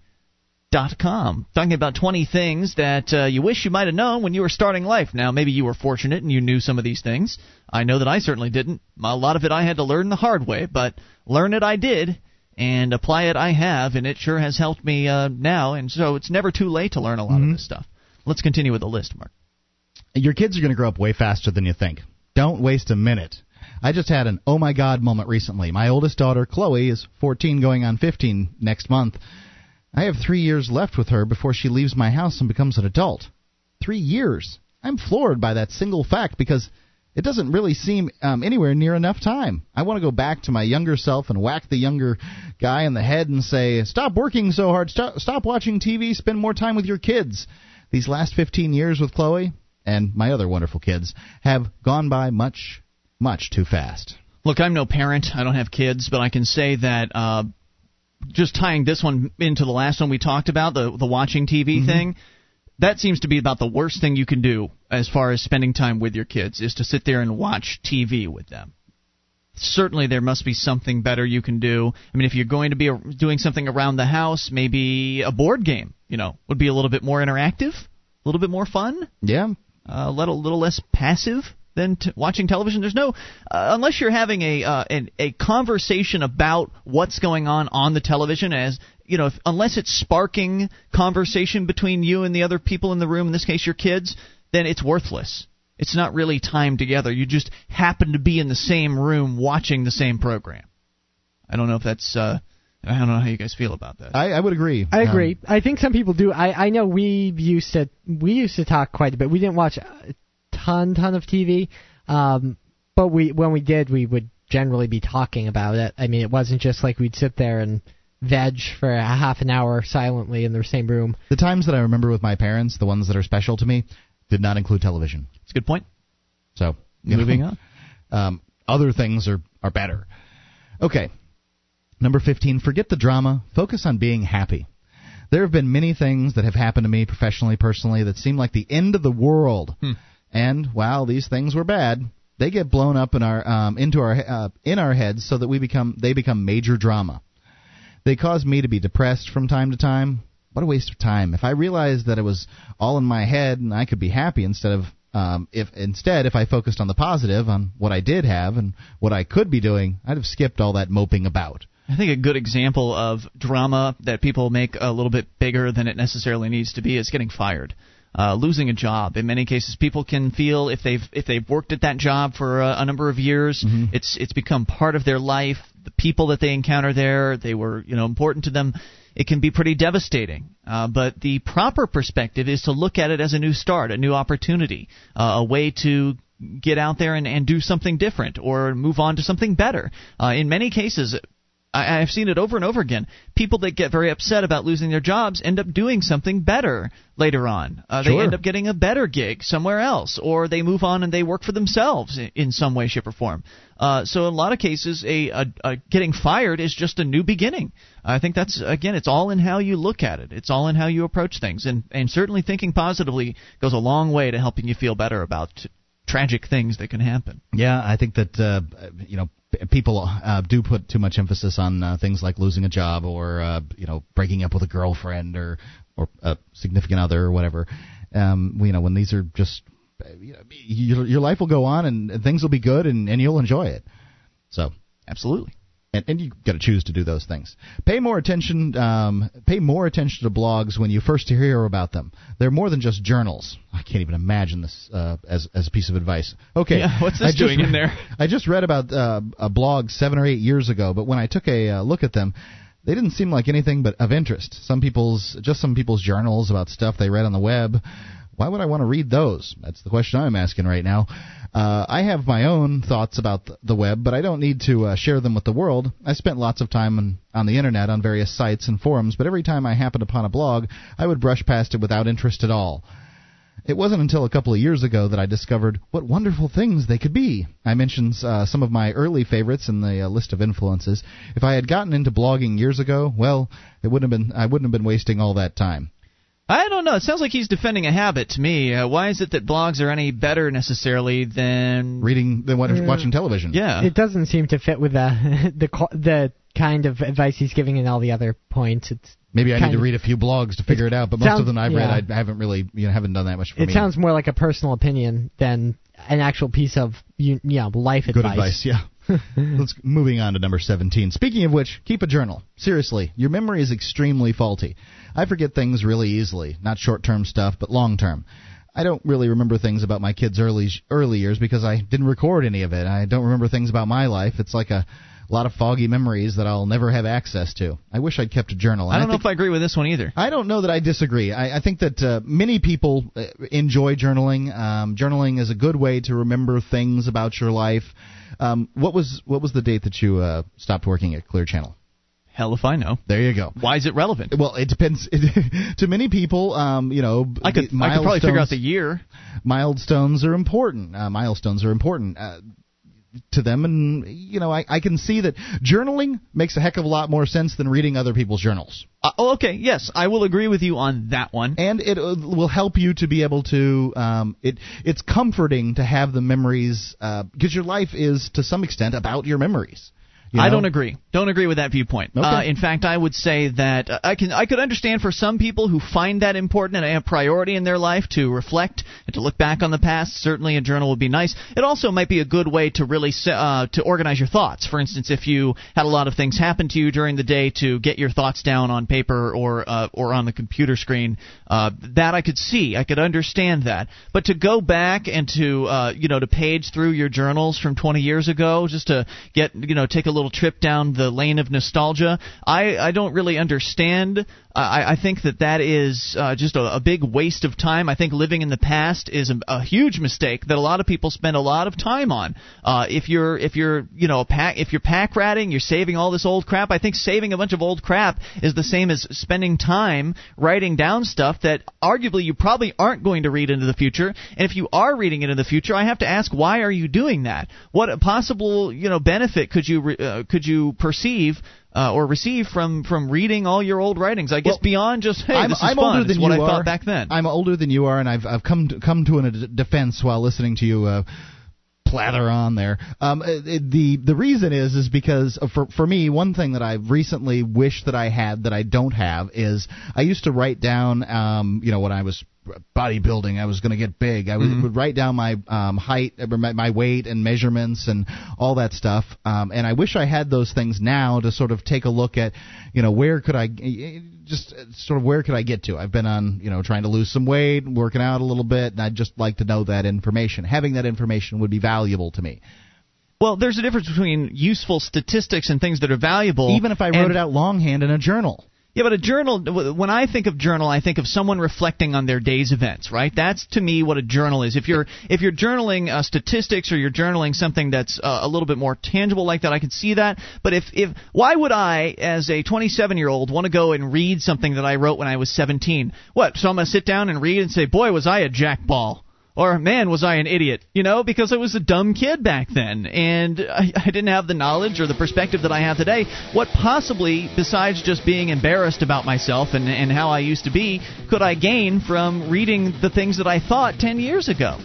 dot com talking about 20 things that uh, you wish you might have known when you were starting life now maybe you were fortunate and you knew some of these things i know that i certainly didn't a lot of it i had to learn the hard way but learn it i did and apply it i have and it sure has helped me uh, now and so it's never too late to learn a lot Mhm. of this stuff let's continue with the list mark Your kids are going to grow up way faster than you think. Don't waste a minute. I just had an oh my god moment recently. My oldest daughter, Chloe, is 14 going on 15 next month. I have three years left with her before she leaves my house and becomes an adult. Three years. I'm floored by that single fact because it doesn't really seem um, anywhere near enough time. I want to go back to my younger self and whack the younger guy in the head and say, "Stop working so hard. Stop, stop watching TV. Spend more time with your kids." These last 15 years with Chloe and my other wonderful kids have gone by much, much too fast. Look, I'm no parent. I don't have kids, but I can say that uh, just tying this one into the last one we talked about, the the watching TV mm-hmm. thing, that seems to be about the worst thing you can do as far as spending time with your kids is to sit there and watch TV with them. Certainly, there must be something better you can do. I mean, if you're going to be doing something around the house, maybe a board game, you know, would be a little bit more interactive, a little bit more fun Yeah, uh, a little little less passive than t- watching television. There's no uh, unless you're having a uh, an, a conversation about what's going on on the television as you know, if, unless it's sparking conversation between you and the other people in the room, in this case your kids, then it's worthless. It's not really time together. You just happen to be in the same room watching the same program. I don't know if that's uh I don't know how you guys feel about that. I, I would agree. I Um, agree. I think some people do. I I know we used to we used to talk quite a bit. We didn't watch a ton ton of TV, um, but we when we did, we would generally be talking about it. I mean, it wasn't just like we'd sit there and veg for a half an hour silently in the same room. the times that I remember with my parents, the ones that are special to me, did not include television. It's a good point. So you know, Moving on. Um, other things are are better. Okay. Number 15, forget the drama, focus on being happy. There have been many things that have happened to me professionally, personally, that seem like the end of the world. And while these things were bad, they get blown up in our um, into our uh, in our heads so that we become they become major drama. They cause me to be depressed from time to time. What a waste of time. If I realized that it was all in my head and I could be happy instead of um, if instead if I focused on the positive, on what I did have and what I could be doing, I'd have skipped all that moping about. I think a good example of drama that people make a little bit bigger than it necessarily needs to be is getting fired. Uh, losing a job. In many cases, people can feel if they've if they've worked at that job for a, a number of years, it's it's become part of their life. The people that they encounter there, they were you know important to them. It can be pretty devastating. Uh, but the proper perspective is to look at it as a new start, a new opportunity, uh, a way to get out there and, and do something different or move on to something better. Uh, in many cases, I, I've seen it over and over again. People that get very upset about losing their jobs end up doing something better later on. Uh, They Sure. end up getting a better gig somewhere else, or they move on and they work for themselves in, in some way, shape, or form. Uh, so in a lot of cases, a, a, a getting fired is just a new beginning. I think that's again, it's all in how you look at it. It's all in how you approach things, and and certainly thinking positively goes a long way to helping you feel better about tragic things that can happen. Yeah, I think that uh, you know people uh, do put too much emphasis on uh, things like losing a job or uh, you know breaking up with a girlfriend or or a significant other or whatever. Um, you know when these are just you know, your, your life will go on and, things will be good and, and you'll enjoy it. So absolutely. And, and you got to choose to do those things. Pay more attention. Um, pay more attention to blogs when you first hear about them. They're more than just journals. I can't even imagine this uh, as as a piece of advice. Okay, yeah, what's this I doing in there? I just read about uh, a blog seven or eight years ago, but when I took a uh, look at them, they didn't seem like anything but of interest. Some people's just some people's journals about stuff they read on the web. Why would I want to read those? That's the question I'm asking right now. Uh, I have my own thoughts about the web, but I don't need to uh, share them with the world. I spent lots of time on, on the internet on various sites and forums, but every time I happened upon a blog, I would brush past it without interest at all. It wasn't until a couple of years ago that I discovered what wonderful things they could be. I mentioned uh, some of my early favorites in the uh, list of influences. If I had gotten into blogging years ago, well, it wouldn't have been I wouldn't have been wasting all that time. I don't know. It sounds like he's defending a habit to me. Uh, why is it that blogs are any better necessarily than reading than what, watching television? Yeah, it doesn't seem to fit with the the the kind of advice he's giving in all the other points. It's maybe I need to read a few blogs to figure it out, but most sounds, of them I've yeah. read I haven't really you know haven't done that much for it me. It sounds more like a personal opinion than an actual piece of you, yeah life Good advice. advice, yeah. Let's moving on to number 17. Speaking of which, keep a journal. Seriously, your memory is extremely faulty. I forget things really easily, not short-term stuff, but long-term. I don't really remember things about my kids' early early years because I didn't record any of it. I don't remember things about my life. It's like a lot of foggy memories that I'll never have access to. I wish I'd kept a journal. I don't I know if I agree with this one either. I don't know that I disagree. I, I think that uh, many people uh, enjoy journaling. Um, journaling is a good way to remember things about your life. Um, what was what was the date that you uh, stopped working at Clear Channel? Hell if I know. There you go. Why is it relevant? Well, it depends. to many people, um, you know, I could, I could probably figure out the year. Milestones are important. Uh, milestones are important. Uh, to them and you know I, I can see that journaling makes a heck of a lot more sense than reading other people's journals uh, oh, okay yes i will agree with you on that one and it uh, will help you to be able to um, it it's comforting to have the memories because your life is to some extent about your memories you know? I don't agree. Don't agree with that viewpoint. Okay. Uh, in fact, I would say that uh, I can I could understand for some people who find that important and a priority in their life to reflect and to look back on the past. Certainly, a journal would be nice. It also might be a good way to really uh, to organize your thoughts. For instance, if you had a lot of things happen to you during the day, to get your thoughts down on paper or uh, or on the computer screen, uh, that I could see. I could understand that. But to go back and to uh, you know to page through your journals from 20 years ago, just to get you know take a little trip down the lane of nostalgia. I, I don't really understand. I, I think that that is uh, just a, a big waste of time. I think living in the past is a, a huge mistake that a lot of people spend a lot of time on. Uh, if you're if you're you know pack if you're pack ratting, you're saving all this old crap. I think saving a bunch of old crap is the same as spending time writing down stuff that arguably you probably aren't going to read into the future. And if you are reading it in the future, I have to ask why are you doing that? What possible you know benefit could you uh, could you perceive uh, or receive from from reading all your old writings? I guess well, beyond just hey, I'm, this is I'm fun. older than it's what you I are. thought back then. I'm older than you are, and I've I've come to, come to a d- defense while listening to you. Uh, plather on there. Um, it, the the reason is is because for for me, one thing that I've recently wished that I had that I don't have is I used to write down, um, you know, when I was bodybuilding, I was going to get big. I would, Mm-hmm. would write down my um, height, uh, my, weight, and measurements, and all that stuff. Um, and I wish I had those things now to sort of take a look at, you know, where could I just uh, sort of where could I get to? I've been on, you know, trying to lose some weight, working out a little bit, and I'd just like to know that information. Having that information would be valuable to me. Well, there's a difference between useful statistics and things that are valuable. Even if I wrote it out longhand in a journal. Yeah, but a journal. When I think of journal, I think of someone reflecting on their day's events. Right? That's to me what a journal is. If you're if you're journaling uh, statistics or you're journaling something that's uh, a little bit more tangible like that, I can see that. But if if why would I, as a 27 year old, want to go and read something that I wrote when I was 17? What? So I'm gonna sit down and read and say, boy, was I a jackball. Or man, was I an idiot? You know, because I was a dumb kid back then, and I, I didn't have the knowledge or the perspective that I have today. What possibly, besides just being embarrassed about myself and and how I used to be, could I gain from reading the things that I thought ten years ago?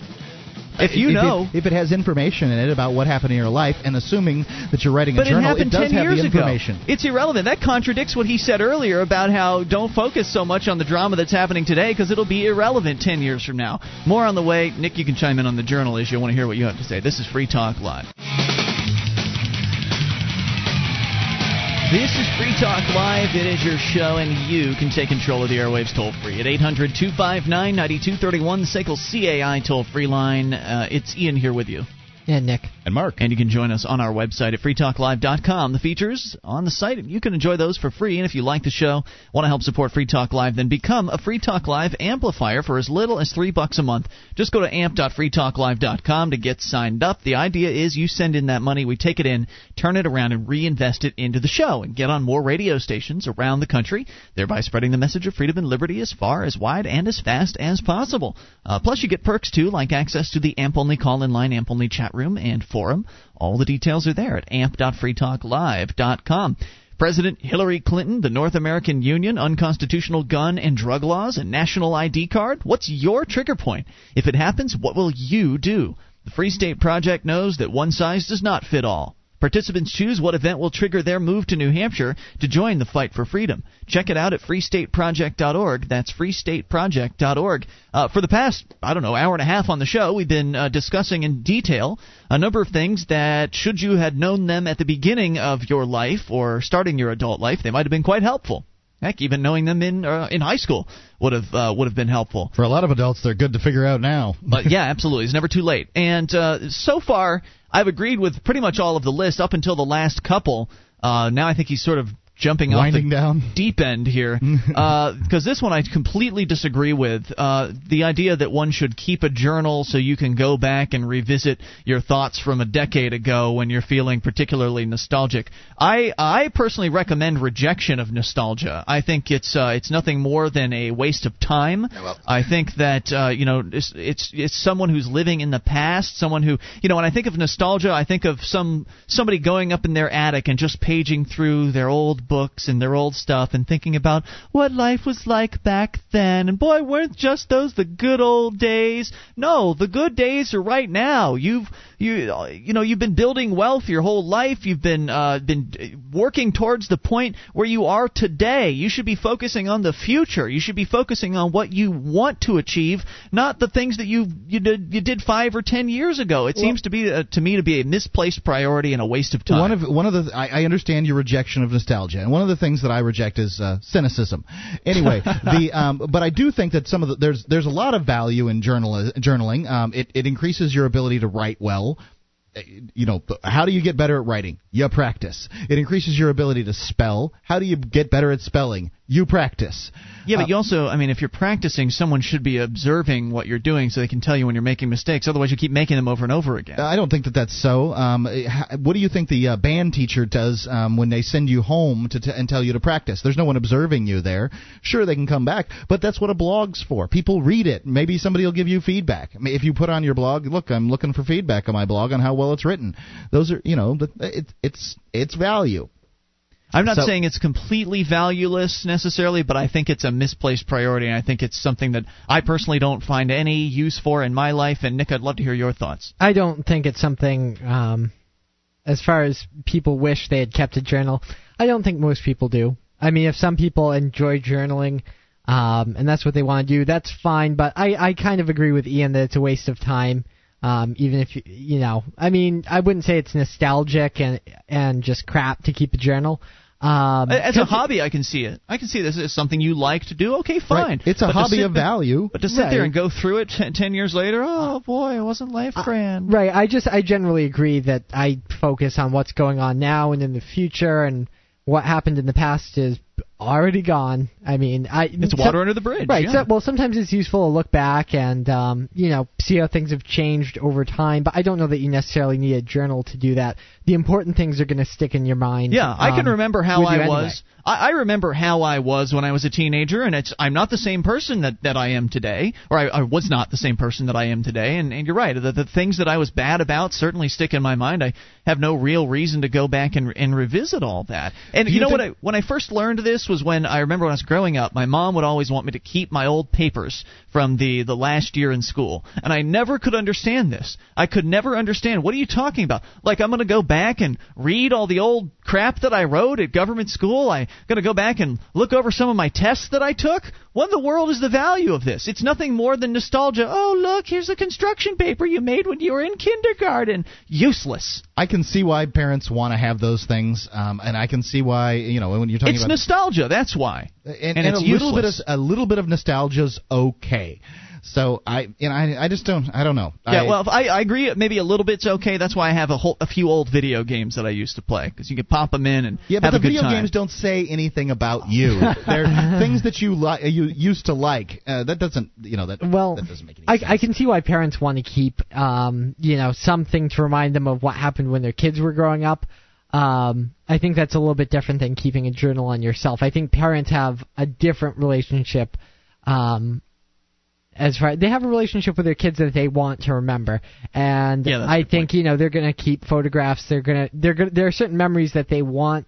If you if know, it, if it has information in it about what happened in your life, and assuming that you're writing a but it journal, happened does ten have years the ago. information. It's irrelevant. That contradicts what he said earlier about how don't focus so much on the drama that's happening today because it'll be irrelevant ten years from now. More on the way. Nick, you can chime in on the journal issue. I want to hear what you have to say. This is Free Talk Live. This is Free Talk Live. It is your show, and you can take control of the airwaves toll free at 800 259 9231, the SACL CAI toll free line. Uh, it's Ian here with you. Yeah, Nick. And Mark. And you can join us on our website at freetalklive.com. The features on the site, you can enjoy those for free. And if you like the show, want to help support Free Talk Live, then become a Free Talk Live amplifier for as little as three bucks a month. Just go to amp.freetalklive.com to get signed up. The idea is you send in that money, we take it in, turn it around, and reinvest it into the show and get on more radio stations around the country, thereby spreading the message of freedom and liberty as far, as wide, and as fast as possible. Uh, plus, you get perks too, like access to the AMP only call in line, AMP only chat room, and forum. All the details are there at amp.freetalklive.com. President Hillary Clinton, the North American Union, unconstitutional gun and drug laws, and national ID card? What's your trigger point? If it happens, what will you do? The Free State Project knows that one size does not fit all. Participants choose what event will trigger their move to New Hampshire to join the fight for freedom. Check it out at freestateproject.org. That's freestateproject.org. Uh, for the past, I don't know, hour and a half on the show, we've been uh, discussing in detail a number of things that, should you had known them at the beginning of your life or starting your adult life, they might have been quite helpful. Heck, even knowing them in uh, in high school would have uh, would have been helpful. For a lot of adults, they're good to figure out now. But yeah, absolutely, it's never too late. And uh, so far, I've agreed with pretty much all of the list up until the last couple. Uh, now I think he's sort of jumping Winding off the down. deep end here because this one I completely disagree with. Uh, the idea that one should keep a journal so you can go back and revisit your thoughts from a decade ago when you're feeling particularly nostalgic. I I personally recommend rejection of nostalgia. I think it's uh, it's nothing more than a waste of time. I think that uh, you know it's, it's it's someone who's living in the past, someone who you know. When I think of nostalgia, I think of some somebody going up in their attic and just paging through their old books and their old stuff and thinking about what life was like back then. And boy, weren't just those the good old days? No, the good days are right now. You've you you know you've been building wealth your whole life. You've been uh, been working towards the point where you are today. You should be focusing on the future. You should be focusing on what you want to achieve, not the things that you you did you did five or ten years ago. It seems to be uh, to me to be a misplaced priority and a waste of time. One of one of the I, I understand your rejection of nostalgia, and one of the things that I reject is uh, cynicism. Anyway, the um, but I do think that some of the there's there's a lot of value in journal journaling. Um, it it increases your ability to write well. You know, how do you get better at writing? You practice. It increases your ability to spell. How do you get better at spelling? You practice. Yeah, but Uh, you also, I mean, if you're practicing, someone should be observing what you're doing so they can tell you when you're making mistakes. Otherwise, you keep making them over and over again. I don't think that that's so. Um, what do you think the uh, band teacher does um, when they send you home to t- and tell you to practice? There's no one observing you there. Sure, they can come back, but that's what a blog's for. People read it. Maybe somebody will give you feedback. I mean, if you put on your blog, look, I'm looking for feedback on my blog on how well it's written. Those are, you know, the- it, it's it's value. I'm not So- saying it's completely valueless necessarily, but I think it's a misplaced priority, and I think it's something that I personally don't find any use for in my life. And Nick, I'd love to hear your thoughts. I don't think it's something. Um, as far as people wish they had kept a journal, I don't think most people do. I mean, if some people enjoy journaling, um, and that's what they want to do, that's fine. But I, I kind of agree with Ian that it's a waste of time. Um, even if you, you know, I mean, I wouldn't say it's nostalgic and and just crap to keep a journal. Um, As a 'cause- hobby, I can see it. I can see this as something you like to do. Okay, fine. Right. It's a But hobby sit of there- value. But to sit there and go through it ten, ten years later, oh boy, it wasn't life grand? Right. I just I generally agree that I focus on what's going on now and in the future, and what happened in the past is already gone. I mean, I It's water under the bridge. Right. yeah. So, well, sometimes it's useful to look back and um, you know see how things have changed over time. But I don't know that you necessarily need a journal to do that. The important things are going to stick in your mind. Yeah, I can um, remember how I anyway. was. I, I remember how I was when I was a teenager, and it's I'm not the same person that, that I am today, or I, I was not the same person that I am today. And, and you're right, the, the things that I was bad about certainly stick in my mind. I have no real reason to go back and, and revisit all that. And you, you know what? I, when I first learned this was when I remember when I was growing up, my mom would always want me to keep my old papers from the the last year in school, and I never could understand this. I could never understand. What are you talking about? Like I'm going to go back and read all the old crap that I wrote at government school. I'm going to go back and look over some of my tests that I took. What in the world is the value of this? It's nothing more than nostalgia. Oh, look, here's a construction paper you made when you were in kindergarten. Useless. I can see why parents want to have those things, um, and I can see why you know when you're talking It's about nostalgia. That's why. and, and and it's a little bit of useless. a little bit of nostalgia's okay. So I and I I just don't I don't know. Yeah, I, well, I, I agree. Maybe a little bit's okay. That's why I have a whole a few old video games that I used to play because you can pop them in and yeah, but have the good video time. games don't say anything about you. They're things that you li- you used to like. Uh, that doesn't you know that Well, that doesn't make any I, sense. I can see why parents want to keep, um, you know, something to remind them of what happened when their kids were growing up. Um, I think that's a little bit different than keeping a journal on yourself. I think parents have a different relationship. Um, as far they have a relationship with their kids that they want to remember, and Yeah, I think you know they're gonna keep photographs. They're gonna they're gonna there are certain memories that they want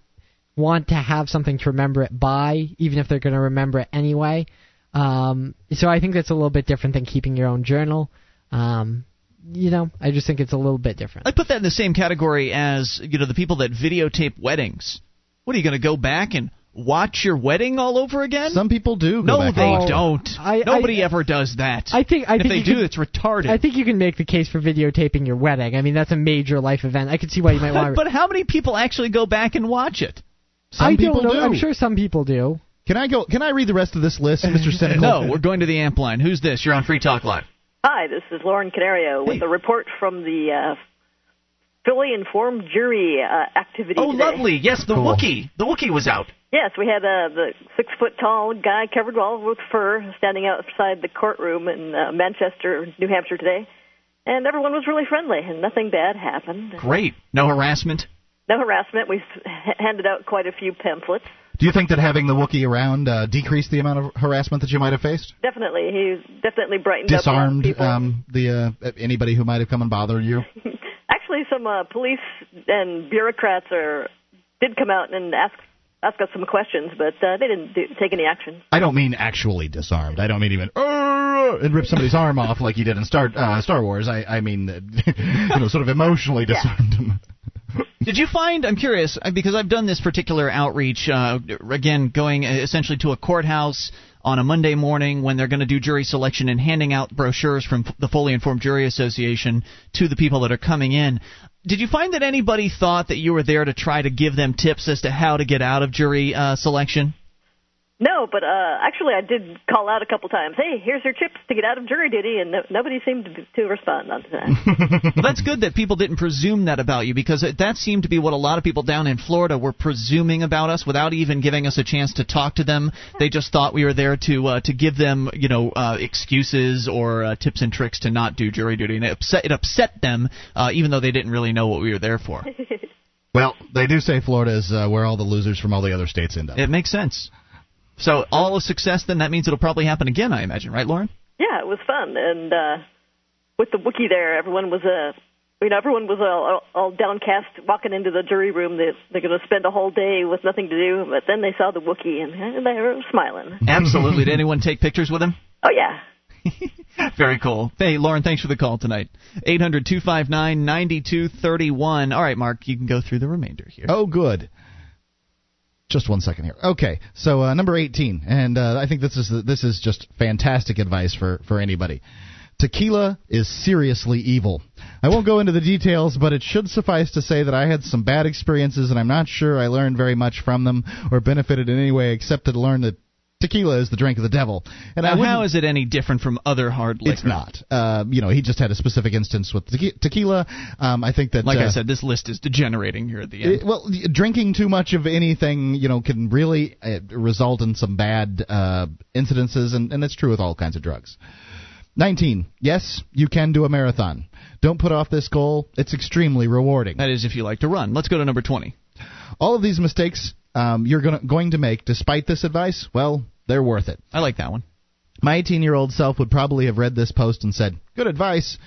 want to have something to remember it by, even if they're gonna remember it anyway. Um, so I think that's a little bit different than keeping your own journal. Um, you know, I just think it's a little bit different. I put that in the same category as you know the people that videotape weddings. What are you going to go back and watch your wedding all over again? Some people do. Go no, back they and watch don't. I- Nobody I- ever does that. I think I if think they you do, could- it's retarded. I think you can make the case for videotaping your wedding. I mean, that's a major life event. I could see why you might want. but how many people actually go back and watch it? Some I people don't know. do. I'm sure some people do. Can I go? Can I read the rest of this list, Mr. Cynical? No, we're going to the amp line. Who's this? You're on Free Talk Live. Hi, this is Lauren Canario with a report from the uh, Fully Informed Jury uh, activity Oh, today. lovely. Yes, the Cool. Wookiee. The Wookiee was out. Yes, we had uh, the six foot tall guy covered all with fur standing outside the courtroom in uh, Manchester, New Hampshire today, and everyone was really friendly and nothing bad happened. Great. No harassment. No harassment. We've handed out quite a few pamphlets. Do you think that having the Wookiee around uh, decreased the amount of harassment that you might have faced? Definitely, He definitely brightened up lot of Disarmed um, the uh, anybody who might have come and bothered you. Actually, some uh, police and bureaucrats are did come out and ask ask us some questions, but uh, they didn't do, take any action. I don't mean actually disarmed. I don't mean even "Arr!" and rip somebody's arm off like you did in Star uh, Star Wars. I I mean you know sort of emotionally disarmed him. Did you find? I'm curious uh, because I've done this particular outreach uh, again, going uh, essentially to a courthouse on a Monday morning when they're going to do jury selection and handing out brochures from the Fully Informed Jury Association to the people that are coming in. Did you find that anybody thought that you were there to try to give them tips as to how to get out of jury uh, selection? No, but uh, actually, I did call out a couple times. Hey, here's your chips to get out of jury duty, and no, nobody seemed to, to respond on that. Well, that's good that people didn't presume that about you because it, that seemed to be what a lot of people down in Florida were presuming about us without even giving us a chance to talk to them. They just thought we were there to uh, to give them, you know, uh, excuses or uh, tips and tricks to not do jury duty, and it upset it upset them, uh, even though they didn't really know what we were there for. Well, they do say Florida is uh, where all the losers from all the other states end up. It makes sense. So all a success, then that means it'll probably happen again, I imagine, right, Lauren? yeah, it was fun, and uh, with the Wookiee there, everyone was uh, you know, everyone was all, all downcast walking into the jury room. They, they're going to spend a whole day with nothing to do, but then they saw the Wookiee and eh, they were smiling. Absolutely. Did anyone take pictures with him? Oh yeah. Very cool. Hey, Lauren, thanks for the call tonight. 800 259 9231. All right, Mark, you can go through the remainder here. Oh, good. Just one second here. Okay, so uh, number 18, and uh, I think this is this is just fantastic advice for for anybody. Tequila is seriously evil. I won't go into the details, but it should suffice to say that I had some bad experiences, and I'm not sure I learned very much from them or benefited in any way except to learn that tequila is the drink of the devil. And Now, how is it any different from other hard liquor? it's not. Uh, you know, he just had a specific instance with tequila. Um, I think that, Like I uh, said, this list is degenerating here at the end. it- well, drinking too much of anything, you know, can really uh, result in some bad uh, incidences, and, and that's true with all kinds of drugs. 19. Yes, you can do a marathon. Don't put off this goal. It's extremely rewarding. that is if you like to run. Let's go to number 20. All of these mistakes um, you're gonna, going to make despite this advice, well, they're worth it. I like that one. My 18 year old self would probably have read this post and said, "Good advice."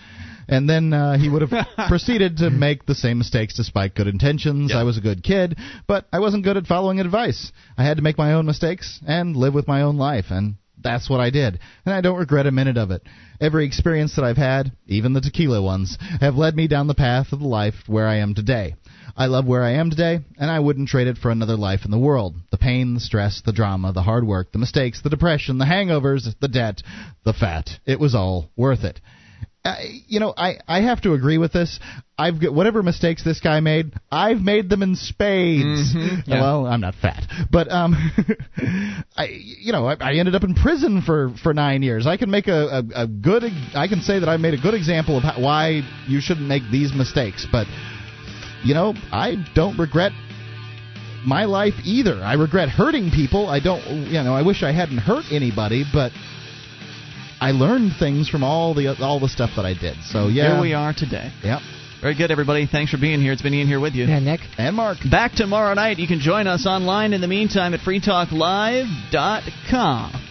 And then uh, he would have proceeded to make the same mistakes despite good intentions. Yep. I was a good kid, but I wasn't good at following advice. I had to make my own mistakes and live with my own life, and that's what I did. And I don't regret a minute of it. Every experience that I've had, even the tequila ones, have led me down the path of the life where I am today. I love where I am today, and I wouldn't trade it for another life in the world. The pain, the stress, the drama, the hard work, the mistakes, the depression, the hangovers, the debt, the fat. It was all worth it. Uh, you know, I, I have to agree with this. I've got whatever mistakes this guy made, I've made them in spades. Mm-hmm. yeah. Well, I'm not fat, but um, I you know I, I ended up in prison for for nine years. I can make a, a, a good I can say that I made a good example of how, why you shouldn't make these mistakes. But you know, I don't regret my life either. I regret hurting people. I don't you know I wish I hadn't hurt anybody, but I learned things from all the all the stuff that I did. So yeah, Here we are today. Yep. Very good, everybody. Thanks for being here. It's been Ian here with you. Yeah, Nick. And Mark. Back tomorrow night. You can join us online in the meantime at freetalklive.com.